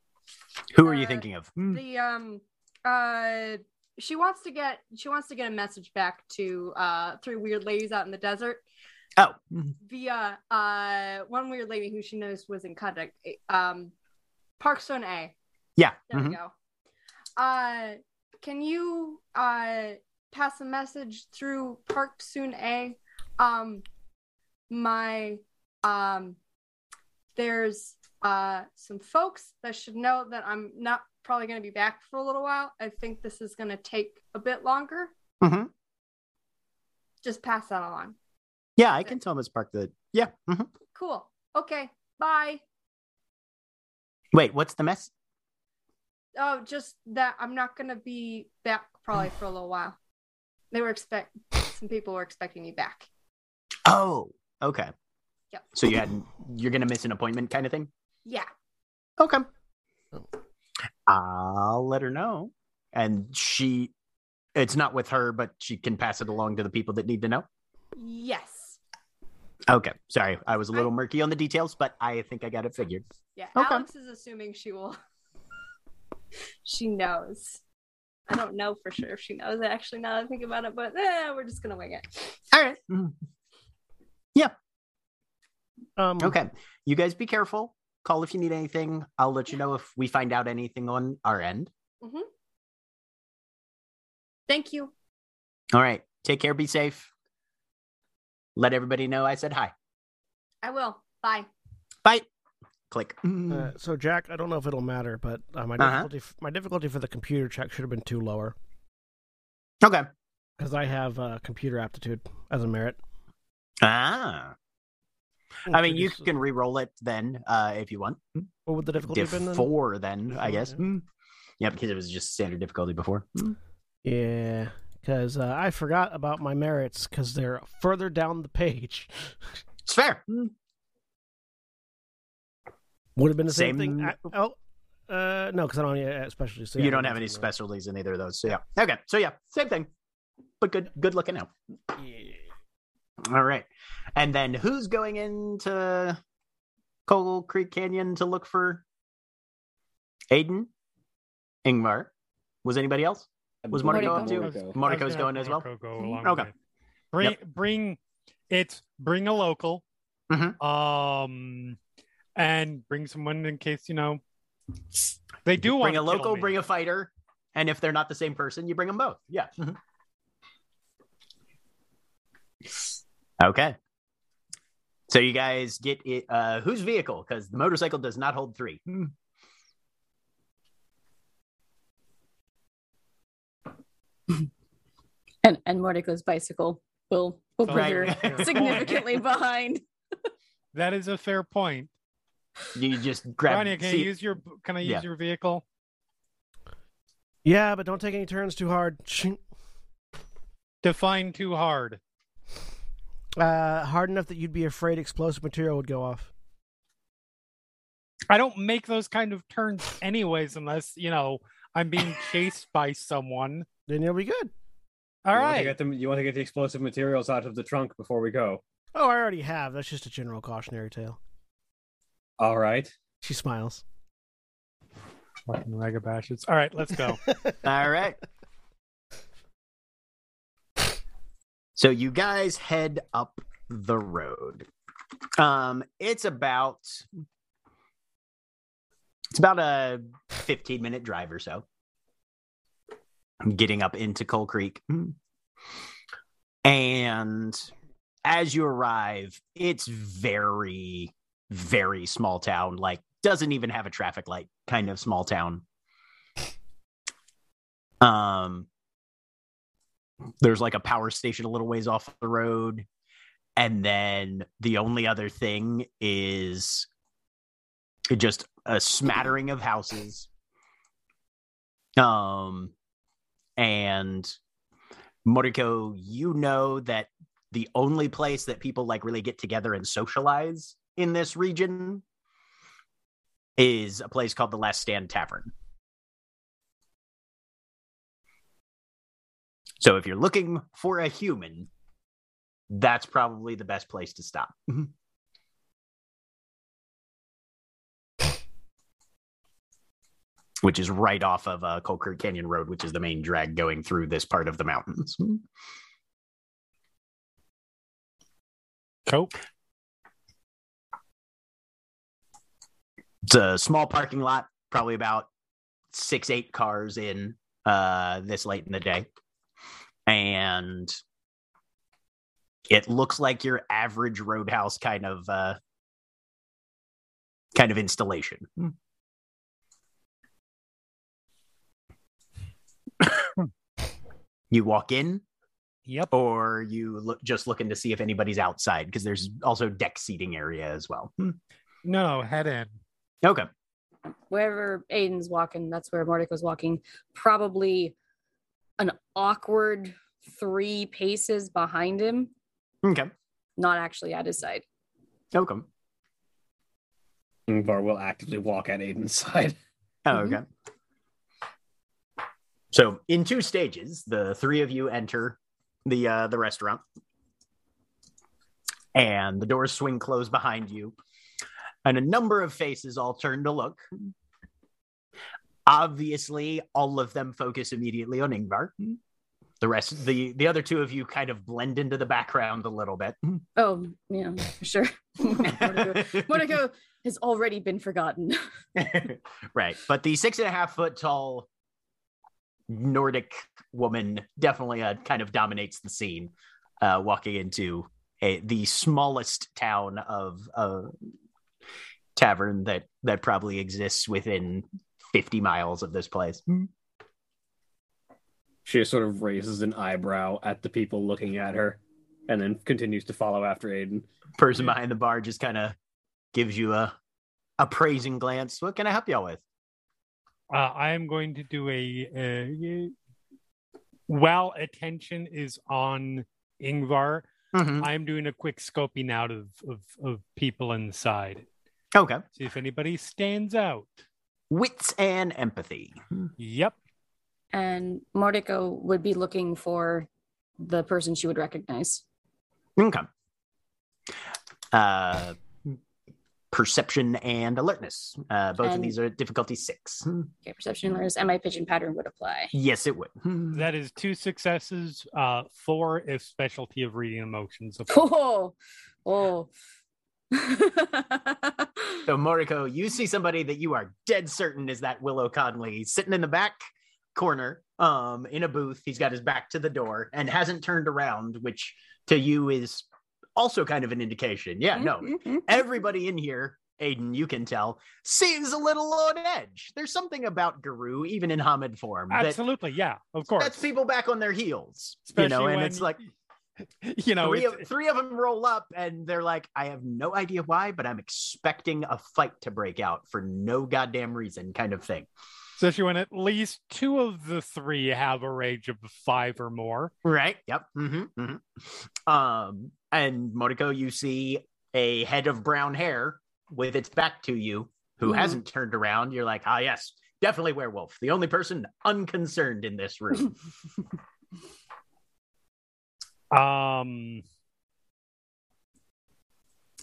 Speaker 2: Who are you
Speaker 4: Uh,
Speaker 2: thinking of? Hmm.
Speaker 4: the um uh she wants to get she wants to get a message back to uh three weird ladies out in the desert
Speaker 2: Oh,
Speaker 4: via uh one weird lady who she knows was in contact um parkstone a
Speaker 2: yeah.
Speaker 4: there
Speaker 2: mhm.
Speaker 4: we go uh can you uh pass a message through Park Soon a um my um there's uh some folks that should know that I'm not probably going to be back for a little while. I think this is going to take a bit longer.
Speaker 2: Mhm.
Speaker 4: Just pass that along.
Speaker 2: Yeah, I can tell Miss Park that. Yeah. mhm.
Speaker 4: Cool. Okay. Bye.
Speaker 2: Wait, what's the mess?
Speaker 4: Oh, just that I'm not going to be back probably for a little while. They were expect some people were expecting me back.
Speaker 2: Oh, okay.
Speaker 4: Yep.
Speaker 2: So you had you're gonna miss an appointment, kind of thing.
Speaker 4: Yeah.
Speaker 2: Okay. I'll let her know, and she. It's not with her, but she can pass it along to the people that need to know.
Speaker 4: Yes.
Speaker 2: Okay, sorry, I was a little murky on the details, but I think I got it figured.
Speaker 4: Yeah.
Speaker 2: Okay.
Speaker 4: Alex is assuming she will. She knows. I don't know for sure if she knows actually now that I think about it, but eh, we're just gonna wing it.
Speaker 2: All right. Mhm. Yeah.
Speaker 1: Um,
Speaker 2: Okay. You guys be careful. Call if you need anything. I'll let you know if we find out anything on our end.
Speaker 4: Thank you.
Speaker 2: All right. Take care. Be safe. Let everybody know I said hi.
Speaker 4: I will. Bye.
Speaker 2: Bye. Click.
Speaker 1: Uh, so Jack, I don't know if it'll matter, but uh, my
Speaker 2: Uh-huh.
Speaker 1: difficulty f- my difficulty for the computer check should have been two lower
Speaker 2: okay.
Speaker 1: because I have uh, computer aptitude as a merit.
Speaker 2: Ah. I mean, you can re-roll it then uh, if you want.
Speaker 1: What would the difficulty
Speaker 2: Diff
Speaker 1: have been then?
Speaker 2: four then, I guess.
Speaker 1: yeah.
Speaker 2: Hmm. Yeah, because it was just standard difficulty before. Hmm.
Speaker 1: Yeah, because uh, I forgot about my merits because they're further down the page.
Speaker 2: It's fair. Hmm.
Speaker 1: Would have been the same,
Speaker 2: Same-
Speaker 1: thing. I- oh, uh, no, because I don't have any uh, specialties. so yeah,
Speaker 2: you don't have any
Speaker 1: nothing
Speaker 2: specialties in either of those. So yeah. Okay. So yeah, same thing. But good good looking out.
Speaker 1: Yeah.
Speaker 2: All right. And then who's going into Coal Creek Canyon to look for Aiden? Yngvar? Was anybody else? Was Marco
Speaker 6: Moriko.
Speaker 2: up too?
Speaker 7: Moriko.
Speaker 8: I
Speaker 2: Marco's
Speaker 8: gonna
Speaker 2: as well.
Speaker 8: Go
Speaker 1: Mhm.
Speaker 8: along
Speaker 2: Okay.
Speaker 8: with it. Bring bring it's bring a local.
Speaker 2: Mhm.
Speaker 8: Um and bring someone in case, you know, they do want
Speaker 2: Bring a local, bring a fighter, and if they're not the same person, you bring them both. Yeah. Mhm. Okay. So you guys get it. Uh, whose vehicle? Because the motorcycle does not hold three. Hmm. <laughs>
Speaker 6: And and Mordecai's bicycle will will put
Speaker 8: Right.
Speaker 6: her significantly behind.
Speaker 8: That is a fair point.
Speaker 2: You just grab.
Speaker 8: Grainne, can I use your can I use
Speaker 2: Yeah.
Speaker 8: your vehicle?
Speaker 1: Yeah, but don't take any turns too hard. Shing.
Speaker 8: Define too hard.
Speaker 1: Uh, hard enough that you'd be afraid explosive material would go off.
Speaker 8: I don't make those kind of turns anyways unless, you know, I'm being <laughs> chased by someone.
Speaker 1: Then you'll be good.
Speaker 8: All
Speaker 7: you Want to get them, you want to get the explosive materials out of the trunk before we go.
Speaker 1: Oh, I already have. That's just a general cautionary tale.
Speaker 7: All right.
Speaker 1: She smiles.
Speaker 8: Fucking ragabashes. All right, let's go. <laughs>
Speaker 2: All right. So you guys head up the road. Um, it's about it's about a 15 minute drive or so. I'm getting up into Coal Creek. And as you arrive, it's very, very small town, like doesn't even have a traffic light kind of small town. Um, there's like a power station a little ways off the road. And then the only other thing is just a smattering of houses. Um, and Moriko, you know that the only place that people like really get together and socialize in this region is a place called the Last Stand Tavern. So if you're looking for a human, that's probably the best place to stop. which is right off of uh, Coal Creek Canyon Road, which is the main drag going through this part of the mountains.
Speaker 8: Cope.
Speaker 2: It's a small parking lot, probably about six, eight cars in uh, this late in the day. And it looks like your average roadhouse kind of uh, kind of installation. <coughs> you walk in
Speaker 8: Yep.
Speaker 2: or you look just looking to see if anybody's outside because there's also deck seating area as well.
Speaker 8: No, head in.
Speaker 2: Okay.
Speaker 6: Wherever Aiden's walking, that's where Mordecai's walking. Probably an awkward three paces behind him,
Speaker 2: Okay.
Speaker 6: not actually at his side.
Speaker 2: Okay.
Speaker 7: Yngvar will actively walk at Aiden's <laughs> side.
Speaker 2: Oh,
Speaker 6: Mhm.
Speaker 2: okay. So in two stages, the three of you enter the uh, the restaurant, and the doors swing closed behind you, and a number of faces all turn to look. Obviously, all of them focus immediately on Yngvar. the rest, the the other two of you, kind of blend into the background a little bit.
Speaker 6: Oh, yeah, sure. <laughs> Monaco, <laughs> Monaco has already been forgotten. <laughs>
Speaker 2: right, but the six and a half foot tall Nordic woman definitely uh, kind of dominates the scene, uh, walking into a, the smallest town of a tavern that that probably exists within 50 miles of this place.
Speaker 7: She sort of raises an eyebrow at the people looking at her, and then continues to follow after Aiden.
Speaker 2: Person behind the bar just kind of gives you a appraising glance. What can I help y'all with?
Speaker 8: Uh, I am going to do a. Uh, while attention is on Yngvar,
Speaker 2: Mhm.
Speaker 8: I'm doing a quick scoping out of, of, of people inside.
Speaker 2: Okay.
Speaker 8: See if anybody stands out.
Speaker 2: Wits and empathy.
Speaker 8: Yep.
Speaker 6: and Mordecai would be looking for the person she would recognize.
Speaker 2: Okay. Uh, perception and alertness. Uh, both of these are difficulty six.
Speaker 6: Okay, perception alertness and my pigeon pattern would apply.
Speaker 2: Yes, it would.
Speaker 8: That is two successes, uh, four if specialty of reading emotions. <laughs>
Speaker 6: Oh, oh.
Speaker 2: So, Moriko, you see somebody that you are dead certain is that Willow Connolly sitting in the back corner um, in a booth. He's got his back to the door and hasn't turned around, which to you is also kind of an indication. Yeah, no, <laughs> everybody in here, Aiden, you can tell, seems a little on edge. There's something about Garou, even in Homid form,
Speaker 8: Absolutely, yeah, of course.
Speaker 2: that's people back on their heels.
Speaker 8: Especially
Speaker 2: you know, and
Speaker 8: when,
Speaker 2: it's like <laughs>
Speaker 8: you know,
Speaker 2: three of, three of them roll up and they're like, I have no idea why, but I'm expecting a fight to break out for no goddamn reason, kind of thing.
Speaker 8: So especially when at least two of the three have a rage of five or more.
Speaker 2: Right. Yep. hmm Um, and Moriko, you see a head of brown hair with its back to you who
Speaker 6: Mhm.
Speaker 2: hasn't turned around. You're like, ah, yes, definitely werewolf. The only person unconcerned in this room. <laughs>
Speaker 8: Um,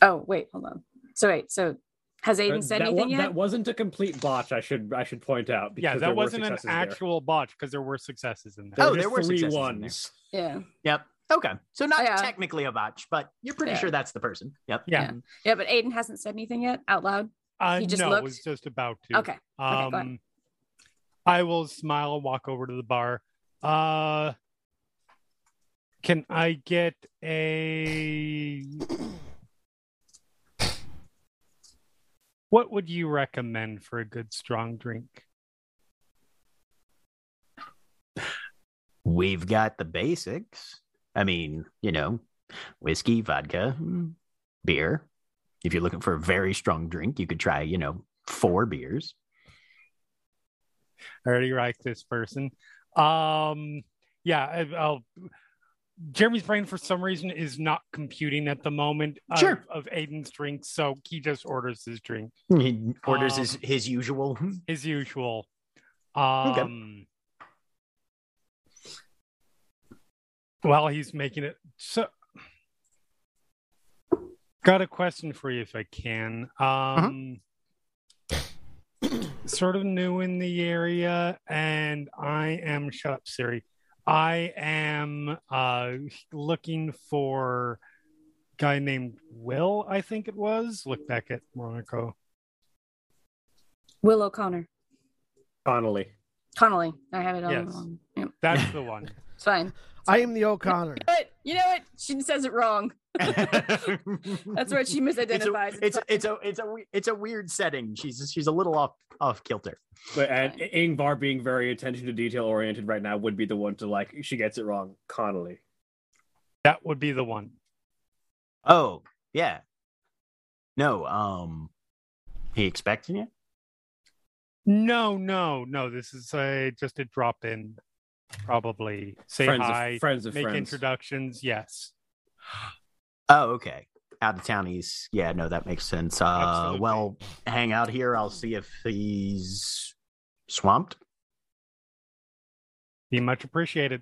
Speaker 6: Oh, wait, hold on. So wait, so has Aiden said
Speaker 7: that,
Speaker 6: anything
Speaker 7: wa-
Speaker 6: yet?
Speaker 7: that wasn't a complete botch. I should I should point out.
Speaker 8: yeah,
Speaker 7: because there
Speaker 8: that wasn't an
Speaker 7: successes there.
Speaker 8: actual botch because there were successes in
Speaker 7: There
Speaker 8: there.
Speaker 2: Oh, there were
Speaker 7: three
Speaker 2: successes
Speaker 7: ones.
Speaker 6: yeah.
Speaker 2: yep. Okay. So not
Speaker 6: Oh, yeah.
Speaker 2: technically a botch, but you're pretty
Speaker 6: Yeah.
Speaker 2: sure that's the person. Yep.
Speaker 8: Yeah.
Speaker 6: Yeah, but Aiden hasn't said anything yet out loud.
Speaker 8: Uh,
Speaker 6: He just
Speaker 8: no,
Speaker 6: looked?
Speaker 8: was just about to.
Speaker 6: Okay. go ahead.
Speaker 8: Um, I will smile and walk over to the bar. Uh, can I get a? What would you recommend for a good strong drink?
Speaker 2: We've got the basics. I mean, you know, whiskey, vodka, beer. If you're looking for a very strong drink, you could try, you know, four beers.
Speaker 8: I already like this person. Um, yeah, I- I'll. Jeremy's brain, for some reason, is not computing at the moment of,
Speaker 2: Sure.
Speaker 8: of Aiden's drink, so he just orders his drink.
Speaker 2: He orders his,
Speaker 8: Um,
Speaker 2: his usual.
Speaker 8: as usual. Um, While he's making it, so got a question for you if I can. Um, sort of new in the area, and I am shut up, Siri. I am uh looking for a guy named Will, I think it was. Look back at Monaco.
Speaker 6: Will O'Connor.
Speaker 7: Connolly.
Speaker 6: Connolly. I have it on.
Speaker 8: Yes.
Speaker 6: on- Yep,
Speaker 8: That's <laughs> the one.
Speaker 6: it's fine.
Speaker 1: I am the O'Connor.
Speaker 6: But you know what? She says it wrong.
Speaker 2: That's
Speaker 6: where she misidentifies. <laughs>
Speaker 2: It's a, it's a it's a we- it's a weird setting. She's she's a little off off kilter.
Speaker 7: But and Yngvar being very attention to detail oriented right now would be the one to like she gets it wrong. Connolly.
Speaker 8: That would be the one.
Speaker 2: Oh yeah. No, um, he expecting you?
Speaker 8: No, no, no. This is a just a drop in. Probably say
Speaker 7: friends
Speaker 8: hi,
Speaker 7: of friends of
Speaker 8: make
Speaker 7: friends.
Speaker 8: introductions. Yes.
Speaker 2: Oh, okay. Out of townies. Yeah, no, that makes sense. Uh,
Speaker 8: Absolutely.
Speaker 2: well, hang out here. I'll see if he's swamped.
Speaker 8: Be much appreciated.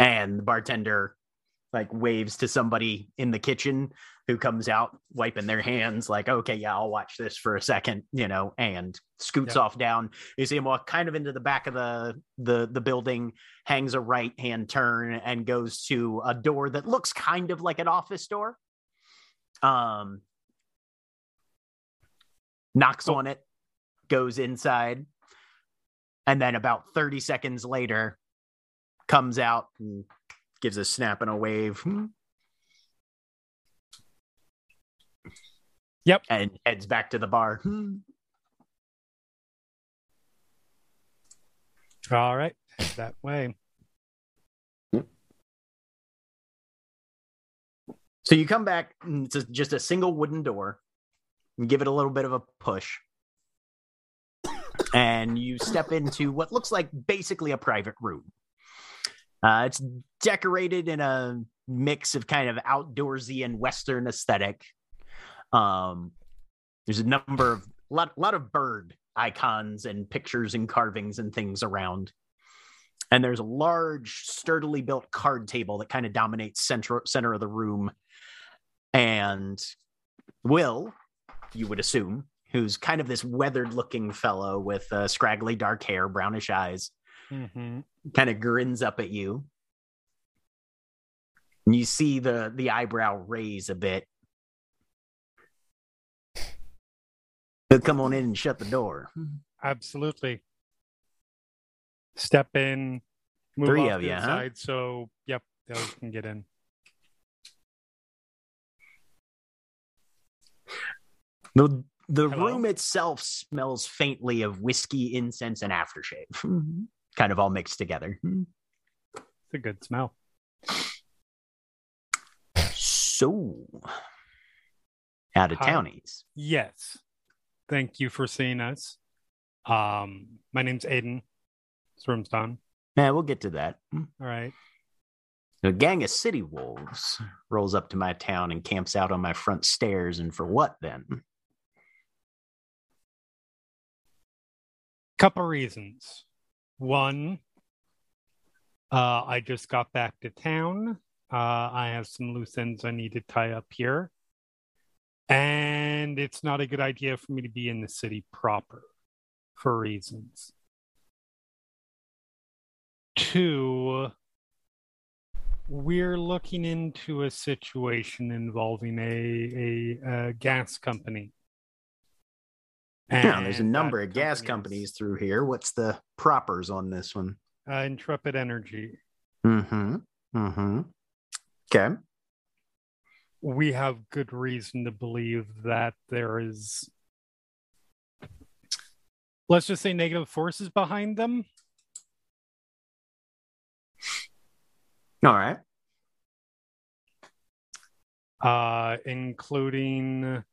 Speaker 2: And the bartender like waves to somebody in the kitchen who comes out wiping their hands, like, okay, yeah, I'll watch this for a second, you know, and scoots off down. You see him walk kind of into the back of the the the building, hangs a right hand turn, and goes to a door that looks kind of like an office door. Um, knocks on it, goes inside, and then about 30 seconds later, comes out and gives a snap and a wave.
Speaker 8: Yep.
Speaker 2: And heads back to the bar. <laughs>
Speaker 8: All right, that way.
Speaker 2: So you come back, and it's a- just a single wooden door. You give it a little bit of a push. And you step into what looks like basically a private room. Uh, it's decorated in a mix of kind of outdoorsy and Western aesthetic. Um, there's a number of lot, lot of bird icons and pictures and carvings and things around. And there's a large, sturdily built card table that kind of dominates center center of the room. And Will, you would assume, who's kind of this weathered looking fellow with uh, scraggly dark hair, brownish eyes,
Speaker 8: hmm
Speaker 2: kind of grins up at you. And you see the the eyebrow raise a bit. Come on in and shut the door.
Speaker 8: Absolutely. Step in. Move
Speaker 2: Three of you,
Speaker 8: the
Speaker 2: huh?
Speaker 8: so yep, those can get in.
Speaker 2: The the
Speaker 8: Hello?
Speaker 2: room itself smells faintly of whiskey, incense, and aftershave. Mm-hmm. kind of all mixed together.
Speaker 8: It's a good smell.
Speaker 2: So out of
Speaker 8: Hi.
Speaker 2: townies.
Speaker 8: Yes. Thank you for seeing us. Um, my name's Aiden. This room's done.
Speaker 2: Yeah, we'll get to that.
Speaker 8: All right.
Speaker 2: A gang of city wolves rolls up to my town and camps out on my front stairs. And for what then?
Speaker 8: Couple reasons. One, uh, I just got back to town. Uh, I have some loose ends I need to tie up here. And it's not a good idea for me to be in the city proper for reasons. Two, we're looking into a situation involving a, a, a gas company.
Speaker 2: Yeah, there's a number of gas companies through here. What's the propers on this one?
Speaker 8: Uh, Intrepid Energy.
Speaker 2: Mm-hmm. Mm-hmm. Okay.
Speaker 8: We have good reason to believe that there is, let's just say, negative forces behind them.
Speaker 2: All right.
Speaker 8: uh, including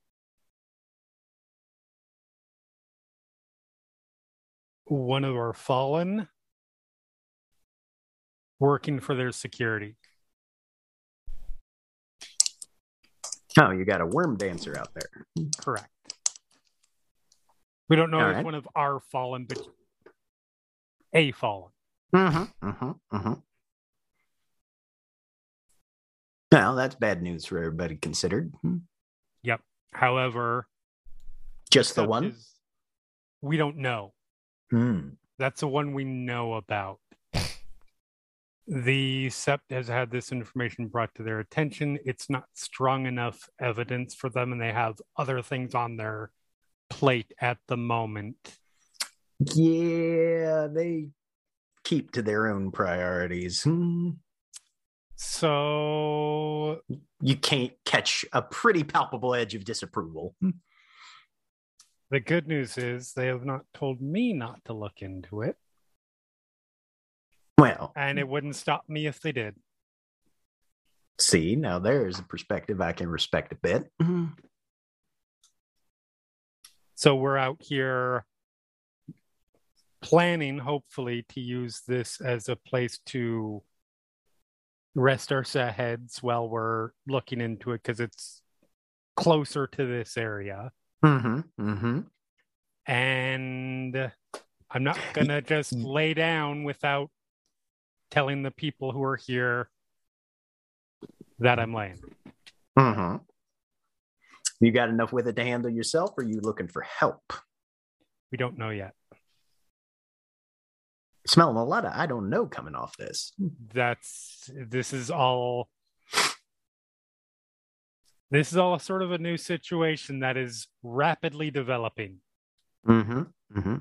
Speaker 8: one of our fallen working for their security.
Speaker 2: Oh, you got a Wyrm dancer out there.
Speaker 8: Correct. We don't know
Speaker 2: All
Speaker 8: if
Speaker 2: right.
Speaker 8: one of our fallen, but a fallen.
Speaker 2: Mm-hmm. Mm-hmm. Mm-hmm. Well, that's bad news for everybody considered. Hmm.
Speaker 8: However,
Speaker 2: Just the one?
Speaker 8: we don't know.
Speaker 2: Hmm.
Speaker 8: That's the one we know about. The SEPT has had this information brought to their attention. It's not strong enough evidence for them, and they have other things on their plate at the moment.
Speaker 2: Yeah, they keep to their own priorities. Hmm.
Speaker 8: So,
Speaker 2: You can't catch a pretty palpable edge of disapproval. Hmm.
Speaker 8: the good news is they have not told me not to look into it,
Speaker 2: Well,
Speaker 8: and it wouldn't stop me if they did.
Speaker 2: see, now there's a perspective I can respect a bit. Hmm.
Speaker 8: So, we're out here planning, hopefully, to use this as a place to rest our heads while we're looking into it because it's closer to this area.
Speaker 2: Mm-hmm. Mm-hmm.
Speaker 8: And I'm not gonna just lay down without telling the people who are here that I'm laying.
Speaker 2: Mm-hmm. You got enough with it to handle yourself, or are you looking for help?
Speaker 8: We don't know yet.
Speaker 2: Smelling a lot of I don't know coming off this.
Speaker 8: That's this is all this is all sort of a new situation that is rapidly developing.
Speaker 2: Mm-hmm. Mm-hmm.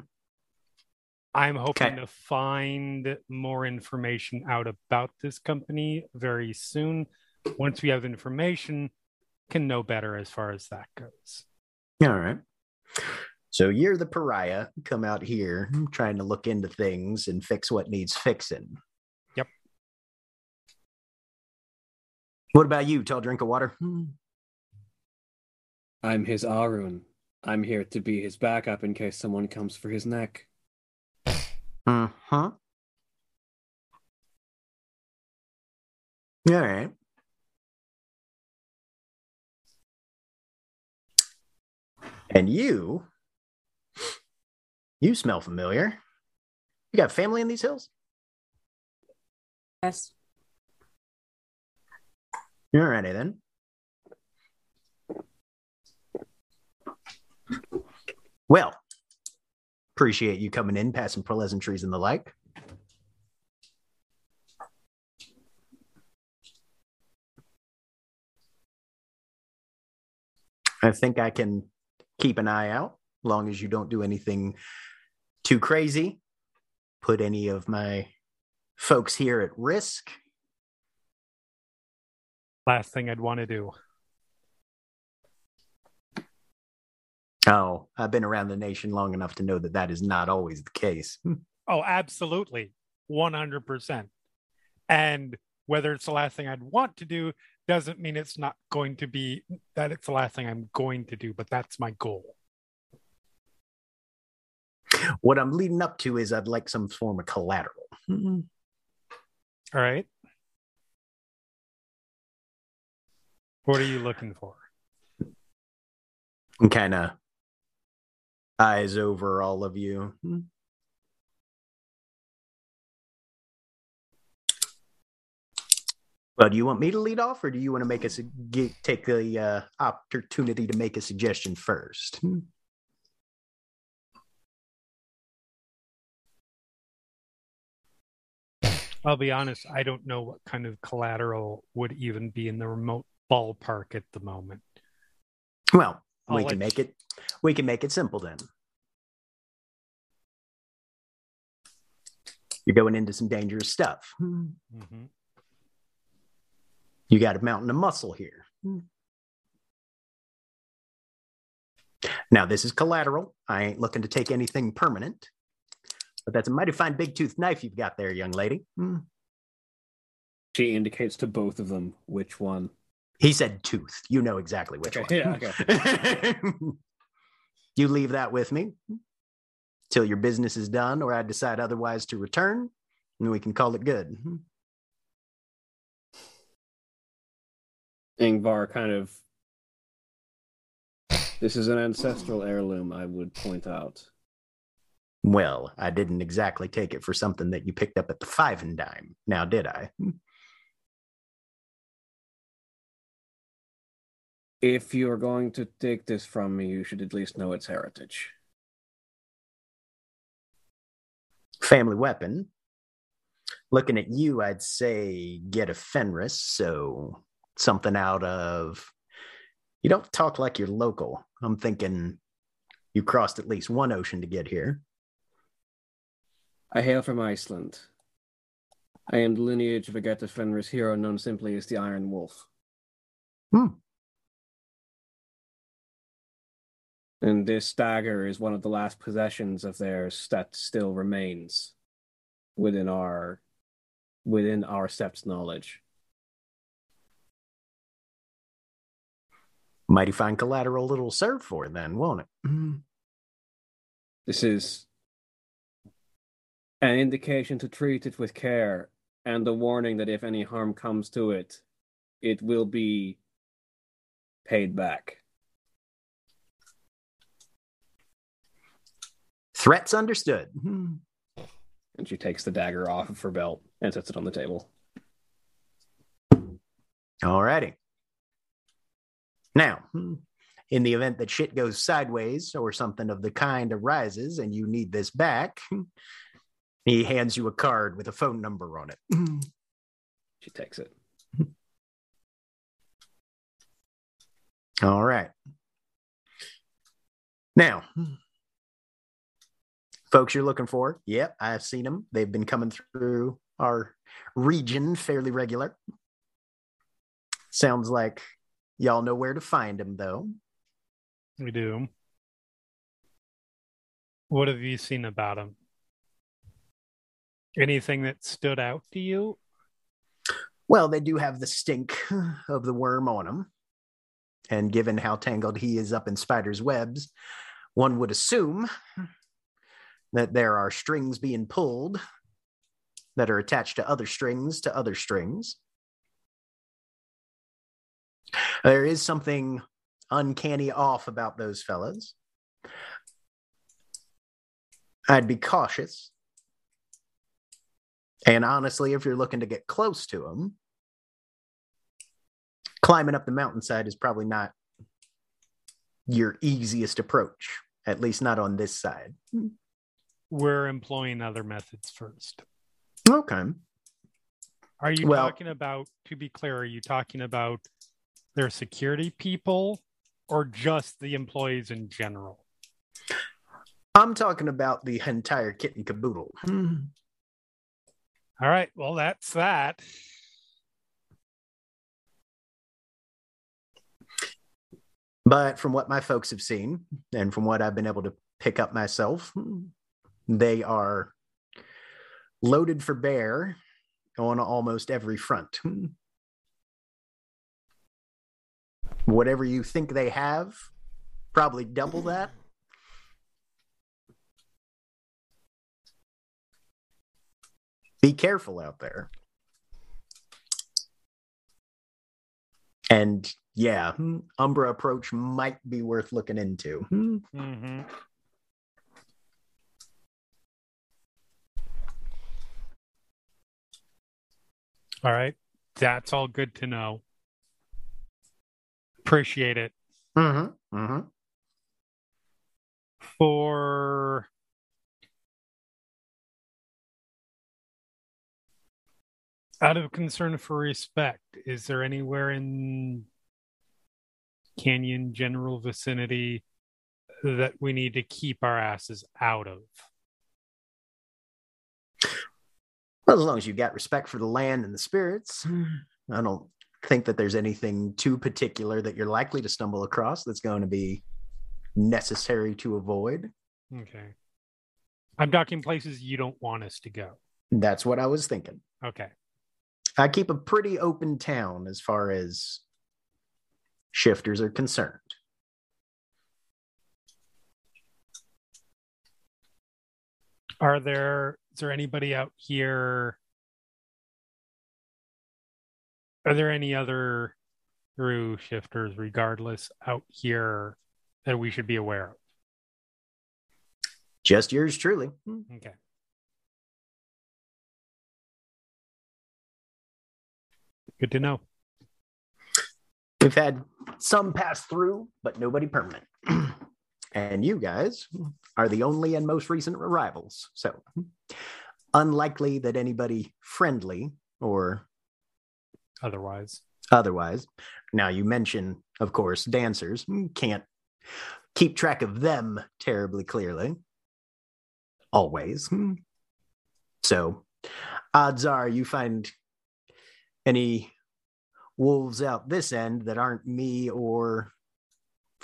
Speaker 8: I'm hoping
Speaker 2: Okay.
Speaker 8: to find more information out about this company very soon. Once we have information, can know better as far as that goes.
Speaker 2: All right. So you're the pariah, come out here trying to look into things and fix what needs fixing.
Speaker 8: Yep.
Speaker 2: What about you? Tall drink of water.
Speaker 7: I'm his Ahroun. I'm here to be his backup in case someone comes for his neck.
Speaker 2: Uh huh. All right. And you, you smell familiar. You got family in these hills?
Speaker 6: Yes.
Speaker 2: All righty then. Well, appreciate you coming in, passing pleasantries and the like. I think I can keep an eye out, long as you don't do anything too crazy, put any of my folks here at risk.
Speaker 8: Last thing I'd want to do.
Speaker 2: Oh, I've been around the nation long enough to know that that is not always the case. <laughs>
Speaker 8: Oh, absolutely. 100%. And whether it's the last thing I'd want to do doesn't mean it's not going to be that it's the last thing I'm going to do, but that's my goal.
Speaker 2: What I'm leading up to is I'd like some form of collateral.
Speaker 8: All right. What are you looking for?
Speaker 2: And kind of eyes over all of you. Well, do you want me to lead off, or do you want to make us take the uh, opportunity to make a suggestion first?
Speaker 8: I'll be honest, I don't know what kind of collateral would even be in the remote ballpark at the moment.
Speaker 2: Well, We
Speaker 8: let
Speaker 2: can make it. We can make it simple then. You're going into some dangerous stuff.
Speaker 8: Mhm.
Speaker 2: You got a mountain of muscle here. Now, this is collateral. I ain't looking to take anything permanent, but that's a mighty fine big tooth knife you've got there, young lady.
Speaker 7: She indicates to both of them which one.
Speaker 2: He said tooth. You know exactly which
Speaker 7: Okay,
Speaker 2: one.
Speaker 7: yeah, okay. <laughs>
Speaker 2: you leave that with me till your business is done, or I decide otherwise to return, and we can call it good.
Speaker 7: Hmm. Yngvar kind of. This is an ancestral heirloom, I would point out.
Speaker 2: Well, I didn't exactly take it for something that you picked up at the five and dime. Now, did I? Hmm.
Speaker 7: If you're going to take this from me, you should at least know its heritage.
Speaker 2: Family weapon. Looking at you, I'd say Get of Fenris, so something out of. You don't talk like you're local. I'm thinking you crossed at least one ocean to get here.
Speaker 7: I hail from Iceland. I am the lineage of a Get of Fenris hero known simply as the Iron Wolf.
Speaker 2: Hmm.
Speaker 7: And this dagger is one of the last possessions of theirs that still remains within our within our sept's knowledge.
Speaker 2: Mighty fine collateral it'll serve for then, won't it? Mhm.
Speaker 7: This is an indication to treat it with care and a warning that if any harm comes to it, it will be paid back.
Speaker 2: Threats understood. Mhm.
Speaker 7: And she takes the dagger off of her belt and sets it on the table.
Speaker 2: Alrighty. Now, hmm, in the event that shit goes sideways or something of the kind arises and you need this back, he hands you a card with a phone number on it.
Speaker 7: She takes it.
Speaker 2: All right. Now, folks you're looking for, yep, I've seen them. They've been coming through our region fairly regular. Sounds like y'all know where to find them, though.
Speaker 8: We do. What have you seen about them? Anything that stood out to you?
Speaker 2: Well, they do have the stink of the Wyrm on them. And given how tangled he is up in spider's webs, one would assume that there are strings being pulled that are attached to other strings to other strings. There is something uncanny off about those fellas. I'd be cautious. And honestly, if you're looking to get close to them, climbing up the mountainside is probably not your easiest approach, at least not on this side.
Speaker 8: We're employing other methods first.
Speaker 2: Okay.
Speaker 8: Are you
Speaker 2: Well-
Speaker 8: talking about, to be clear, are you talking about their security people or just the employees in general?
Speaker 2: I'm talking about the entire kit and caboodle.
Speaker 8: All right. Well, that's that.
Speaker 2: But from what my folks have seen and from what I've been able to pick up myself, they are loaded for bear on almost every front. <laughs> Whatever you think they have, probably double that. Be careful out there. And yeah, Umbra approach might be worth looking into. Hmm.
Speaker 8: Mm-hmm. All right. That's all good to know. Appreciate it.
Speaker 2: Mm-hmm. Mm-hmm.
Speaker 8: For out of concern for respect, is there anywhere in Canyon general vicinity that we need to keep our asses out of?
Speaker 2: Well, as long as you've got respect for the land and the spirits, mm-hmm. I don't think that there's anything too particular that you're likely to stumble across that's going to be necessary to avoid.
Speaker 8: Okay. I'm talking places you don't want us to go.
Speaker 2: That's what I was thinking.
Speaker 8: Okay.
Speaker 2: I keep a pretty open town as far as shifters are concerned.
Speaker 8: Are there is there anybody out here? Are there any other through shifters, regardless, out here that we should be aware of?
Speaker 2: Just yours truly.
Speaker 8: Okay. Good to know.
Speaker 2: We've had some pass through, but nobody permanent. And you guys are the only and most recent arrivals. So, unlikely that anybody friendly or
Speaker 8: Otherwise,
Speaker 2: otherwise. Now, you mention, of course, dancers. Hmm, can't keep track of them terribly clearly. Always. Hmm. So, odds are you find any wolves out this end that aren't me or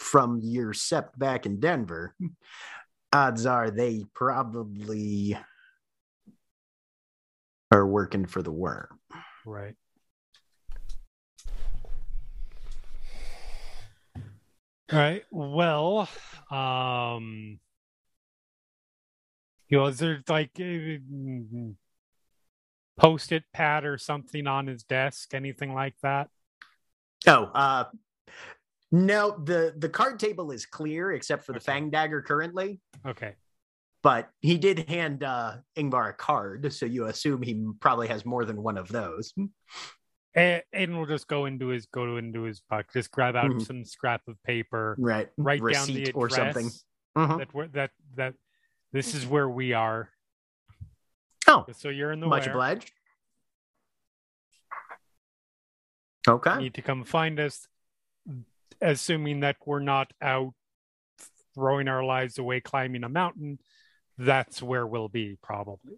Speaker 2: from your sept back in Denver. <laughs> Odds are they probably are working for the Wyrm.
Speaker 8: right. All right. Well, um, you know, is there like a post-it pad or something on his desk? Anything like that?
Speaker 2: Oh, uh no, the the card table is clear except for the
Speaker 8: Okay.
Speaker 2: fang dagger currently.
Speaker 8: Okay.
Speaker 2: But he did hand uh Yngvar a card, so you assume he probably has more than one of those.
Speaker 8: A- Aiden will just go into his go into his buck, just grab out
Speaker 2: Mhm.
Speaker 8: some scrap of paper,
Speaker 2: Right.
Speaker 8: write down the address
Speaker 2: or something. Mhm.
Speaker 8: that we're, that that this is where we are.
Speaker 2: Oh,
Speaker 8: so you're in the
Speaker 2: much obliged. Okay.
Speaker 8: you need to come find us, assuming that we're not out throwing our lives away climbing a mountain. That's where we'll be, probably.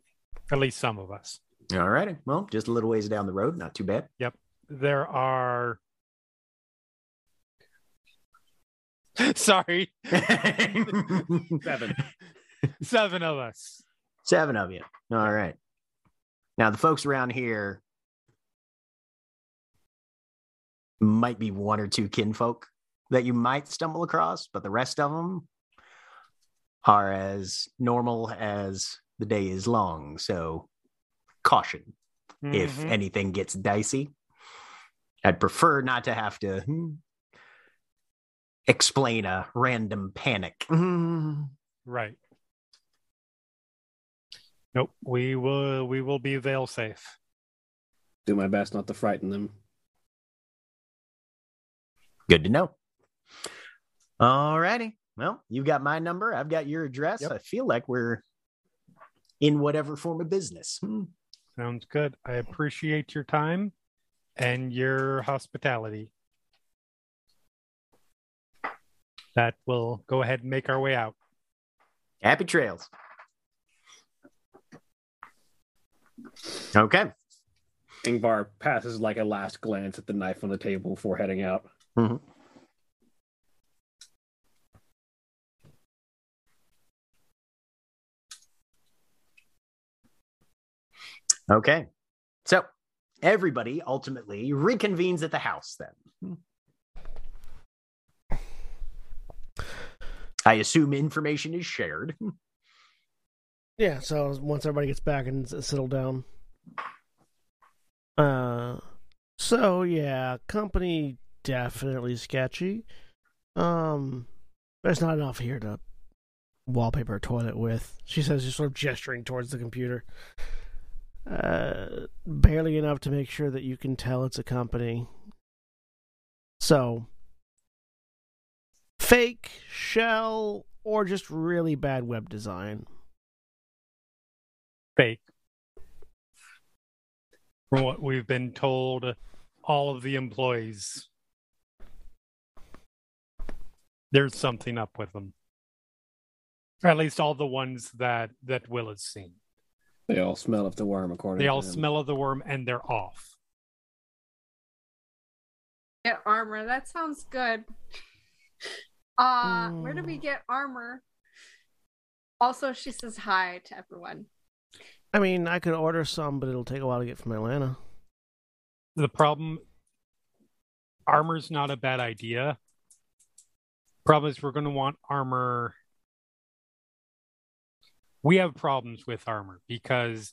Speaker 8: At least some of us.
Speaker 2: All righty. Well, just a little ways down the road. Not too bad. Yep.
Speaker 8: There are. <laughs> Sorry, <laughs>
Speaker 7: Seven.
Speaker 8: seven of us.
Speaker 2: Seven of you. All right. Now, the folks around here might be one or two kinfolk that you might stumble across, but the rest of them are as normal as the day is long. So, caution if
Speaker 8: Mhm.
Speaker 2: anything gets dicey. I'd prefer not to have to hmm, explain a random panic. Hmm.
Speaker 8: Right. Nope. We will. We will be veil safe.
Speaker 7: Do my best not to frighten them.
Speaker 2: Good to know. All righty. Well, you've got my number. I've got your address.
Speaker 8: Yep.
Speaker 2: I feel like we're in whatever form of business. Hmm.
Speaker 8: Sounds good. I appreciate your time and your hospitality. That will go ahead and make our way out.
Speaker 2: Happy trails. Okay.
Speaker 7: Yngvar passes like a last glance at the knife on the table before heading out.
Speaker 2: Mhm. Okay. So everybody ultimately reconvenes at the house then. I assume information is shared.
Speaker 1: Yeah, so once everybody gets back and settled down. Uh so yeah, company definitely sketchy. Um there's not enough here to wallpaper a toilet with. She says just sort of gesturing towards the computer. Uh barely enough to make sure that you can tell it's a company. So fake, shell, or just really bad web design.
Speaker 8: Fake. From what we've been told, all of the employees, there's something up with them. Or at least all the ones that that Will has seen.
Speaker 7: They all smell of the Wyrm, according
Speaker 8: They
Speaker 7: to
Speaker 8: all
Speaker 7: him.
Speaker 8: smell of the Wyrm and they're off.
Speaker 4: Get armor. That sounds good. Uh, where do we
Speaker 1: Mm.
Speaker 4: get armor? Also, she says hi to everyone.
Speaker 1: I mean, I could order some, but it'll take a while to get from Atlanta.
Speaker 8: The problem armor's not a bad idea. Problem is we're gonna want armor. We have problems with armor because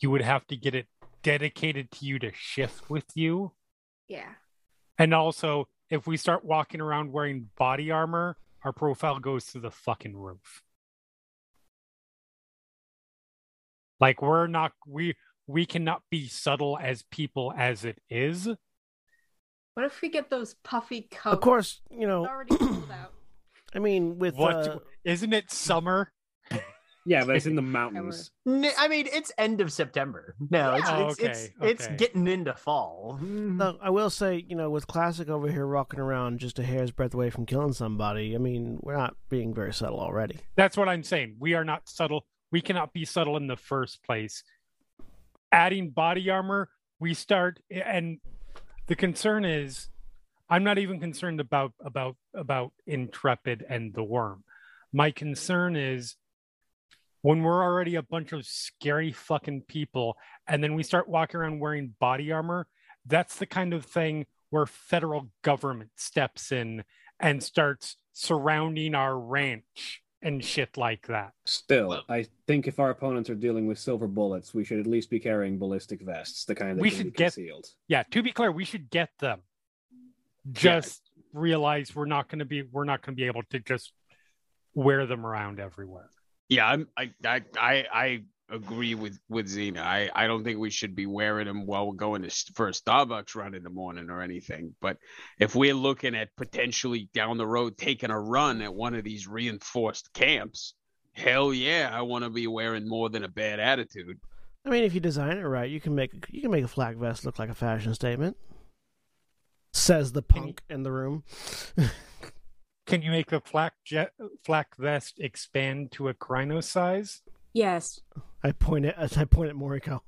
Speaker 8: you would have to get it dedicated to you to shift with you.
Speaker 4: Yeah.
Speaker 8: And also, if we start walking around wearing body armor, our profile goes to the fucking roof. Like we're not we we cannot be subtle as people as it is.
Speaker 4: What if we get those puffy coats?
Speaker 1: Of course, you know.
Speaker 4: already out. <clears throat>
Speaker 1: I mean, with
Speaker 8: What
Speaker 1: uh,
Speaker 8: isn't it summer?
Speaker 7: Yeah, but it's in the <laughs> mountains.
Speaker 2: I mean, it's end of September. No, it's
Speaker 8: Oh,
Speaker 2: it's,
Speaker 8: okay,
Speaker 2: it's, it's
Speaker 8: okay.
Speaker 2: getting into fall. Hmm.
Speaker 1: no, I will say, you know, with classic over here rocking around just a hair's breadth away from killing somebody. I mean, we're not being very subtle already.
Speaker 8: That's what I'm saying. We are not subtle. We cannot be subtle in the first place. Adding body armor, we start and the concern is I'm not even concerned about about about Intrepid and the Wyrm. My concern is when we're already a bunch of scary fucking people and then we start walking around wearing body armor, that's the kind of thing where federal government steps in and starts surrounding our ranch and shit like that.
Speaker 7: Still, I think if our opponents are dealing with silver bullets, we should at least be carrying ballistic vests, the kind that
Speaker 8: We
Speaker 7: can
Speaker 8: should
Speaker 7: be
Speaker 8: get-
Speaker 7: concealed.
Speaker 8: Yeah, to be clear, we should get them. Just realize we're not going to be we're not going to be able to just wear them around everywhere.
Speaker 3: Yeah, I'm, I, I, I, I agree with with Xena. I, I don't think we should be wearing them while we're going to for a Starbucks run in the morning or anything. But if we're looking at potentially down the road taking a run at one of these reinforced camps, hell yeah, I want to be wearing more than a bad attitude.
Speaker 1: I mean, if you design it right, you can make you can make a flak vest look like a fashion statement. Says the punk in the room. <laughs>
Speaker 8: Can you make the flak jet, flak vest expand to a Crinos size?
Speaker 6: Yes.
Speaker 1: I point it as I point at Moriko.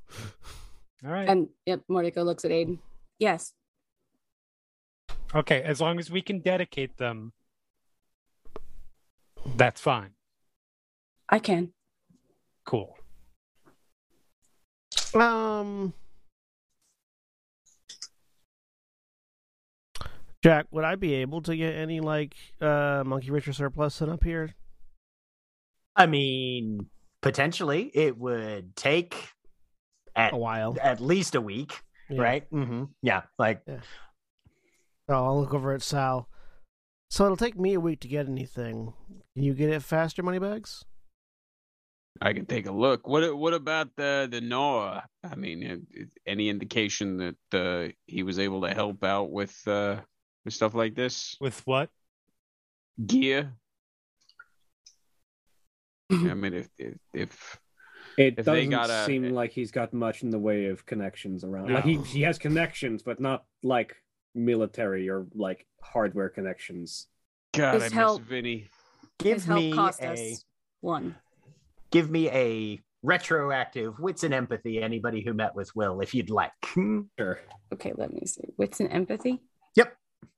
Speaker 8: All right.
Speaker 6: And yep, Moriko looks at Aiden. Yes.
Speaker 8: okay, as long as we can dedicate them, that's fine.
Speaker 6: I can.
Speaker 8: Cool.
Speaker 1: Um, Jack, would I be able to get any like uh monkey rich or surplus set up here?
Speaker 2: I mean, potentially it would take at
Speaker 1: A while,
Speaker 2: at least a week,
Speaker 1: Yeah.
Speaker 2: right? Mm-hmm. Yeah, like
Speaker 1: So I'll look over at Sal. So it'll take me a week to get anything. Can you get it faster, Moneybags?
Speaker 3: I can take a look. What what about the the Gnawer? I mean, i- i- any indication that uh, he was able to help out with uh, with stuff like this
Speaker 8: With what?
Speaker 3: gear? I mm-hmm. mean, if if, if
Speaker 7: It
Speaker 3: If
Speaker 7: doesn't
Speaker 3: got a-
Speaker 7: seem like he's got much in the way of connections around.
Speaker 8: No.
Speaker 7: Like he he has connections, but not like military or like hardware connections.
Speaker 3: God,
Speaker 6: His
Speaker 3: I miss
Speaker 6: help-
Speaker 3: Vinny.
Speaker 2: give
Speaker 6: His help
Speaker 2: me
Speaker 6: cost
Speaker 2: a
Speaker 6: us one.
Speaker 2: give me a retroactive wits and empathy. Anybody who met with Will, if you'd like.
Speaker 7: Sure.
Speaker 6: Okay, let me see. Wits and empathy.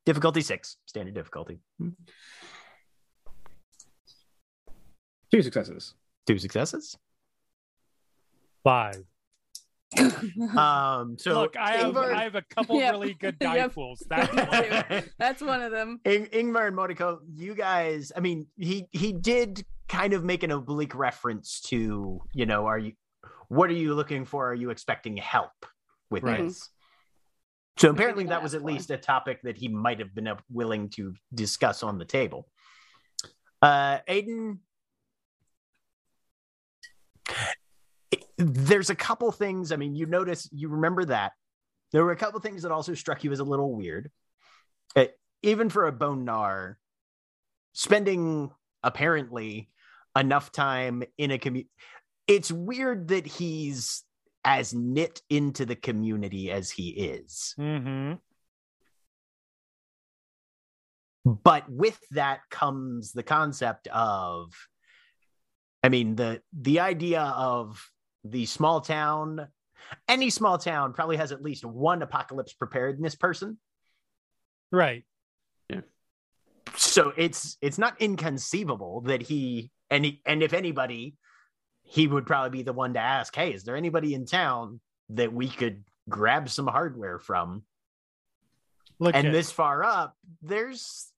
Speaker 2: Difficulty six, standard difficulty.
Speaker 7: Two successes.
Speaker 2: Two successes.
Speaker 8: Five. <laughs>
Speaker 2: Um, so
Speaker 8: Look, I have
Speaker 2: Yngvar,
Speaker 8: I have a couple
Speaker 6: Yep.
Speaker 8: really good die <laughs>
Speaker 6: Yep.
Speaker 8: pools. That's <laughs> one.
Speaker 6: That's one of them.
Speaker 2: In- Yngvar and Moriko, you guys, I mean, he he did kind of make an oblique reference to, you know, are you what are you looking for? Are you expecting help with
Speaker 8: Right.
Speaker 2: this? So apparently that was at least a topic that he might have been willing to discuss on the table. Uh Aiden there's a couple things, I mean, you notice you remember that. There were a couple things that also struck you as a little weird. Uh, even for a bone Gnawer, spending apparently enough time in a community, it's weird that he's as knit into the community as he is.
Speaker 8: Mm-hmm.
Speaker 2: But with that comes the concept of, I mean, the the idea of the small town. Any small town probably has at least one apocalypse preparedness person.
Speaker 8: Right. Yeah.
Speaker 2: So it's it's not inconceivable that he and he and if anybody he would probably be the one to ask hey is there anybody in town that we could grab some hardware from
Speaker 8: Look
Speaker 2: and
Speaker 8: at-
Speaker 2: this far up there's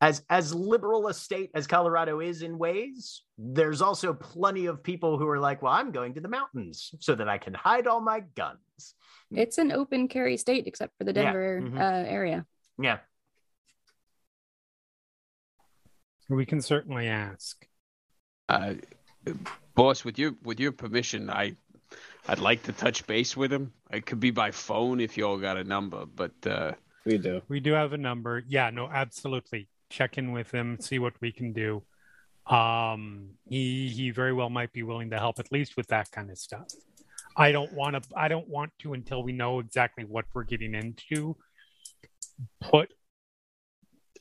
Speaker 2: as as liberal a state as colorado is in ways there's also plenty of people who are like well i'm going to the mountains so that i can hide all my guns
Speaker 6: It's an open carry state except for the
Speaker 2: Yeah,
Speaker 6: Denver
Speaker 2: mhm.
Speaker 6: uh, area.
Speaker 2: yeah
Speaker 8: we can certainly ask.
Speaker 3: Uh, boss, with your with your permission, I I'd like to touch base with him. It could be by phone if you all got a number, but uh,
Speaker 7: We do.
Speaker 8: We do have a number. Yeah, no, absolutely. Check in with him, see what we can do. Um, he he very well might be willing to help at least with that kind of stuff. I don't want to. I don't want to until we know exactly what we're getting into. Put
Speaker 3: I,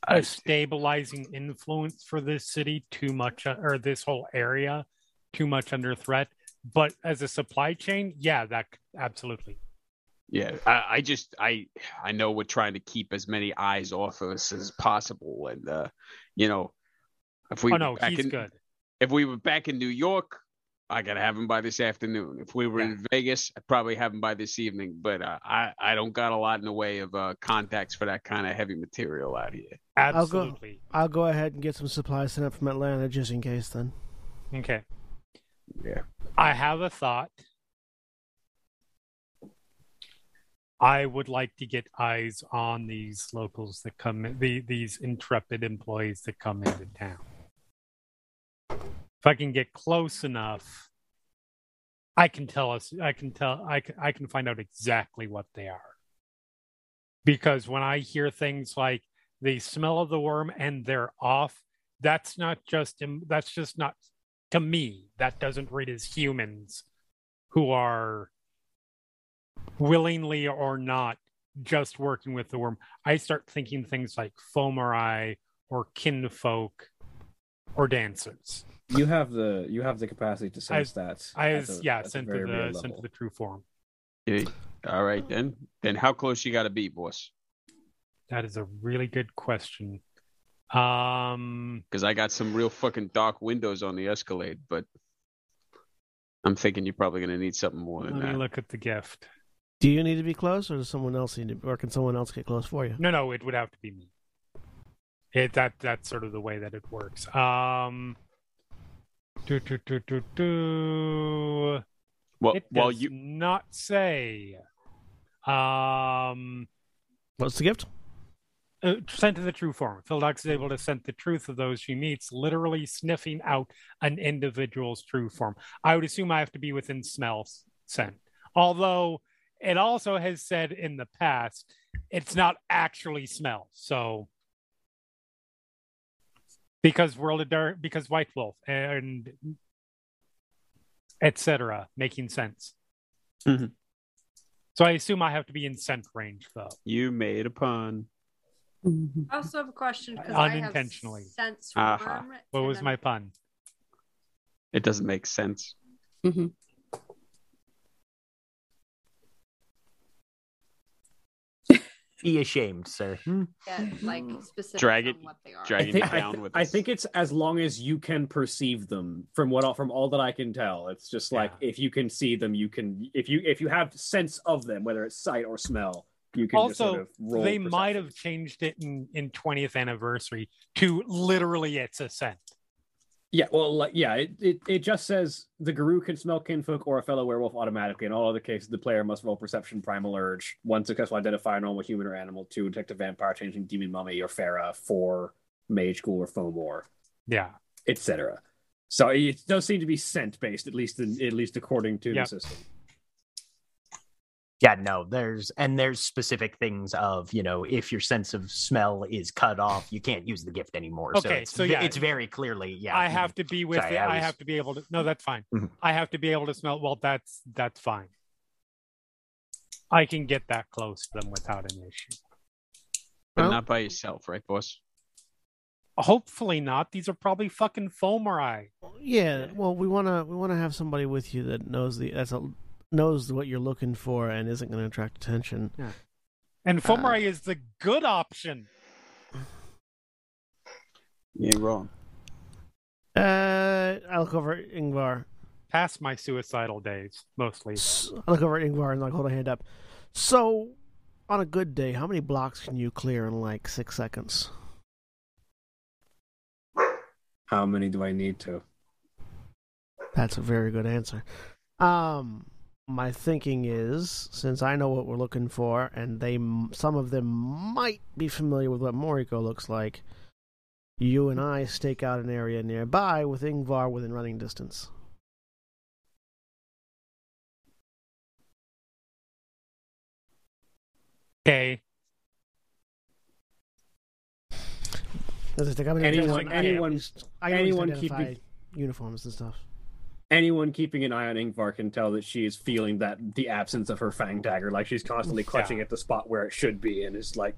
Speaker 8: a stabilizing influence for this city too much, uh, or this whole area too much under threat. But as a supply chain, yeah, that absolutely.
Speaker 3: yeah, I, I just I I know we're trying to keep as many eyes off of us as possible, and uh, you know, if we
Speaker 8: oh no, he's
Speaker 3: in,
Speaker 8: good.
Speaker 3: if we were back in New York, I gotta have him by this afternoon. If we were in Vegas, I'd probably have him by this evening. But uh, I I don't got a lot in the way of uh, contacts for that kind of heavy material out here.
Speaker 1: I'll go-
Speaker 8: Absolutely.
Speaker 1: I'll go ahead and get some supplies sent up from Atlanta just in case then.
Speaker 8: Okay.
Speaker 3: Yeah.
Speaker 8: I have a thought. I would like to get eyes on these locals that come in, the, these intrepid employees that come into town. If I can get close enough, I can tell us. I can tell. I can. I can find out exactly what they are. Because when I hear things like the smell of the Wyrm and they're off, that's not just. Um, that's just not to me. That doesn't read as humans who are willingly or not just working with the Wyrm. I start thinking things like Fomori or kinfolk or dancers.
Speaker 7: You have the you have the capacity to sense that.
Speaker 8: I
Speaker 7: at
Speaker 8: was
Speaker 7: a-
Speaker 8: yeah scent to the scent to the true form.
Speaker 3: Yeah. All right then. Then how close you got to be, boss?
Speaker 8: That is a really good question. Um,
Speaker 3: Because I got some real fucking dark windows on the Escalade, but I'm thinking you're probably gonna need something more than
Speaker 8: let me
Speaker 3: that.
Speaker 8: look at the gift.
Speaker 1: Do you need to be close, or does someone else need to, or can someone else get close for you?
Speaker 8: No, no, it would have to be me. It that that's sort of the way that it works. Um, do do do do do.
Speaker 3: Well,
Speaker 8: it
Speaker 3: well,
Speaker 8: does
Speaker 3: you
Speaker 8: not say. Um,
Speaker 1: What's the gift?
Speaker 8: uh, scent to the true form. Philodox is able to sense the truth of those she meets, literally sniffing out an individual's true form. I would assume I have to be within smell scent. Although it also has said in the past it's not actually smell. So because World of Dark, because White Wolf and etc. making sense.
Speaker 3: Mhm.
Speaker 8: So I assume I have to be in scent range though.
Speaker 3: you made a pun.
Speaker 4: I also have a question because I have
Speaker 8: Unintentionally.
Speaker 4: sense
Speaker 3: Aha.
Speaker 4: worm.
Speaker 8: What
Speaker 4: and
Speaker 8: was
Speaker 4: then-
Speaker 8: my pun?
Speaker 3: It doesn't make sense.
Speaker 6: Mhm.
Speaker 2: Be ashamed, sir. Hmm?
Speaker 4: get like hmm. specific
Speaker 3: Drag it-
Speaker 4: what they are?
Speaker 3: drag
Speaker 7: I
Speaker 3: it
Speaker 7: think, I,
Speaker 3: down
Speaker 7: thi-
Speaker 3: with
Speaker 7: I
Speaker 3: us.
Speaker 7: think it's as long as you can perceive them from what from all that I can tell. It's just like
Speaker 8: Yeah.
Speaker 7: if you can see them, you can if you if you have sense of them, whether it's sight or smell, you can just
Speaker 8: also
Speaker 7: sort of roll
Speaker 8: they might have changed it in in 20th anniversary to literally it's a scent
Speaker 7: Yeah, well, like, yeah, it, it, it just says the Garou can smell kinfolk or a fellow werewolf automatically. In all other cases, the player must roll perception primal urge. One successful identify a normal human or animal. Two detect a vampire, changing demon mummy or Farah. Four mage ghoul or fomor,
Speaker 8: yeah
Speaker 7: etc. So it does seem to be scent based, at least in, at least according to
Speaker 8: Yep.
Speaker 7: the system.
Speaker 2: Yeah, no, there's and there's specific things of you know if your sense of smell is cut off, you can't use the gift anymore. so
Speaker 8: Okay,
Speaker 2: it's,
Speaker 8: so yeah.
Speaker 2: it's very clearly yeah.
Speaker 8: i have to be with
Speaker 2: Sorry,
Speaker 8: it
Speaker 2: I
Speaker 8: i, have to be able to no that's fine
Speaker 2: Mhm.
Speaker 8: i have to be able to smell well that's that's fine i can get that close to them without an issue
Speaker 3: But
Speaker 1: Well-
Speaker 3: not by yourself, right, boss?
Speaker 8: hopefully not these are probably fucking fomori
Speaker 1: Yeah, well, we wanna we wanna have somebody with you that knows the that's a knows what you're looking for and isn't going to attract attention. Yeah.
Speaker 8: and
Speaker 1: Uh,
Speaker 8: is the good option
Speaker 3: You ain't wrong.
Speaker 1: Uh, I look over at Yngvar.
Speaker 8: past my suicidal days mostly
Speaker 1: I look over at Yngvar and like hold a hand up. So, on a good day, how many blocks can you clear in like six seconds?
Speaker 7: How many do I need to?
Speaker 1: That's a very good answer. Um, my thinking is since I know what we're looking for, and they some of them might be familiar with what Moriko looks like. You and I stake out an area nearby with Yngvar within running distance.
Speaker 8: okay
Speaker 1: Does it take-
Speaker 7: Anyone- anyone-
Speaker 1: I can at least
Speaker 7: anyone
Speaker 1: identify
Speaker 7: keeping-
Speaker 1: uniforms and stuff.
Speaker 7: Anyone keeping an eye on Yngvar can tell that she is feeling that the absence of her fang dagger, like she's constantly clutching at the spot where it should be, and is like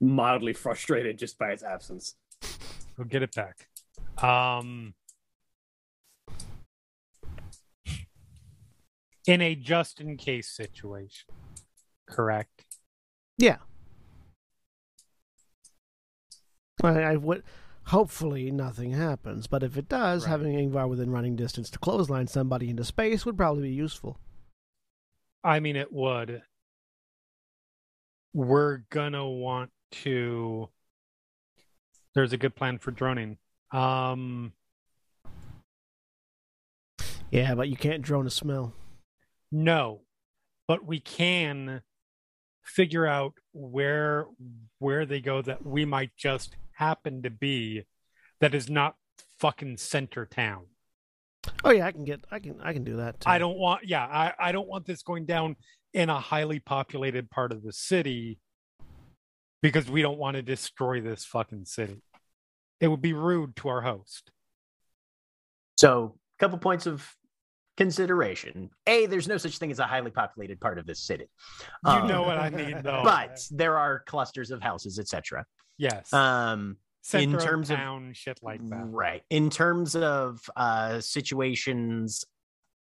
Speaker 7: mildly frustrated just by its absence.
Speaker 8: We'll get it back. Um, in a just in case situation, correct?
Speaker 1: Yeah. I, I would. Hopefully, nothing happens. But if it does,
Speaker 8: Right.
Speaker 1: having Yngvar within running distance to clothesline somebody into space would probably be useful.
Speaker 8: I mean, it would. We're gonna want to. There's a good plan for droning. Um,
Speaker 1: Yeah, but you can't drone a smell.
Speaker 8: no, but we can figure out where where they go that we might just happen to be that is not fucking center town.
Speaker 1: Oh yeah, I can get. I can. I can do that. Too.
Speaker 8: I don't want. Yeah, I I don't want this going down in a highly populated part of the city because we don't want to destroy this fucking city. It would be rude to our host.
Speaker 2: So, a couple points of consideration. A, there's no such thing as a highly populated part of this city.
Speaker 8: You
Speaker 2: Um,
Speaker 8: know what I mean, though. <laughs>
Speaker 2: But there are clusters of houses, etc.
Speaker 8: yes,
Speaker 2: Um,
Speaker 8: center
Speaker 2: in terms
Speaker 8: of
Speaker 2: of-
Speaker 8: town, shit like that.
Speaker 2: right. In terms of uh, situations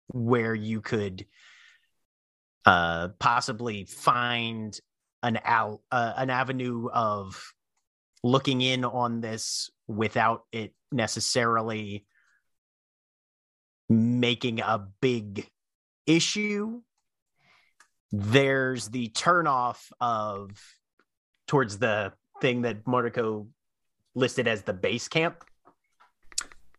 Speaker 2: where you could uh, possibly find an out uh, an avenue of looking in on this without it necessarily making a big issue there's the turnoff of towards the thing that Moriko listed as the base camp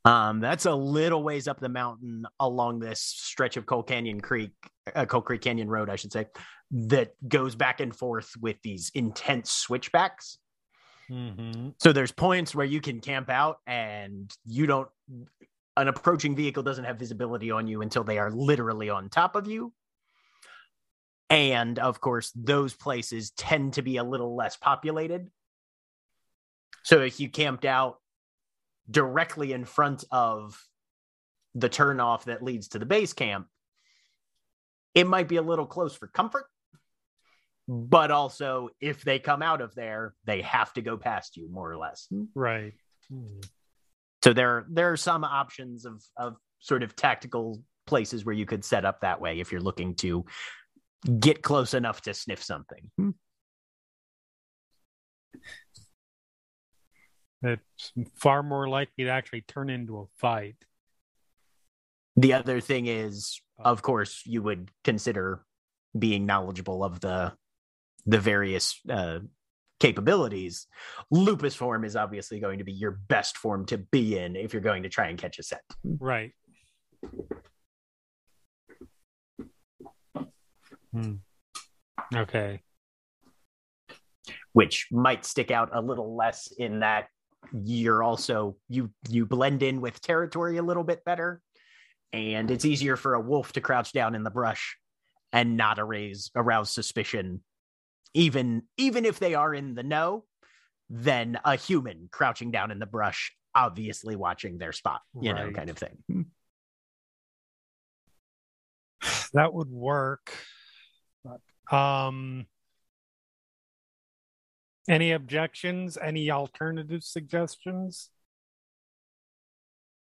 Speaker 2: um that's a little ways up the mountain along this stretch of coal canyon creek uh, coal creek canyon road i should say that goes back and forth with these intense switchbacks
Speaker 8: Mm-hmm.
Speaker 2: so there's points where you can camp out and you don't an approaching vehicle doesn't have visibility on you until they are literally on top of you. And of course, those places tend to be a little less populated. So if you camped out directly in front of the turnoff that leads to the base camp, it might be a little close for comfort. But also if they come out of there they have to go past you more or less.
Speaker 8: Right. Hmm.
Speaker 2: so there there are some options of of sort of tactical places where you could set up that way if you're looking to get close enough to sniff something hmm.
Speaker 8: It's far more likely to actually turn into a fight.
Speaker 2: the other thing is of course you would consider being knowledgeable of the the various uh capabilities lupus form is obviously going to be your best form to be in if you're going to try and catch a scent
Speaker 8: Right. Hmm. Okay.
Speaker 2: which might stick out a little less in that you're also you you blend in with territory a little bit better. And it's easier for a wolf to crouch down in the brush and not arouse arouse suspicion. Even even if they are in the know than a human crouching down in the brush obviously watching their spot you know kind of thing. <sighs>
Speaker 8: That would work. Um any objections? Any alternative suggestions?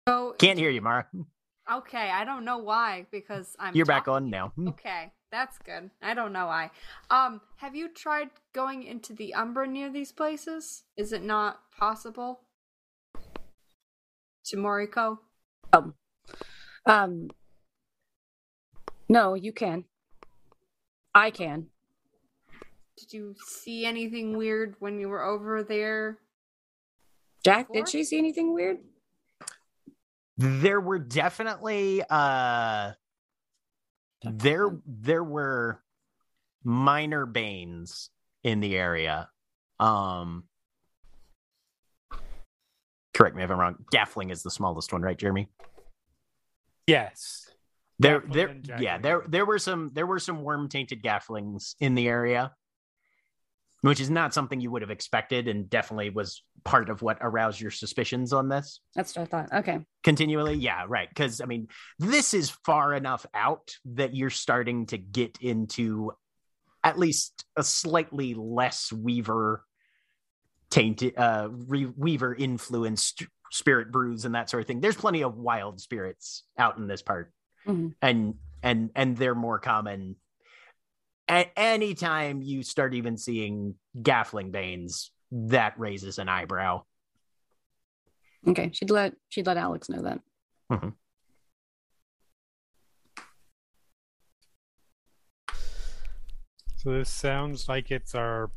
Speaker 4: So
Speaker 2: can't hear you mara
Speaker 4: okay, I don't know why because I'm
Speaker 2: you're back on now <laughs>
Speaker 4: Okay, that's good. I don't know why. Um, have you tried going into the Umbra near these places? Is it not possible? To Moriko?
Speaker 6: Um, um, no, you can. I can.
Speaker 4: Did you see anything weird when you were over there?
Speaker 6: Jack,
Speaker 4: Before?
Speaker 6: did she see anything weird?
Speaker 2: there were definitely uh there there were minor banes in the area um correct me if i'm wrong gaffling is the smallest one right jeremy
Speaker 8: Yes.
Speaker 2: there
Speaker 8: Gaffling
Speaker 2: there yeah there there were some there were some Wyrm tainted gafflings in the area which is not something you would have expected and definitely was part of what aroused your suspicions on this
Speaker 6: That's what I thought. Okay.
Speaker 2: continually yeah right because i mean this is far enough out that you're starting to get into at least a slightly less weaver tainted uh re- weaver influenced spirit brews and that sort of thing there's plenty of wild spirits out in this part
Speaker 6: Mhm.
Speaker 2: and and and they're more common a- anytime you start even seeing gaffling banes that raises an eyebrow
Speaker 6: Okay. She'd let she'd let Alex know that. Mm-hmm.
Speaker 8: So this sounds like it's our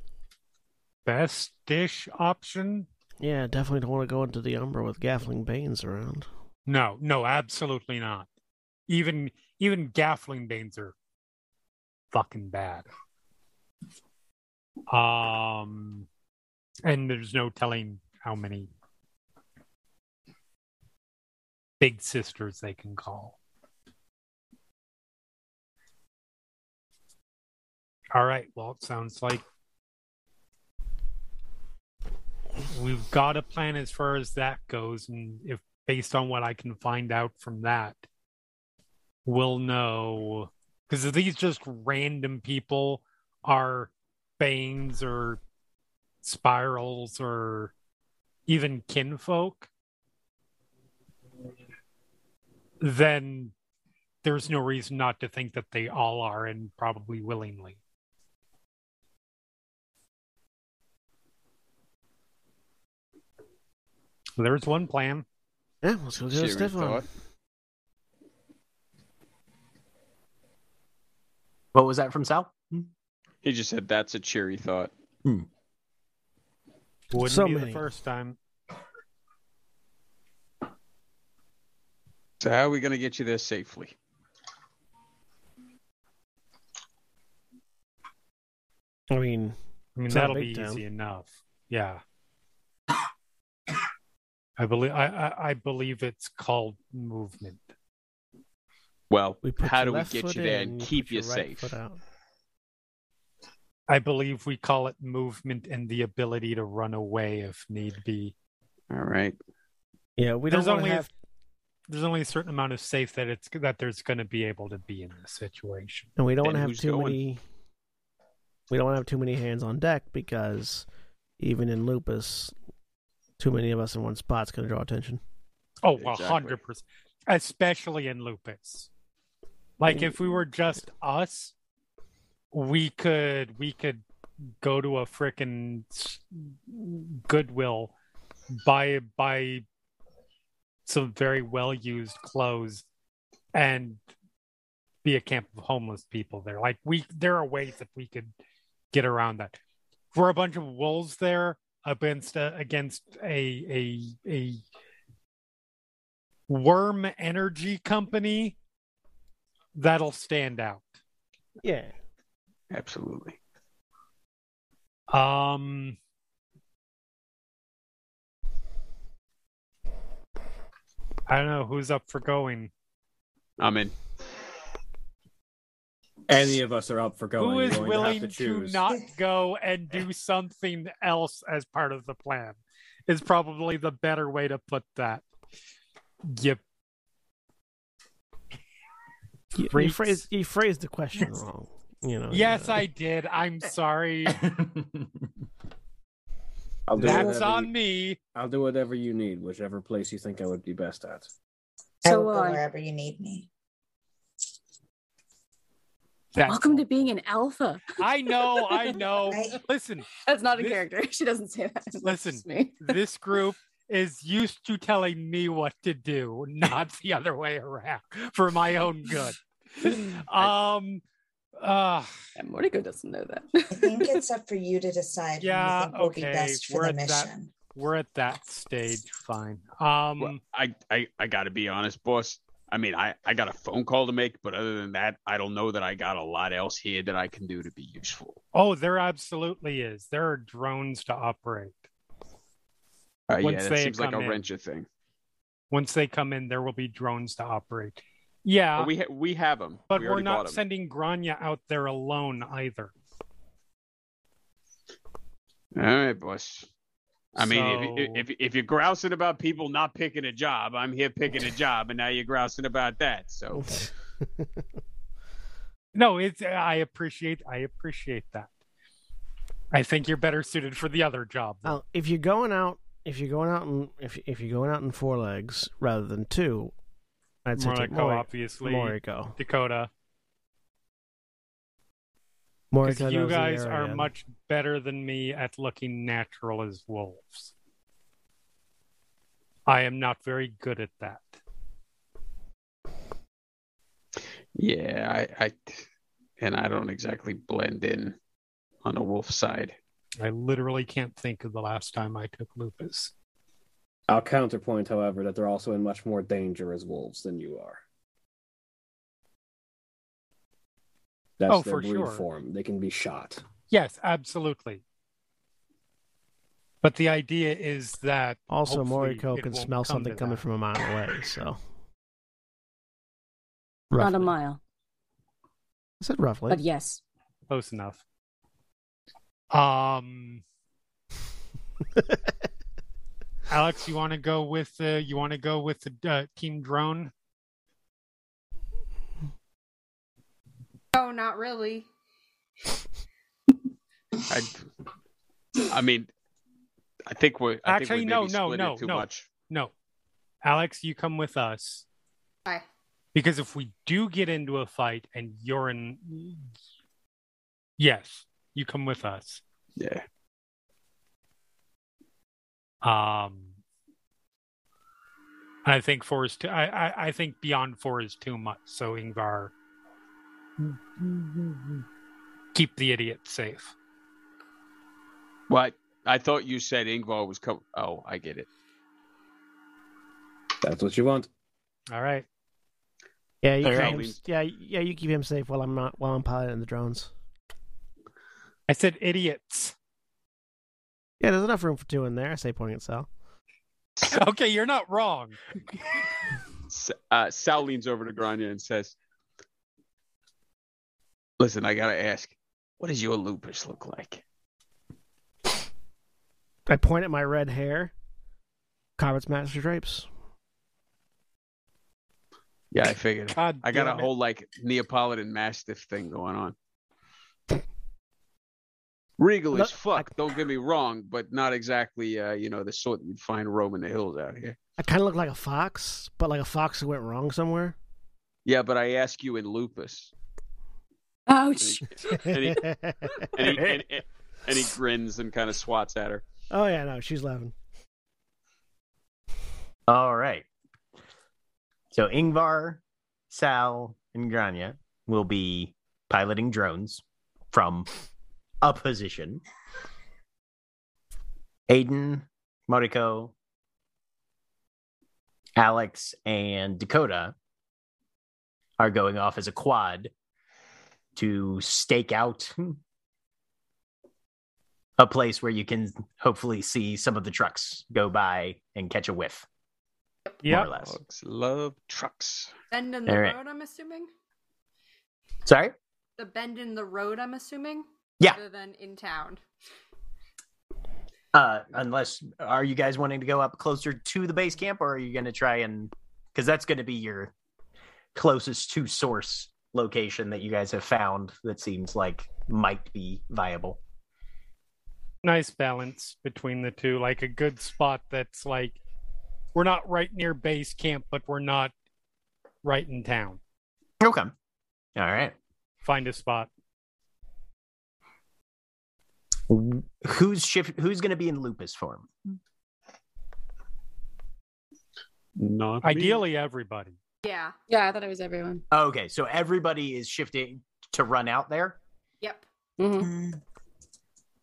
Speaker 8: best dish option.
Speaker 1: Yeah, definitely don't want to go into the Umbra with gaffling banes around.
Speaker 8: No, no, absolutely not. Even even gaffling banes are fucking bad. Um and there's no telling how many big sisters they can call. All right. Well, it sounds like we've got a plan as far as that goes, and if based on what I can find out from that, we'll know because these just random people are Banes or spirals or even kinfolk, then there's no reason not to think that they all are and probably willingly. There's one plan.
Speaker 1: Yeah, let's go get a
Speaker 3: Cheery
Speaker 1: stiff one.
Speaker 2: What was that from Sal? Hmm?
Speaker 3: He just said that's a cheery thought. Hmm.
Speaker 8: Wouldn't
Speaker 1: So
Speaker 8: be
Speaker 1: many.
Speaker 8: the first time.
Speaker 3: So how are we going to get you there safely?
Speaker 1: I mean,
Speaker 8: I mean,
Speaker 1: It's not a
Speaker 8: that'll be
Speaker 1: town.
Speaker 8: easy enough. Yeah. <coughs> I believe I, I, I believe it's called movement.
Speaker 3: Well,
Speaker 1: we
Speaker 3: how do we get you there
Speaker 1: in,
Speaker 3: and keep
Speaker 1: put
Speaker 3: you
Speaker 1: right
Speaker 3: safe?
Speaker 8: I believe we call it movement and the ability to run away if need be.
Speaker 3: All right.
Speaker 1: Yeah, we
Speaker 8: there's
Speaker 1: don't
Speaker 8: only
Speaker 1: only have.
Speaker 8: there's only a certain amount of safe that it's that there's going to be able to be in this situation.
Speaker 1: And we don't
Speaker 3: Then
Speaker 1: want to have too
Speaker 3: going?
Speaker 1: many. We don't want to have too many hands on deck because even in lupus, too many of us in one spot's going to draw attention.
Speaker 8: Oh, a
Speaker 3: Exactly.
Speaker 8: hundred percent, especially in lupus. Like if we were just us, we could we could go to a frickin' Goodwill, buy buy some very well used clothes, and be a camp of homeless people there. Like we, there are ways that we could get around that. If we're a bunch of wolves there against a, against a a a Wyrm energy company that'll stand out
Speaker 1: Yeah.
Speaker 3: Absolutely.
Speaker 8: um i don't know who's up for going
Speaker 3: I'm in.
Speaker 7: Any of us are up for going.
Speaker 8: who
Speaker 7: going
Speaker 8: willing
Speaker 7: have to,
Speaker 8: to,
Speaker 7: choose.
Speaker 8: not go and do something else as part of the plan is probably the better way to put that yep
Speaker 1: You, you phrased you phrased the question wrong. You know.
Speaker 8: yes
Speaker 1: you know.
Speaker 8: i did i'm <laughs> sorry
Speaker 7: I'll do
Speaker 8: that's on
Speaker 7: you-
Speaker 8: me
Speaker 7: I'll do whatever you need, whichever place you think I would be best at.
Speaker 5: I
Speaker 6: So,
Speaker 5: will go
Speaker 6: uh,
Speaker 5: wherever you need me.
Speaker 8: That's
Speaker 6: Welcome
Speaker 8: all.
Speaker 6: to being an alpha.
Speaker 8: i know <laughs> i know
Speaker 5: Right?
Speaker 8: listen
Speaker 6: That's not a
Speaker 8: This-
Speaker 6: character. <laughs> She doesn't say that. That's
Speaker 8: Listen.
Speaker 6: me.
Speaker 8: this group is used to telling me what to do, not the other way around for my own good. <laughs> Um uh
Speaker 6: And Moriko doesn't know that.
Speaker 5: I think it's up for you to decide
Speaker 8: Yeah,
Speaker 5: who you think will
Speaker 8: okay,
Speaker 5: be best for
Speaker 8: we're
Speaker 5: the
Speaker 8: at that-
Speaker 5: mission.
Speaker 8: we're at that stage. Fine. Um
Speaker 3: Well, I, I, I got to be honest, boss. I mean, I, I got a phone call to make, but other than that, I don't know that I got a lot else here that I can do to be useful.
Speaker 8: oh there absolutely is. There are drones to operate.
Speaker 3: Uh, yeah,
Speaker 8: Once
Speaker 3: that
Speaker 8: they
Speaker 3: seems like a
Speaker 8: come in.
Speaker 3: wrencher thing.
Speaker 8: Once they come in, there will be drones to operate. Yeah,
Speaker 3: But we ha- we have them,
Speaker 8: but
Speaker 3: we
Speaker 8: we're not
Speaker 3: bought
Speaker 8: sending Grainne out there alone either.
Speaker 3: All right, boss. I mean, if, you- if if you're grousing about people not picking a job, I'm here picking a job, and now you're grousing about that. So <laughs>
Speaker 8: No, it's I appreciate I appreciate that. I think you're better suited for the other job. though.
Speaker 1: Now, if you're going out, if you're going out and if if you're going out in four legs rather than two, I'd say take
Speaker 8: Moriko,
Speaker 1: Mori,
Speaker 8: obviously.
Speaker 1: Moriko.
Speaker 8: Dakota.
Speaker 1: Moriko
Speaker 8: Because you guys are much better than me at looking natural as wolves. I am not very good at that.
Speaker 3: yeah, I, I and I don't exactly blend in on the wolf side.
Speaker 8: I literally can't think of the last time I took lupus.
Speaker 7: I'll counterpoint, however, that they're also in much more danger as wolves than you are. That's
Speaker 8: Oh,
Speaker 7: their
Speaker 8: for
Speaker 7: breed
Speaker 8: sure.
Speaker 7: form. They can be shot.
Speaker 8: Yes, absolutely. But the idea is that
Speaker 1: Also,
Speaker 8: hopefully
Speaker 1: Moriko can smell something coming
Speaker 8: that.
Speaker 1: from a mile away. So
Speaker 6: Not a mile,
Speaker 1: I said roughly.
Speaker 6: but yes.
Speaker 8: Close enough. Um, <laughs> Alex, you want to go with the you want to go with the uh, team drone?
Speaker 4: No, not really.
Speaker 3: I, I mean, I think we're. I
Speaker 8: Actually,
Speaker 3: think we
Speaker 8: no, no, no,
Speaker 3: too
Speaker 8: no.
Speaker 3: much.
Speaker 8: No, Alex, you come with us
Speaker 4: Bye.
Speaker 8: because if we do get into a fight and you're in, yes, you come with us.
Speaker 3: Yeah.
Speaker 8: Um, I think four is too. I, I I think beyond four is too much. So Yngvar, keep the idiot safe.
Speaker 3: What? I thought you said Yngvar was coming. Oh, I get it.
Speaker 7: That's what you want.
Speaker 8: All right.
Speaker 1: yeah, you keep him, yeah, yeah, you keep him safe while I'm not while I'm piloting the drones.
Speaker 8: I said idiots.
Speaker 1: Yeah, there's enough room for two in there. I say pointing at Sal. <laughs>
Speaker 8: okay, you're not wrong. <laughs>
Speaker 3: Uh, Sal leans over to Grainne and says, "Listen, I gotta ask, what does your lupus look like?"
Speaker 1: I point at my red hair. Cobbet's master drapes.
Speaker 3: Yeah, I figured.
Speaker 8: God,
Speaker 3: I got a
Speaker 8: it.
Speaker 3: whole like Neapolitan Mastiff thing going on. Regal
Speaker 1: No,
Speaker 3: as fuck. Don't get me wrong, but not exactly, uh, you know, the sort you'd find roaming the hills out here.
Speaker 1: I kind of look like a fox, but like a fox who went wrong somewhere.
Speaker 3: Yeah, but I ask you in lupus,
Speaker 6: Ouch.
Speaker 3: and he, and he, and, and, <laughs> and he grins and kind of swats at her.
Speaker 1: oh yeah, no, she's laughing.
Speaker 2: All right. So Yngvar, Sal, and Grainne will be piloting drones from a position. Aiden, Moriko, Alex, and Dakota are going off as a quad to stake out a place where you can hopefully see some of the trucks go by and catch a whiff, more
Speaker 8: Yep.
Speaker 2: or less.
Speaker 3: Dogs love trucks.
Speaker 4: Bend in the
Speaker 2: All right.
Speaker 4: road, I'm assuming.
Speaker 2: Sorry?
Speaker 4: The bend in the road, I'm assuming.
Speaker 2: Yeah.
Speaker 4: Rather than in town.
Speaker 2: Uh, unless are you guys wanting to go up closer to the base camp, or are you going to try and because that's going to be your closest to source location that you guys have found that seems like might be viable.
Speaker 8: Nice balance between the two, like a good spot that's like we're not right near base camp, but we're not right in town.
Speaker 2: Okay. All right.
Speaker 8: Find a spot.
Speaker 2: Who's shift? Who's going to be in lupus form?
Speaker 3: Not me.
Speaker 8: Ideally, everybody.
Speaker 4: Yeah.
Speaker 6: Yeah, I thought it was everyone.
Speaker 2: Okay, so everybody is shifting to run out there.
Speaker 4: Yep.
Speaker 6: Mhm.
Speaker 5: Mm,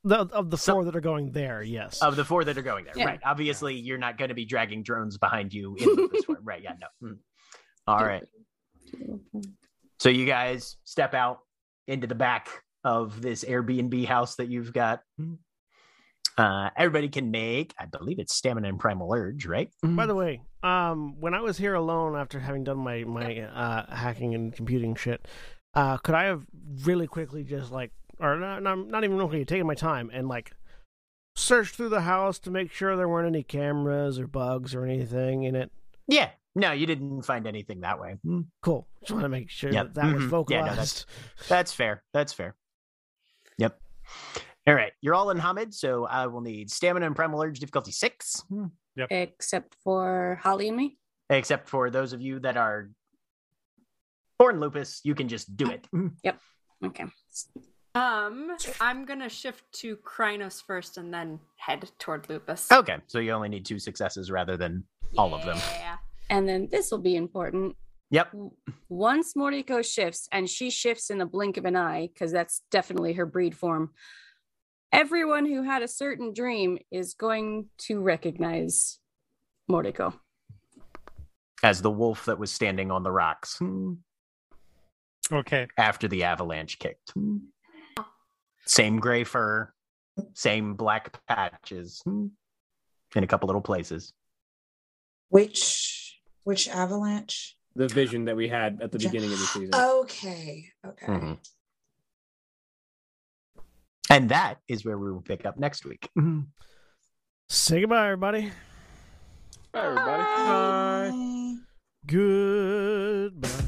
Speaker 1: The, of the
Speaker 2: So-
Speaker 1: four that are going there, yes.
Speaker 2: Of the four that are going there,
Speaker 6: Yeah.
Speaker 2: right? Obviously, you're not going to be dragging drones behind you in lupus form, right? Yeah, no. Mm. All right. <laughs> So you guys step out into the back of this Airbnb house that you've got. Uh, everybody can make, I believe it's stamina and primal urge, right?
Speaker 1: By the way, um, when I was here alone after having done my my uh, hacking and computing shit, uh, could I have really quickly just like, or not, not, not even really taken my time and like searched through the house to make sure there weren't any cameras or bugs or anything in it?
Speaker 2: yeah. No, you didn't find anything that way. Mm,
Speaker 1: Cool. Just want to make sure
Speaker 2: Yep.
Speaker 1: that that was
Speaker 2: Mhm.
Speaker 1: vocalized.
Speaker 2: Yeah, no, that's- That's fair. That's fair. Yep. All right. You're all in Homid, so I will need stamina and primal urge difficulty six, Yep.
Speaker 6: Except for Holly and me.
Speaker 2: except for those of you that are born lupus, you can just do it. Yep.
Speaker 6: Okay.
Speaker 4: Um, I'm gonna shift to Crinos first and then head toward Lupus.
Speaker 2: Okay, so you only need two successes rather than all of them.
Speaker 4: Yeah.
Speaker 6: And then this will be important.
Speaker 2: Yep.
Speaker 6: Once Moriko shifts, and she shifts in the blink of an eye, because that's definitely her breed form, everyone who had a certain dream is going to recognize Moriko.
Speaker 2: As the wolf that was standing on the rocks hmm.
Speaker 8: Okay.
Speaker 2: after the avalanche kicked. Same gray fur, same black patches in a couple little places.
Speaker 5: Which which avalanche?
Speaker 7: The vision that we had at the beginning of the season.
Speaker 5: Okay. Okay.
Speaker 2: Mhm. And that is where we will pick up next week.
Speaker 1: Say goodbye, everybody.
Speaker 3: Bye, everybody.
Speaker 5: Bye.
Speaker 1: Goodbye.